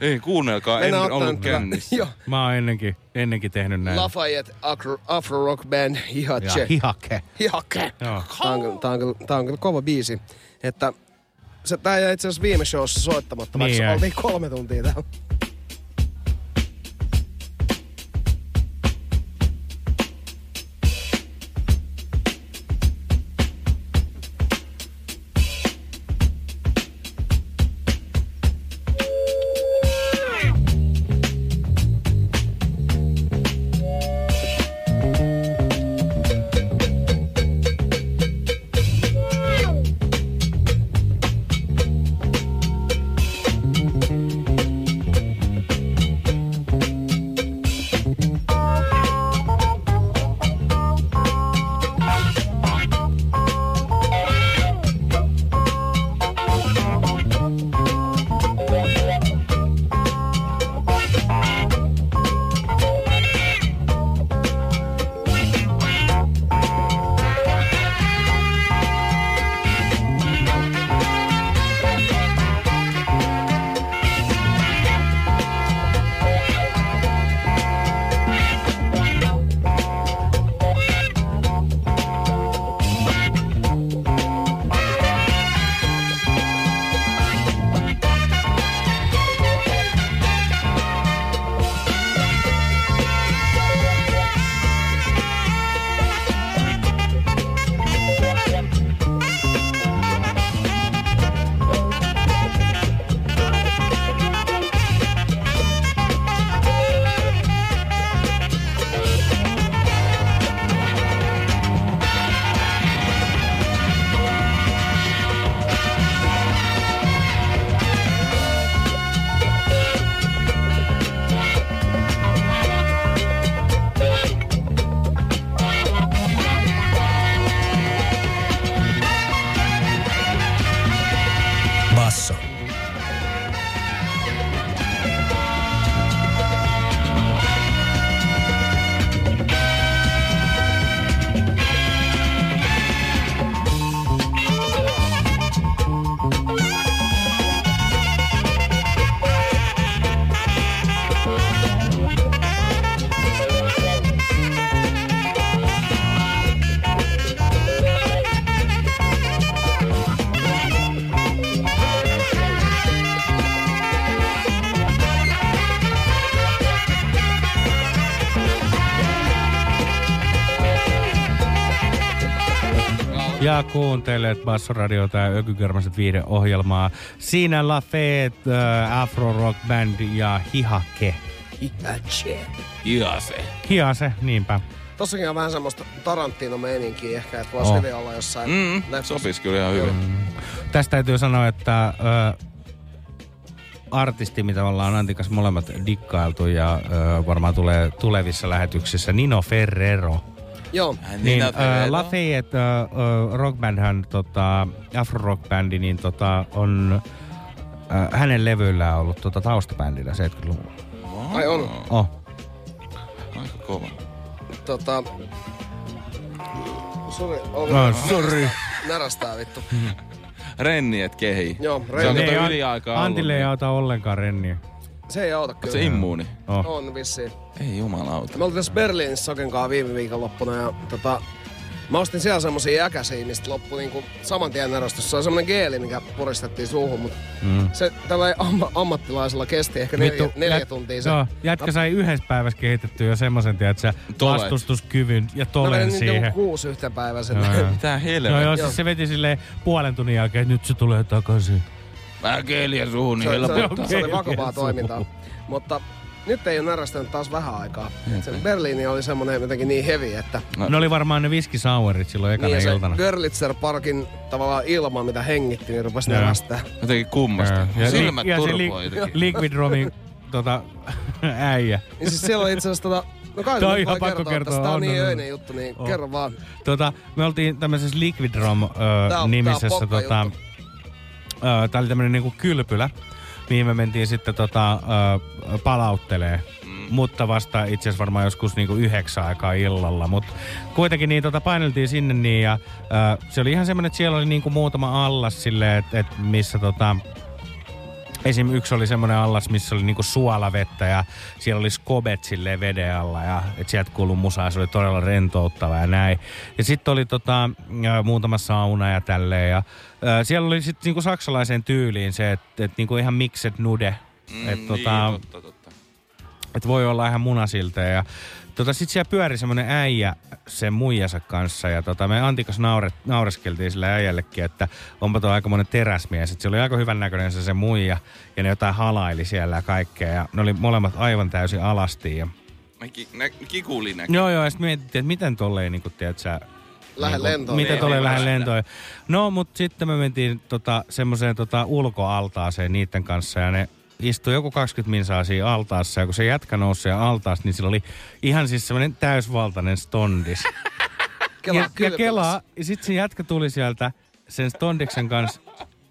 Ei, kuunnelkaa, en Mennään ollut kännissä. Joo. Mä oon ennenkin, ennenkin tehnyt näin. Lafayette Afro, Afro Rock Band ja Hihatse. hihake. Hihake. Tää on, kyllä- tää, on, kyllä- tää on kyllä kova biisi. Että se, tää jäi itse asiassa viime showssa soittamatta, Niin vaikka jäi. oltiin kolme tuntia täällä. Ja kuuntelet Bassoradiota ja Ökykörmäiset viihdeohjelmaa. Siinä Lafayette, äh, Afro Rock Band ja Hihake. Hihache. Hiase. Hiase, niinpä. Tossakin on vähän semmoista Tarantino-meininkiä ehkä, että voisi Oh. hyvin olla jossain Mm, leffassa. sopis kyllä ihan hyvin. Tästä täytyy sanoa, että ö, artisti, mitä ollaan Antikas molemmat dikkailtu ja ö, varmaan tulee tulevissa lähetyksissä, Nino Ferrero. Joo. Niin, äh, Lafayette äh, äh, rockbandhän, tota, afro-rockbändi, niin tota, on äh, hänen levyillään ollut tota, taustabändillä 70-luvulla. Ai on. Oh. Aika kova. Tota... Sori, oli No, sorry. Närästää vittu. Renni et kehi. Joo, Se on yliaikaa ollut. Antille ei auta ollenkaan renniä. Se ei auta kyllä. Se immuuni. Oh. On vissiin. Ei jumalauta. Me oltiin tässä Berliinissä Soken kanssa viime viikonloppuna ja tota, mä ostin siellä semmosia jäkäsiä, mistä loppui niinku saman tien näröstys. Se on semmonen geeli, mikä puristettiin suuhun, mutta Mm. se tällä amma, ammattilaisella kesti ehkä neljä, neljä jät- tuntia. Se. Joo, jätkä sai yhdessä päivässä kehitettyä jo semmoisen, tiedätkö, Tolet. vastustuskyvyn ja Mä tolen vedin niitä siihen. joku kuusi yhteen päivään sen. Joo, joo. Mitä helvettiä? Joo, joo, Joo. siis se veti silleen puolen tunnin jälkeen, että nyt se tulee takaisin. Vähän keeliä suuhun, niin se, se, helpottaa. se oli Okei, vakavaa toimintaa. Mutta nyt ei ole närästänyt taas vähän aikaa. Se Berliini oli semmonen jotenkin niin hevi, että Ne oli varmaan ne viskisauerit silloin ekana niin ja se iltana. Görlitzer Parkin tavallaan ilma, mitä hengitti, niin rupesi närästää. Jotenkin kummasta. Ja, Silmät ja se li-. Liquid Romin tota, äijä. Niin siis siellä oli itse asiassa tota... No kai on nyt ihan pakko kertoa, kertoa, tää on on, niin on. öinen juttu, niin On. kerro vaan. Tota, me oltiin tämmöisessä Liquid Rom ö, Tää on- nimisessä, tää on pokka tota, juttu. Ö, tää oli tämmönen niinku kylpylä, mihin me mentiin sitten tota, ö, palauttelee. Mm. Mutta vasta itse asiassa varmaan joskus niinku yhdeksän aikaa illalla. Mutta kuitenkin niin tota paineltiin sinne niin ja ö, se oli ihan semmoinen, että siellä oli niinku muutama allas silleen, että et missä tota, Esim. yksi oli semmoinen allas, missä oli niinku suolavettä ja siellä oli skobet silleen veden alla ja et sieltä kuului musaa, se oli todella rentouttava ja näin. Ja sitten oli tota, muutama sauna ja tälleen ja ä, siellä oli sitten niinku saksalaiseen tyyliin se, että et niinku ihan mixed nude. Mm, et, niin, tota, totta, totta. et voi olla ihan munasilta ja tota, sit siellä pyöri semmonen äijä sen muijansa kanssa ja tota, me Antikas nauret, naureskeltiin sille äijällekin, että onpa tuo aika monen teräsmies. Et se oli aika hyvän näköinen se, se muija ja ne jotain halaili siellä ja kaikkea ja ne oli molemmat aivan täysin alasti. Ja... Mä ki, nä, kikuli näki. Joo joo ja sitten mietittiin, että miten tolleen niinku, tiedät sä, Lähde niinku, lentoon. Miten Niin, tolleen ei lähde lentoon. No, mutta sitten me mentiin tota, semmoiseen tota, ulkoaltaaseen niiden kanssa ja ne istui joku 20 minsaa siinä altaassa ja kun se jätkä nousi siihen altaasta, niin sillä oli ihan siis semmoinen täysvaltainen stondis. Kela ja, ja kelaa, ja sitten se jätkä tuli sieltä sen stondiksen kanssa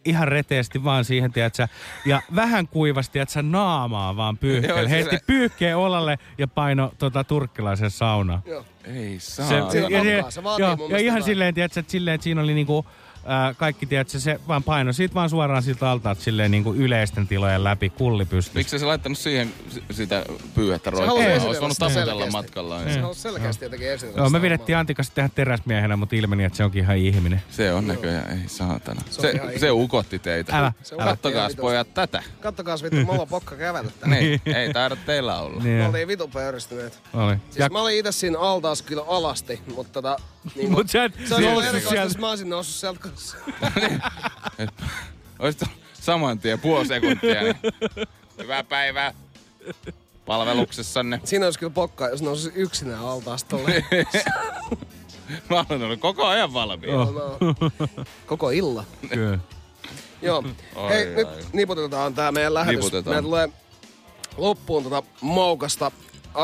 ihan reteesti vaan siihen, tiedätkö, ja vähän kuivasti, että sä naamaa vaan se- Heitti pyyhkeen olalle ja paino tota, turkkilaisen saunaan. Joo. Ei saa. Siinä ja, on se- pakkaa, se vaatii joo, ja ihan silleen, tiedätkö, että, silleen, että siinä oli niinku, ää, kaikki, tiedätkö, se vaan paino siitä vaan suoraan siltä altaat silleen niinku yleisten tilojen läpi kulli pystyssä. Miksi se laittanut siihen si- sitä pyyhettä roikkumaan? esitellä Olisi voinut taputella matkalla. Se on selkeästi jotenkin esitellä Joo, me vedettiin Antikas tehdä teräsmiehenä, mutta ilmeni, että se onkin ihan ihminen. Se on näköjään, ei saatana. Se on Se, se, ukotti teitä. Älä, Se Kattokaas pojat tätä. Kattokaas vittu, mulla on pokka kävellä täällä. Niin, ei taida teillä olla. Me Niin, oltiin vitu pöyristyneet. oli. Siis mä olin itse siinä altaas kyllä alasti, mutta tota... Niin Mut sä et- se on ollut erikoista, jos mä olisin noussut sieltä kanssa. Oisit saman tien puoli sekuntia. Niin. Hyvää päivää palveluksessanne. Siinä olisi kyllä pokkaa, jos nousi yksinään altaas tolleen. Mä olen ollut koko ajan valmiina. Joo, no. Koko illa. Kyllä. Joo. Ai, Hei, ai. nyt niputetaan tää meidän lähetys. Niputetaan. Meillä tulee loppuun tota moukasta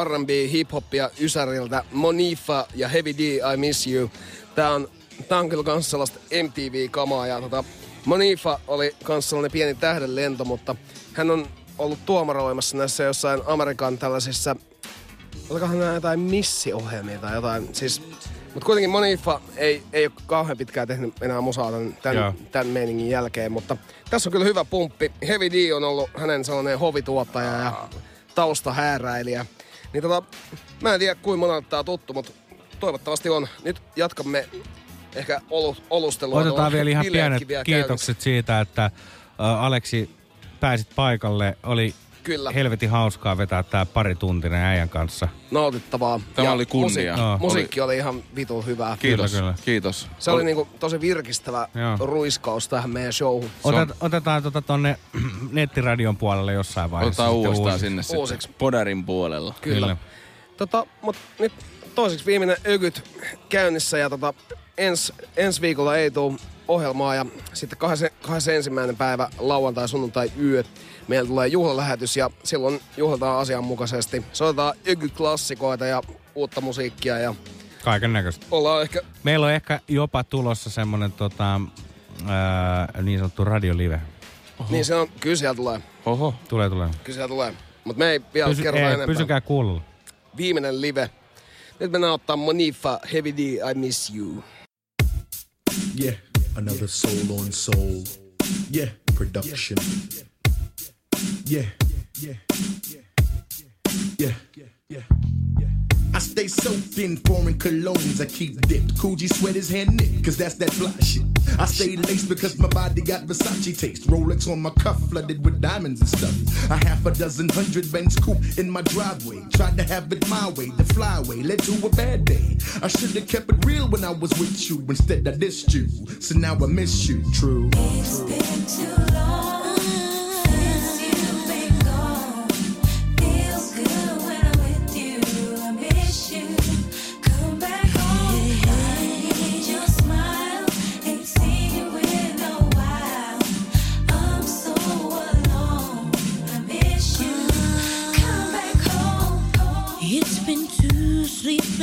R&B, hip-hoppia Ysäriltä, Monifa ja Heavy D, I Miss You. Tää on, tää on kyllä kans sellaista MTV-kamaa ja tota, Monifa oli kans sellainen pieni tähdenlento, mutta hän on ollut tuomaroimassa näissä jossain Amerikan tällaisissa, olikohan nämä jotain missiohjelmia tai jotain, siis mutta kuitenkin Monifa ei, ei ole kauhean pitkään tehnyt enää musaa tämän, tämän, tämän meiningin jälkeen, mutta tässä on kyllä hyvä pumppi. Heavy D on ollut hänen sellainen hovituottaja ja taustahääräilijä. Niin tota, mä en tiedä kuinka monelta tää on tuttu, mutta toivottavasti on. Nyt jatkamme ehkä olu, olustelua. Otetaan vielä ihan pienet vielä kiitokset siitä, että ä, Aleksi pääsit paikalle. Oli Kyllä. helvetin hauskaa vetää tää parituntinen äijän kanssa. Nautittavaa. Tämä Ja oli kunnia. Musi- Joo. musiikki oli ihan vitun hyvää. Kiitos, Kyllä, kyllä. kiitos. Se oli niinku tosi virkistävä Joo. ruiskaus tähän meidän showhun. Otet, otetaan tota tonne nettiradion puolelle jossain vaiheessa. Otetaan sitten uudestaan uusi. sinne Uusiksi. sitten. Podarin puolella. Kyllä. Tota, mut nyt toiseksi viimeinen ökyt käynnissä ja tota, ens, ensi viikolla ei tuu ohjelmaa ja sitten 21. päivä lauantai, sunnuntai, yö. Meillä tulee juhlalähetys ja silloin juhlataan asianmukaisesti. Soitetaan öky-klassikoita ja uutta musiikkia ja Kaiken näköistä. ollaan ehkä... Meillä on ehkä jopa tulossa semmonen tota, ää, niin sanottu radiolive. Oho. Niin se on, kyllä siellä tulee. Oho. Tulee, tulee. Kyllä siellä tulee. Mutta me ei vielä Pysy, kerrota ei, enempää. pysykää kuulolla. Viimeinen live. Nyt mennään ottaa Monifa, Heavy D, I Miss You. Yeah, another soul on soul. Yeah, production. Yeah, yeah, yeah, yeah. I stay soaked in foreign colognes. I keep dipped. Coogee sweaters hand knit, cause that's that fly shit. I stay laced because my body got Versace taste. Rolex on my cuff, flooded with diamonds and stuff. A half a dozen hundred Benz coupe in my driveway. Tried to have it my way, the flyway led to a bad day. I should have kept it real when I was with you. Instead, I dissed you. So now I miss you. True. It's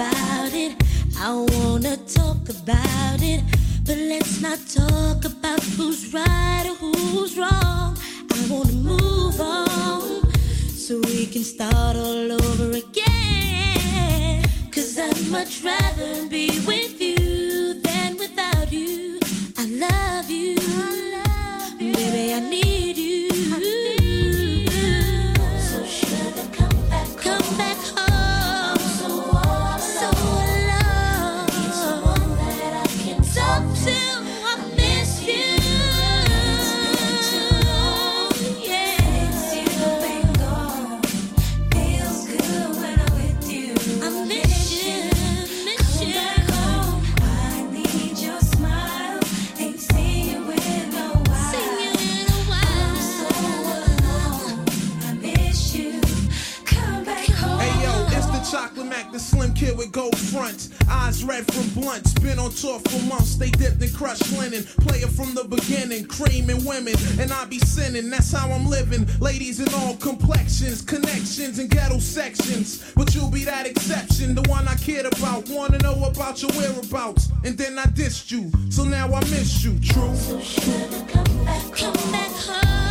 About it? I wanna talk about it, but let's not talk about who's right or who's wrong. I wanna move on so we can start all over again. Cause I'd much rather be with you than without you. I love you, baby, I need you. With gold fronts. Eyes red from blunts. Been on tour for months. They dipped in crushed linen. Player from the beginning, creaming women. And I be sinning, that's how I'm living. Ladies in all complexions, connections, and ghetto sections. But you'll be that exception, the one I cared about. Wanna know about your whereabouts. And then I dissed you, so now I miss you, true. Come back, come back